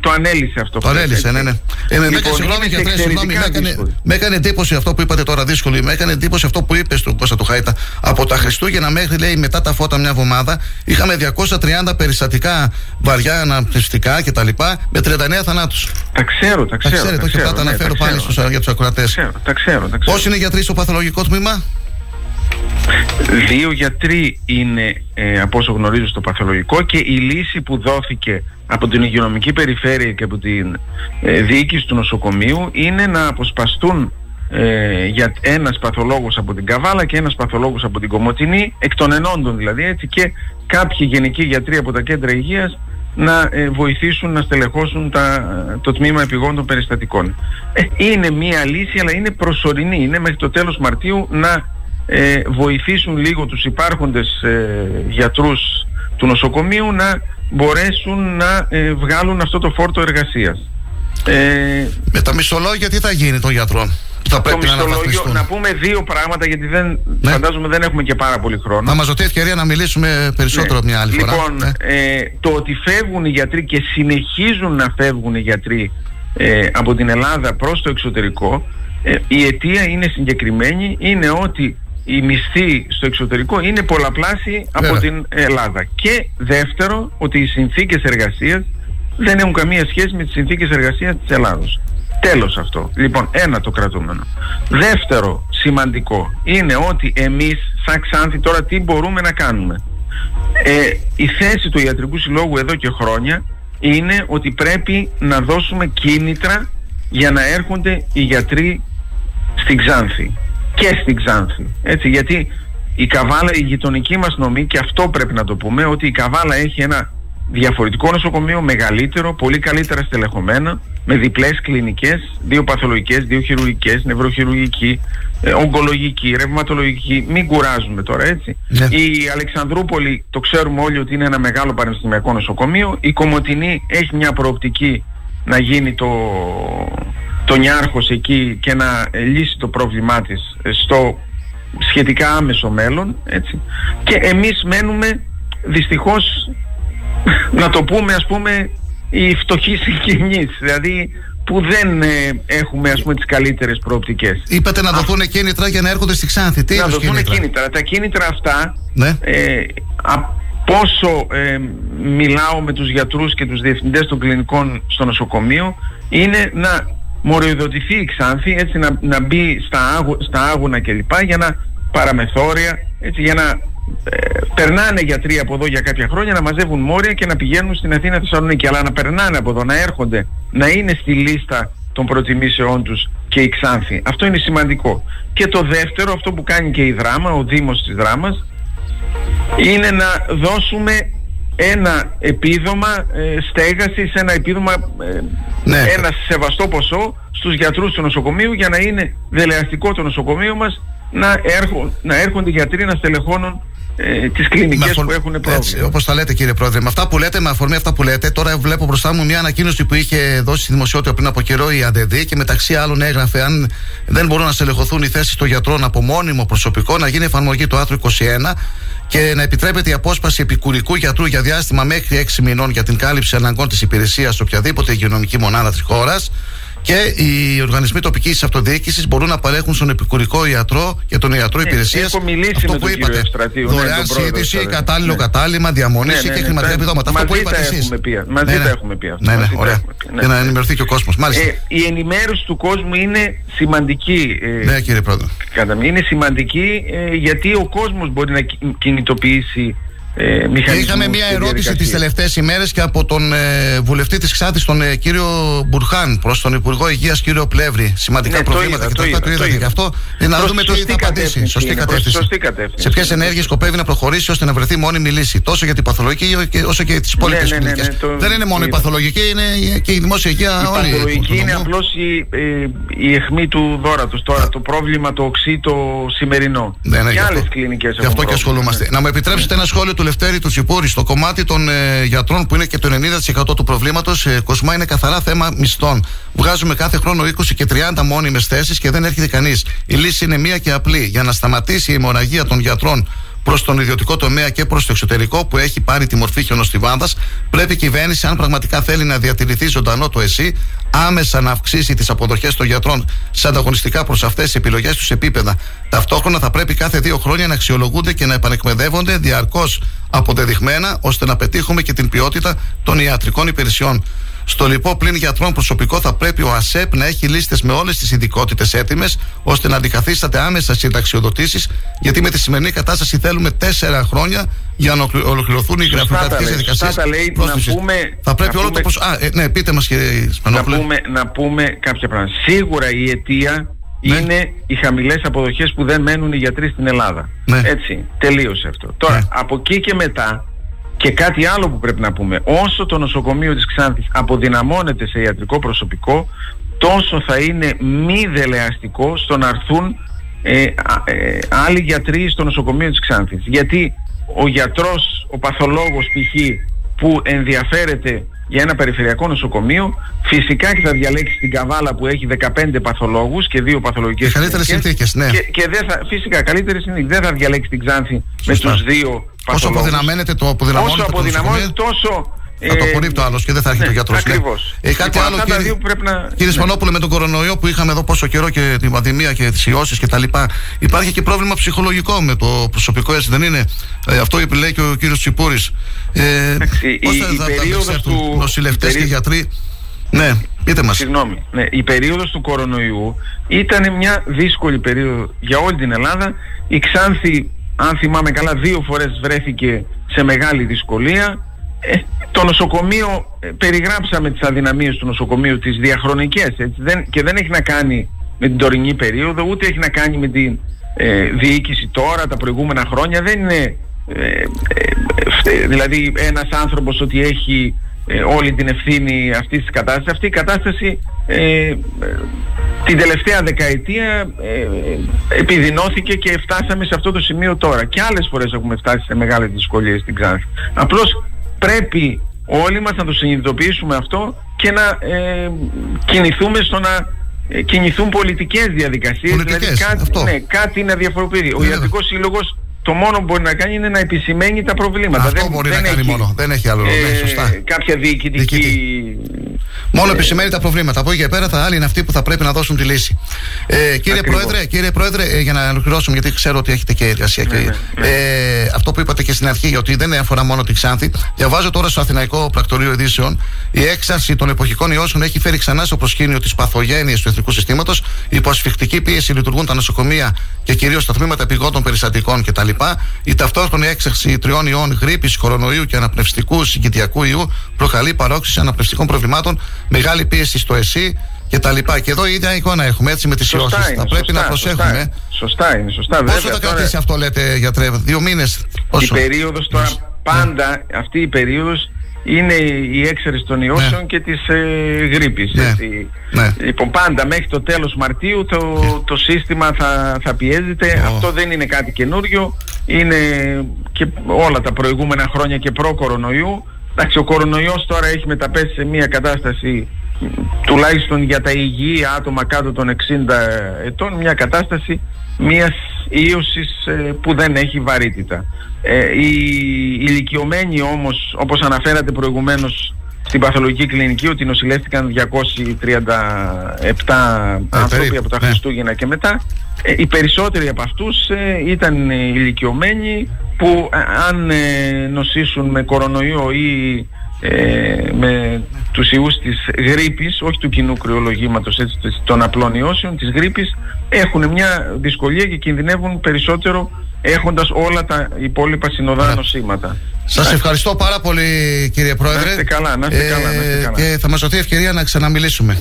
το ανέλησε αυτό. Το ανέλησε, ναι, ναι. Ε, με, Λοιπόν, έκανε, συγγνώμη, είναι γιατρέ, συγγνώμη, με εξαιρετικά έκανε, δύσκολη. με έκανε εντύπωση αυτό που είπατε τώρα, δύσκολο. Με έκανε εντύπωση αυτό που είπες στον Κώστα του Χάιτα. Από τα Χριστούγεννα μέχρι, λέει, μετά τα φώτα μια εβδομάδα, είχαμε 230 περιστατικά βαριά αναπνευστικά κτλ. με 39 θανάτους. Τα ξέρω, τα ξέρω. Τα ξέρετε, τα όχι ξέρω, απλά τα ναι, αναφέρω τα πάλι ξέρω. στους, για τους ακροατές. Τα ξέρω, τα ξέρω. τα ξέρω. Πώς είναι οι γιατροί στο παθολογικό τμήμα, Δύο γιατροί είναι ε, από όσο γνωρίζω στο παθολογικό και η λύση που δόθηκε από την υγειονομική περιφέρεια και από την ε, διοίκηση του νοσοκομείου είναι να αποσπαστούν ε, για ένας παθολόγος από την Καβάλα και ένας παθολόγος από την Κομωτινή εκ των ενόντων δηλαδή έτσι και κάποιοι γενικοί γιατροί από τα κέντρα υγείας να ε, βοηθήσουν να στελεχώσουν τα, το τμήμα επιγόντων περιστατικών. Ε, είναι μία λύση αλλά είναι προσωρινή. Είναι μέχρι το τέλος Μαρτίου να ε, βοηθήσουν λίγο τους υπάρχοντες ε, γιατρούς του νοσοκομείου να μπορέσουν να ε, βγάλουν αυτό το φόρτο εργασίας. Ε, με τα μισθολόγια τι θα γίνει των γιατρών. που Θα το πρέπει να μισθολόγιο, αναβαθμιστούν; να πούμε δύο πράγματα γιατί δεν, φαντάζομαι δεν έχουμε και πάρα πολύ χρόνο. Να μας δοθεί ευκαιρία να μιλήσουμε περισσότερο Ναι. μια άλλη φορά. Λοιπόν, Ναι. ε, το ότι φεύγουν οι γιατροί και συνεχίζουν να φεύγουν οι γιατροί ε, από την Ελλάδα προς το εξωτερικό, ε, η αιτία είναι συγκεκριμένη, είναι ότι οι μισθοί στο εξωτερικό είναι πολλαπλάσιοι από Βέβαια. την Ελλάδα. Και δεύτερο, ότι οι συνθήκες εργασίας δεν έχουν καμία σχέση με τις συνθήκες εργασίας της Ελλάδος. Τέλος αυτό. Λοιπόν, ένα το κρατούμενο. Δεύτερο σημαντικό είναι ότι εμείς σαν Ξάνθη τώρα τι μπορούμε να κάνουμε. Ε, η θέση του Ιατρικού Συλλόγου εδώ και χρόνια είναι ότι πρέπει να δώσουμε κίνητρα για να έρχονται οι γιατροί στην Ξάνθη και στην Ξάνθη. Έτσι, γιατί η Καβάλα, η γειτονική μας νομή, και αυτό πρέπει να το πούμε, ότι η Καβάλα έχει ένα διαφορετικό νοσοκομείο, μεγαλύτερο, πολύ καλύτερα στελεχωμένο, με διπλές κλινικές, δύο παθολογικές, δύο χειρουργικές, νευροχειρουργική, ε, ογκολογική, ρευματολογική, μην κουράζουμε τώρα έτσι. Η Αλεξανδρούπολη το ξέρουμε όλοι ότι είναι ένα μεγάλο πανεπιστημιακό νοσοκομείο, η Κομωτινή έχει μια προοπτική να γίνει το, το Νιάρχος εκεί και να ε, λύσει το πρόβλημά της ε, στο σχετικά άμεσο μέλλον έτσι. και εμείς μένουμε δυστυχώς να το πούμε ας πούμε οι φτωχοί συγγενείς δηλαδή που δεν ε, έχουμε ας πούμε τις καλύτερες προοπτικές Είπατε να δοθούν κίνητρα για να έρχονται στη Ξάνθη. Τι να είδους δοθούν κίνητρα; κίνητρα. Τα κίνητρα αυτά Ναι. ε, από όσο ε, μιλάω με τους γιατρούς και τους διευθυντές των κλινικών στο νοσοκομείο είναι να μοριοδοτηθεί η Ξάνθη έτσι να, να μπει στα, άγου, στα άγουνα κλπ για να παραμεθόρια έτσι για να ε, περνάνε γιατροί από εδώ για κάποια χρόνια να μαζεύουν μόρια και να πηγαίνουν στην Αθήνα Θεσσαλονίκη αλλά να περνάνε από εδώ, να έρχονται να είναι στη λίστα των προτιμήσεών τους και η Ξάνθη. Αυτό είναι σημαντικό. Και το δεύτερο, αυτό που κάνει και η Δράμα, ο Δήμος της Δράμας, είναι να δώσουμε ένα επίδομα ε, στέγασης, ένα επίδομα, ε, ένα σεβαστό ποσό στους γιατρούς του νοσοκομείου για να είναι δελεαστικό το νοσοκομείο μας να, έρχον, να έρχονται οι γιατροί να στελεχώνουν ε, τις κλινικές που έχουν πρόβλημα. Έτσι, όπως τα λέτε κύριε Πρόεδρε. Με αυτά που λέτε, με αφορμή αυτά που λέτε, τώρα βλέπω μπροστά μου μια ανακοίνωση που είχε δώσει στη δημοσιότητα πριν από καιρό η ΑΔΔ και μεταξύ άλλων έγραφε αν δεν μπορούν να στελεχωθούν οι θέσεις των γιατρών από μόνιμο προσωπικό, να γίνει εφαρμογή του άρθρου 21 και να επιτρέπεται η απόσπαση επικουρικού γιατρού για διάστημα μέχρι 6 μηνών για την κάλυψη αναγκών της υπηρεσίας σε οποιαδήποτε υγειονομική μονάδα της χώρας. Και οι οργανισμοί τοπικής αυτοδιοίκησης μπορούν να παρέχουν στον επικουρικό ιατρό και τον ιατρό Ναι, υπηρεσίας έχω μιλήσει αυτό με που τον κύριο είπατε. Ευστρατείου, ναι, Δωρεάν τον πρόεδρο σύντηση, Ευστρατείου. κατάλληλο Ναι. κατάλημα, διαμονήση Ναι, ναι, και ναι, χρηματικά ναι. επιδόματα. Αυτό που Μαζί είπατε τα εσείς. έχουμε πει. Μαζί τα έχουμε πει αυτά. Ναι, ναι, Μαζί τα ωραία. έχουμε πει, ναι. Για να ενημερωθεί και ο κόσμος. Μάλιστα. Ε, η ενημέρωση του κόσμου είναι σημαντική. ε, Ναι, κύριε Πρόεδρε. κατά μία. Είναι σημαντική ε, γιατί ο κόσμος μπορεί να κι- κινητοποιήσει ε, Και μηχανισμούς είχαμε μια και ερώτηση τις διαδικασίες. τελευταίες ημέρες και από τον ε, βουλευτή της Ξάτης, τον ε, κύριο Μπουρχάν, προς τον Υπουργό Υγείας, κύριο Πλεύρη. Σημαντικά Ναι, το προβλήματα είδα, και το τα αυτά είδα, του το είδατε. Και είδα. αυτό ε, να Προς δούμε τι σωστή θα απαντήσει. κατεύθυνση Σωστή είναι, προς κατεύθυνση. σωστή κατεύθυνση. Σε ποιες ενέργειες σκοπεύει να προχωρήσει ώστε να βρεθεί μόνιμη λύση. Τόσο για την παθολογική και- όσο και τις υπόλοιπε ναι, ναι, ναι, κλινικές. το- Δεν είναι μόνο η είδα. παθολογική, είναι και η δημόσια υγεία Η όλη. παθολογική του είναι νομού. απλώς η, ε, η αιχμή του δόρατος. Τώρα το πρόβλημα το οξύ το σημερινό. Ναι, ναι, και γι' αυτό. άλλες κλινικές Γι' αυτό και ασχολούμαστε. Να μου επιτρέψετε ένα σχόλιο του Λευτέρη του Τσιπούρη στο κομμάτι των ε, γιατρών που είναι και το 90% του προβλήματος. Ε, Κοσμά είναι καθαρά θέμα μισθών. Βγάζουμε κάθε χρόνο 20 και 30 μόνιμες θέσεις και δεν έρχεται κανείς. Η λύση είναι μία και απλή. Για να σταματήσει η αιμορραγία των γιατρών προς τον ιδιωτικό τομέα και προς το εξωτερικό που έχει πάρει τη μορφή χιονοστιβάδα, πρέπει η κυβέρνηση, αν πραγματικά θέλει να διατηρηθεί ζωντανό το ΕΣΥ, άμεσα να αυξήσει τις αποδοχές των γιατρών σε ανταγωνιστικά προς αυτές τις επιλογές τους επίπεδα. Ταυτόχρονα θα πρέπει κάθε δύο χρόνια να αξιολογούνται και να επανεκμεδεύονται διαρκώς αποδεδειγμένα ώστε να πετύχουμε και την ποιότητα των ιατρικών υπηρεσιών. Στο λοιπόν πλήν γιατρών προσωπικό θα πρέπει ο ΑΣΕΠ να έχει λίστες με όλες τις ειδικότητες έτοιμες ώστε να αντικαθίσταται άμεσα συνταξιοδοτήσεις γιατί με τη σημερινή κατάσταση θέλουμε τέσσερα χρόνια για να ολοκληρωθούν οι γραφειοκρατικές διαδικασίες. Θα πρέπει όλο το προσωπικό. Α, ε, ναι, πείτε μας κύριε Σπανόπουλε. Να πούμε, να πούμε κάποια πράγματα. Σίγουρα η αιτία ναι. είναι οι χαμηλές αποδοχές που δεν μένουν οι γιατροί στην Ελλάδα. Ναι. Έτσι, τελείωσε αυτό. Τώρα, Ναι. από εκεί και μετά, και κάτι άλλο που πρέπει να πούμε, όσο το νοσοκομείο της Ξάνθης αποδυναμώνεται σε ιατρικό προσωπικό, τόσο θα είναι μη δελεαστικό στο να έρθουν ε, α- ε, άλλοι γιατροί στο νοσοκομείο της Ξάνθης. Γιατί ο γιατρός, ο παθολόγος π.χ. που ενδιαφέρεται για ένα περιφερειακό νοσοκομείο, φυσικά και θα διαλέξει την καβάλα που έχει 15 παθολόγους και δύο παθολογικές καλύτερες κλινικές συνθήκες, ναι. Και, και δεν θα, φυσικά καλύτερες συνθήκες. Δεν θα διαλέξει την Ξάνθη Σωστά. με τους δύο Όσο παθολόγους. αποδυναμώνεται το αποδυναμώνεται Όσο το αποδυναμώνεται νοσοκομείο, τόσο... θα το απορρίπτει ο άλλος και δεν θα έχει ναι, το γιατρός. ακριβώς. Ε, κάτι Λοιπόν, άλλο, αυτά τα κύριε, δύο που πρέπει να- κύριε ναι. Σπανόπουλε, με τον κορονοϊό που είχαμε εδώ πόσο καιρό και την πανδημία και τις ιώσεις κτλ. Υπάρχει και πρόβλημα ψυχολογικό με το προσωπικό, έτσι δεν είναι; Ε, αυτό είπε, λέει και ο κύριος Τσιπούρης. Ε, Πώς η- θα, η θα, θα περίοδος αντέξουν του- νοσηλευτές η και περί- γιατροί; Ναι, πείτε μας. Συγγνώμη. Ναι, η περίοδος του κορονοϊού ήταν μια δύσκολη περίοδο για όλη την Ελλάδα. Η Ξάνθη, αν θυμάμαι καλά, δύο φορές βρέθηκε σε μεγάλη δυσκολία. Ε, το νοσοκομείο, ε, περιγράψαμε τις αδυναμίες του νοσοκομείου, τις διαχρονικές, έτσι, δεν, και δεν έχει να κάνει με την τωρινή περίοδο, ούτε έχει να κάνει με την ε, διοίκηση τώρα, τα προηγούμενα χρόνια. Δεν είναι ε, ε, ε, δηλαδή ένας άνθρωπος ότι έχει ε, όλη την ευθύνη αυτής της κατάστασης. Αυτή η κατάσταση ε, ε, την τελευταία δεκαετία ε, ε, επιδεινώθηκε και φτάσαμε σε αυτό το σημείο τώρα. Και άλλες φορές έχουμε φτάσει σε μεγάλες δυσκολίες στην Ξάνθη. Απλώς πρέπει όλοι μας να το συνειδητοποιήσουμε αυτό και να ε, κινηθούμε στο να ε, κινηθούν πολιτικές διαδικασίες. Πολιτικές, δηλαδή κάτι, αυτό. ναι, κάτι να διαφοροποιεί. Ο Ναι, Ιατρικός Σύλλογος το μόνο που μπορεί να κάνει είναι να επισημαίνει τα προβλήματα. Αυτό μπορεί να κάνει έχει, μόνο. Δεν έχει άλλο. ναι, ε, σωστά. κάποια διοικητική... Μόνο επισημαίνει τα προβλήματα. Από εκεί και πέρα θα άλλοι είναι αυτοί που θα πρέπει να δώσουν τη λύση. Ε, κύριε, Ακριβώς. Πρόεδρε, κύριε Πρόεδρε, ε, για να ολοκληρώσουμε, γιατί ξέρω ότι έχετε και εργασία. Ναι, και, Ε, αυτό που είπατε και στην αρχή, ότι δεν αφορά μόνο τη Ξάνθη. Διαβάζω τώρα στο Αθηναϊκό Πρακτορείο Ειδήσεων. Η έξαρση των εποχικών ιώσεων έχει φέρει ξανά στο προσκήνιο τι παθογένειε του εθνικού συστήματος. Υπό ασφιχτική πίεση λειτουργούν τα νοσοκομεία και κυρίως τα τμήματα επιγόντων περιστατικών κτλ. Η ταυτόχρονη έξαρση τριών ιών γρήπης, κορονοϊού και αναπνευστικού συγκητιακού ιού προκαλεί παρόξηση αναπνευστικών προβλημάτων, μεγάλη πίεση στο ΕΣΥ κτλ. Και εδώ η ίδια εικόνα έχουμε έτσι με τις Σωστά ιώσεις. είναι, Θα πρέπει σωστά, να προσέχουμε. Σωστά, σωστά είναι, σωστά. Πόσο Βέβαια, θα τώρα- κρατήσει αυτό, λέτε, γιατρέ, δύο μήνες; Η περίοδος τώρα πάντα αυτή η περίοδος είναι η έξαρση των ιώσεων και της ε, γρήπης. έτσι. Ναι. Λοιπόν πάντα μέχρι το τέλος Μαρτίου το, το σύστημα θα, θα πιέζεται. Αυτό δεν είναι κάτι καινούριο. Είναι και όλα τα προηγούμενα χρόνια και προ-κορονοϊού. Εντάξει, ο κορονοϊός τώρα έχει μεταπέσει σε μια κατάσταση μ, τουλάχιστον για τα υγιή άτομα κάτω των 60 ετών μια κατάσταση μιας ίωσης ε, που δεν έχει βαρύτητα. Ε, οι ηλικιωμένοι όμως, όπως αναφέρατε προηγουμένως στην παθολογική κλινική, ότι νοσηλεύτηκαν 237 άνθρωποι περίπου, από τα ναι. Χριστούγεννα και μετά, ε, οι περισσότεροι από αυτούς ε, ήταν ε, ηλικιωμένοι που ε, αν ε, νοσήσουν με κορονοϊό ή ε, με τους ιούς της γρήπης, όχι του κοινού κρυολογήματος έτσι, της- των απλών ιώσεων, της γρήπης, έχουν μια δυσκολία και κινδυνεύουν περισσότερο έχοντας όλα τα υπόλοιπα συνοδά νοσήματα. Σας ευχαριστώ πάρα πολύ, κύριε Πρόεδρε. Να είστε καλά, να είστε καλά, να είστε καλά. Και θα μας δοθεί ευκαιρία να ξαναμιλήσουμε.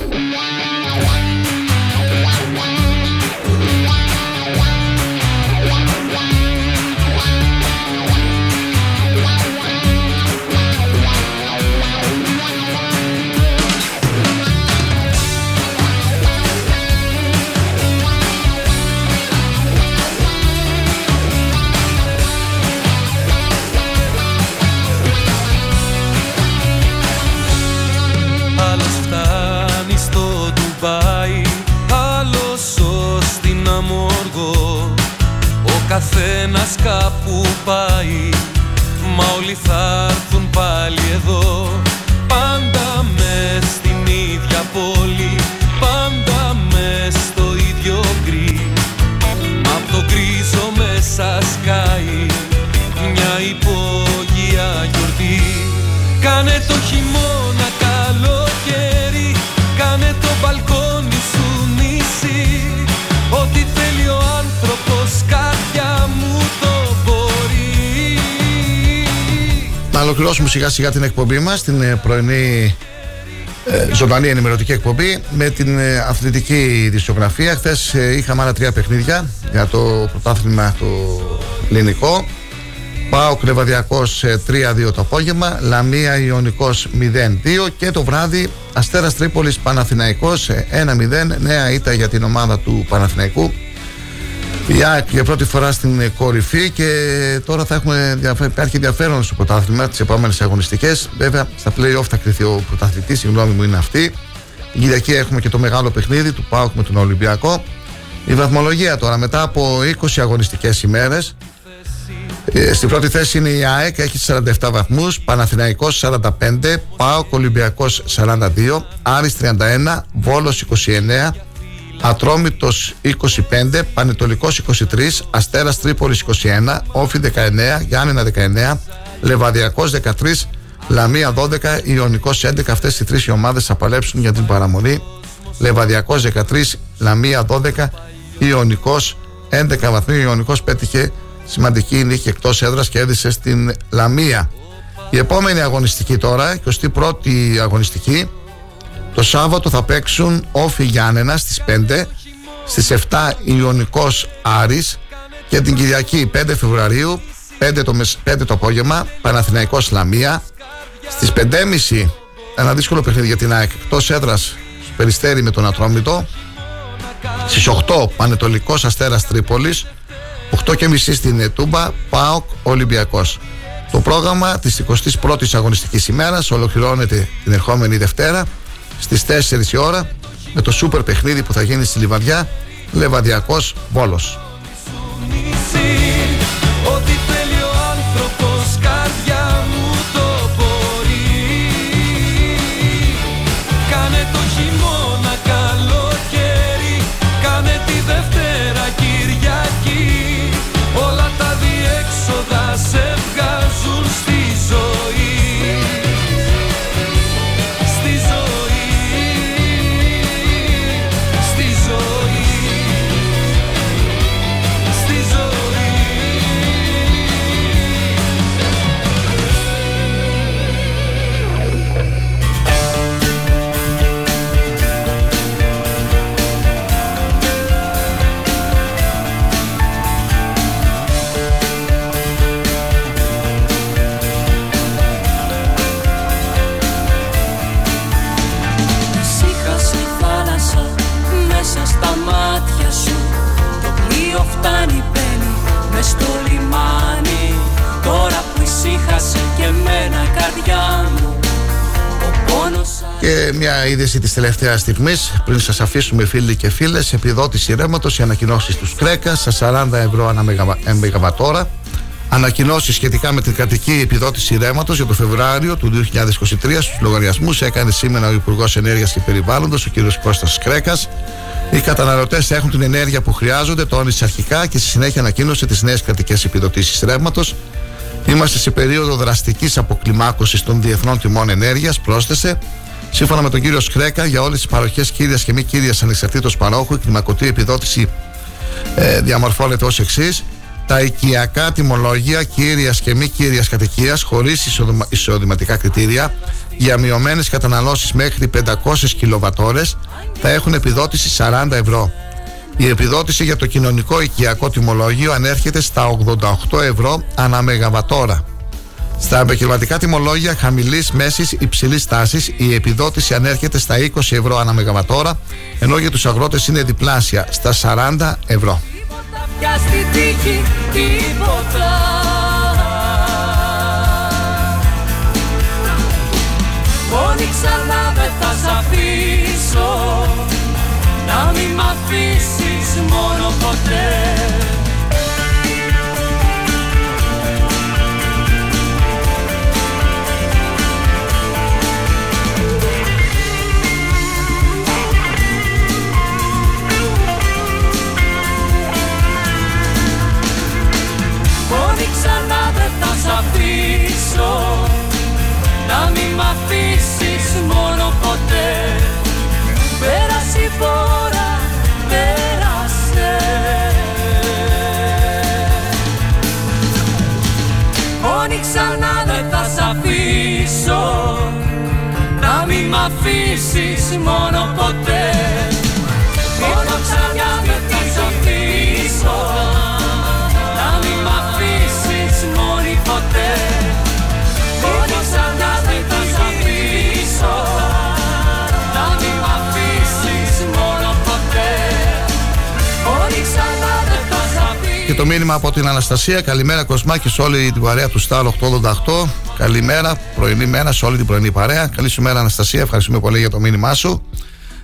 Καθένας κάπου πάει. Μα όλοι θα έρθουν πάλι εδώ. Πάντα μες στην ίδια πόλη. Πάντα μες στο ίδιο γκρι. Μα απ' το γκρίζο μέσα σκάει. Μια υπόγεια γιορτή. Κάνε το ολοκληρώσουμε σιγά σιγά την εκπομπή μας Την ε, πρωινή ε, ζωντανή ενημερωτική εκπομπή με την ε, αθλητική ειδησιογραφία. Χθες ε, είχαμε άλλα τρία παιχνίδια για το πρωτάθλημα το ελληνικό. Πάο Κρεβαδιακό 3-2 το απόγευμα, Λαμία Ιωνικός 0-2 και το βράδυ Αστέρας Τρίπολης Παναθηναϊκός 1-0. Νέα ήττα για την ομάδα του Παναθηναϊκού. Η ΑΕΚ για πρώτη φορά στην κορυφή και τώρα θα έχουμε, υπάρχει ενδιαφέρον στο πρωτάθλημα τις επόμενες αγωνιστικές. Βέβαια, στα playoff θα κρυθεί ο πρωταθλητής, η γνώμη μου είναι αυτή. Η Κυριακή έχουμε και το μεγάλο παιχνίδι του ΠΑΟΚ με τον Ολυμπιακό. Η βαθμολογία τώρα μετά από 20 αγωνιστικές ημέρες. Ε, στην πρώτη θέση είναι η ΑΕΚ, έχει 47 βαθμούς. Παναθηναϊκός 45, ΠΑΟΚ Ολυμπιακός 42, Άρης 31, Βόλος 29, Ατρόμητος 25, Πανετολικός 23, Αστέρας Τρίπολης 21, Όφι 19, Γιάννενα 19, Λεβαδιακός 13, Λαμία 12, Ιωνικός 11. Αυτές οι τρεις οι ομάδες θα παλέψουν για την παραμονή. Λεβαδιακός 13, Λαμία 12, Ιωνικός 11 βαθμοί. Ιωνικός πέτυχε σημαντική νίκη εκτός έδρας και έδισε στην Λαμία. Η επόμενη αγωνιστική τώρα, 21η αγωνιστική, το Σάββατο θα παίξουν Όφι Γιάννενα στις 5, στις 7 Ιωνικός Άρης και την Κυριακή 5 Φεβρουαρίου, 5 το, 5 το απόγευμα, Παναθηναϊκός Λαμία. Στις 5.30 ένα δύσκολο παιχνίδι για την ΑΕΚ εκτός έδρας Περιστέρι με τον Ατρόμητο. Στις 8 Πανετολικός Αστέρας Τρίπολης, 8 και μισή στην Τούμπα, ΠΑΟΚ Ολυμπιακός. Το πρόγραμμα της 21ης αγωνιστικής ημέρας ολοκληρώνεται την ερχόμενη Δευτέρα στις 4 η ώρα με το σούπερ παιχνίδι που θα γίνει στη Λιβαδιά Λεβαδιακός Βόλος. Ό,τι θέλει ο άνθρωπος Και μια είδηση της τελευταίας στιγμής, πριν σας αφήσουμε φίλοι και φίλες, επιδότηση ρεύματος, οι ανακοινώσεις του Κρέκα στα 40 ευρώ ανά μεγαβα- ε, μεγαβατόρα. Ανακοινώσεις σχετικά με την κρατική επιδότηση ρεύματος για το Φεβρουάριο του 2023 στους λογαριασμούς έκανε σήμερα ο Υπουργός Ενέργειας και Περιβάλλοντος, ο κ. Κώστας Κρέκα. Οι καταναλωτές θα έχουν την ενέργεια που χρειάζονται, τόνισε αρχικά και στη συνέχεια ανακοίνωσε τις νέες κρατικές επιδοτήσεις ρεύματος. Είμαστε σε περίοδο δραστικής αποκλιμάκωσης των διεθνών τιμών ενέργειας, πρόσθεσε. Σύμφωνα με τον κύριο Σκρέκα, για όλες τις παροχές κύριας και μη κύριας ανεξαρτήτως παρόχου, η κλιμακωτή επιδότηση ε, διαμορφώνεται ως εξής. Τα οικιακά τιμολόγια κύριας και μη κύριας κατοικίας χωρίς εισοδηματικά κριτήρια για μειωμένες καταναλώσεις μέχρι 500 κιλοβατόρες θα έχουν επιδότηση 40 ευρώ. Η επιδότηση για το κοινωνικό οικιακό τιμολόγιο ανέρχεται στα 88 ευρώ ανά μεγαβατόρα. Στα επαγγελματικά τιμολόγια χαμηλής, μέσης, υψηλής τάσης η επιδότηση ανέρχεται στα 20 ευρώ ανά μεγαβατόρα, ενώ για τους αγρότες είναι διπλάσια στα 40 ευρώ. πια στην τύχη τίποτα Πόνοι ξανά δεν θα σ' αφήσω Να μην μ' αφήσεις μόνο ποτέ πόδι ξανά δεν θα σ' αφήσω. Να μην μ' αφήσεις μόνο ποτέ. Πέρασε η φορά, πέρασε. Πόνι ξανά δεν θα σ' αφήσω. Να μην μ' αφήσεις μόνο ποτέ. Μήνυμα από την Αναστασία. Καλημέρα Κοσμάκη σε όλη την παρέα του Στάλ 888. Καλημέρα, πρωινή μέρα σε όλη την πρωινή παρέα. Καλή σου μέρα Αναστασία. Ευχαριστούμε πολύ για το μήνυμά σου.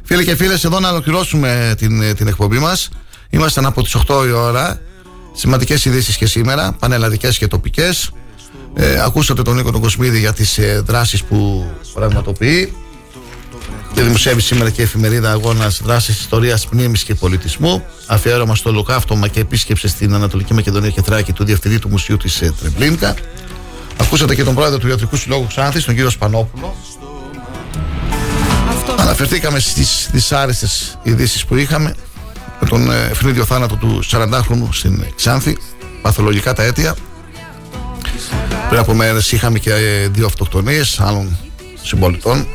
Φίλοι και φίλες, εδώ να ολοκληρώσουμε την, την εκπομπή μας. Ήμασταν από τις 8 η ώρα. Σημαντικές ειδήσεις και σήμερα, πανελλαδικές και τοπικές. Ε, ακούσατε τον Νίκο τον Κοσμίδη για τις ε, δράσεις που πραγματοποιεί. Και δημοσιεύει σήμερα και η εφημερίδα Αγώνας Δράσης Ιστορίας Μνήμης και Πολιτισμού. Αφιέρωμα στο ολοκαύτωμα και επίσκεψη στην Ανατολική Μακεδονία και Θράκη του Διευθυντή του Μουσείου της ε, Τρεμπλίνκα. Ακούσατε και τον πρόεδρο του Ιατρικού Συλλόγου Ξάνθης, τον κύριο Σπανόπουλο. Αναφερθήκαμε στις δυσάρεστες ειδήσεις που είχαμε με τον ε, ευνίδιο θάνατο του 40χρονου στην Ξάνθη. Παθολογικά τα αίτια. Πριν από μέρες είχαμε και ε, δύο αυτοκτονίες άλλων συμπολιτών.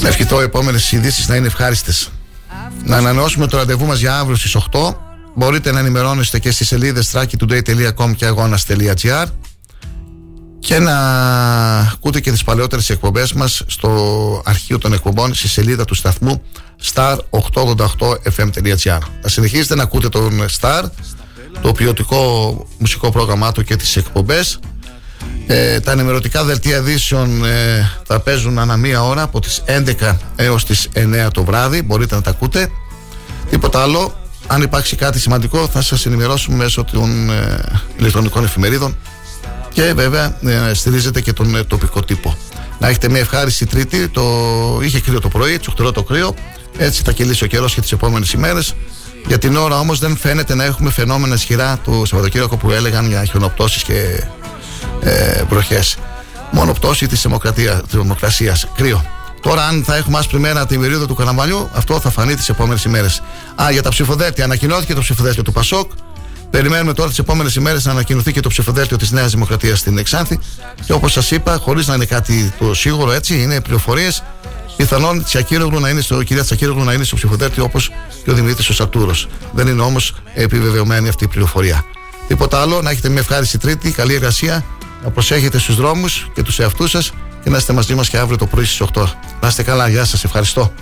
Να ευχηθώ οι επόμενες ειδήσεις να είναι ευχάριστες. Να ανανεώσουμε το ραντεβού μας για αύριο στις 8. Μπορείτε να ενημερώνεστε και στις σελίδες thrakitoday.com και αγώνα.gr και να ακούτε και τις παλαιότερες εκπομπές μας στο αρχείο των εκπομπών στη σελίδα του σταθμού star888fm.gr Να συνεχίσετε να ακούτε τον Star το ποιοτικό μουσικό πρόγραμμά του και τις εκπομπές ε, τα ενημερωτικά δελτία ειδήσεων ε, θα παίζουν ανά μία ώρα από τις 11 έως τις 9 το βράδυ μπορείτε να τα ακούτε τίποτα άλλο αν υπάρξει κάτι σημαντικό θα σας ενημερώσουμε μέσω των ε, ηλεκτρονικών εφημερίδων και βέβαια ε, στηρίζετε και τον ε, τοπικό τύπο. Να έχετε μια ευχάριστη Τρίτη. Το... Είχε κρύο το πρωί, τσουχτερό το κρύο. Έτσι θα κυλήσει ο καιρός και τις επόμενες ημέρες. Για την ώρα όμως δεν φαίνεται να έχουμε φαινόμενα ισχυρά του Σαββατοκύριακο που έλεγαν για χιονοπτώσεις και ε, βροχές. Μόνο πτώση της δημοκρασίας. Κρύο. Τώρα, αν θα έχουμε άσπρη μέρα την περίοδο του Καναμαλιού, αυτό θα φανεί τις επόμενες ημέρες. Α, για τα ψηφοδέλτια. Ανακοινώθηκε το ψηφοδέλτιο του Πασόκ. Περιμένουμε τώρα τις επόμενες ημέρες να ανακοινωθεί και το ψηφοδέλτιο της Νέας Δημοκρατίας στην Εξάνθη. Και όπως σας είπα, χωρίς να είναι κάτι το σίγουρο έτσι, είναι πληροφορίες. Πιθανόν Τσακύρογλου να είναι στο, κυρία Τσακύρογλου να είναι στο ψηφοδέλτιο όπως και ο Δημήτρης ο Σατούρο. Δεν είναι όμως επιβεβαιωμένη αυτή η πληροφορία. Τίποτα άλλο, να έχετε μια ευχάριστη Τρίτη, καλή εργασία, να προσέχετε στους δρόμους και τους εαυτούς σας και να είστε μαζί μας και αύριο το πρωί στις 8. Να είστε καλά, γεια σας, ευχαριστώ.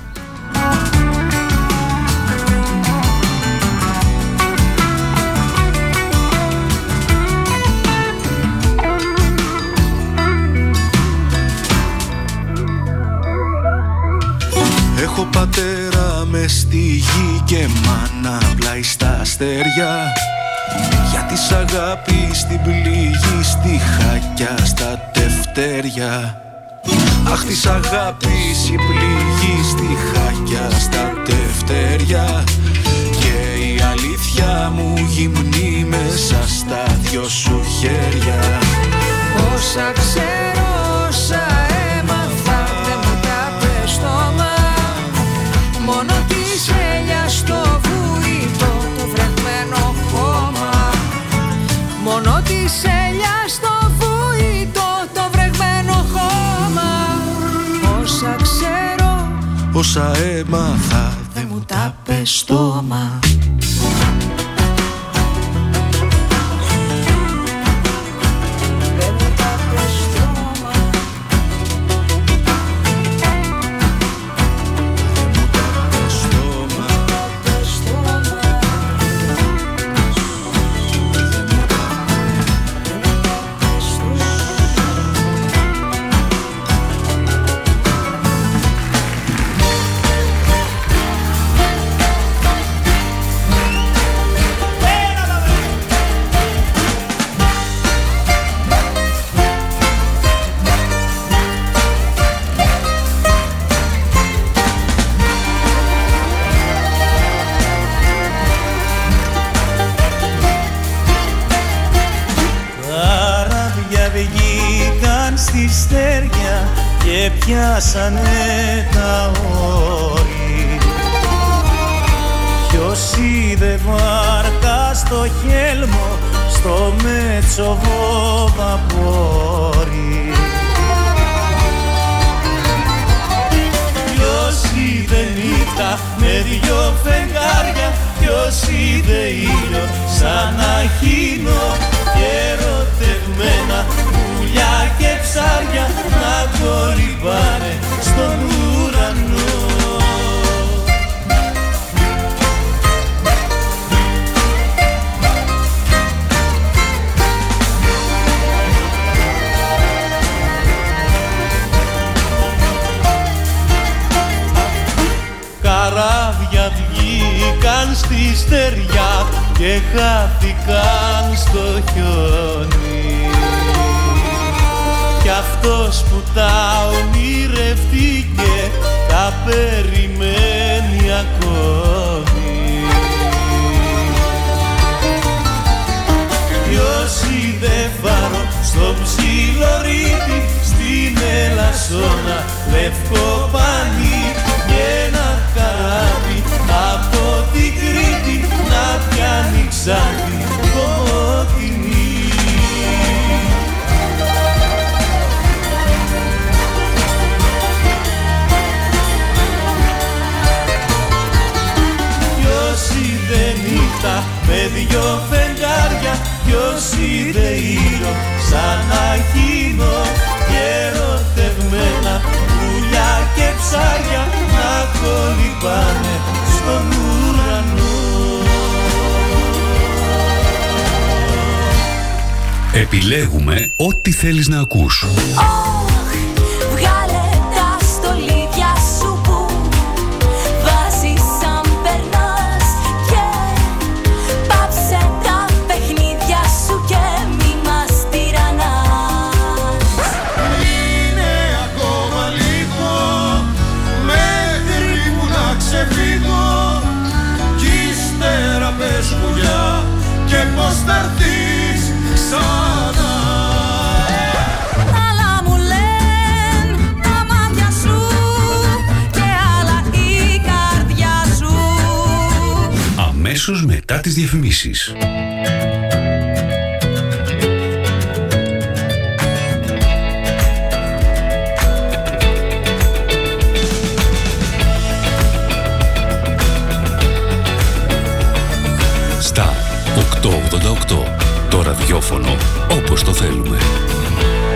Έχω πατέρα μες στη γη και μάνα πλάι στα αστέρια Για της αγάπης την πληγή στη χάκια στα τευτέρια. Αχ της αγάπης η πληγή στη χάκια στα τευτέρια. Και η αλήθεια μου γυμνή μέσα στα δυο σου χέρια. Όσα ξέρω, όσα Όσα έμαθα δεν μου τα πες στόμα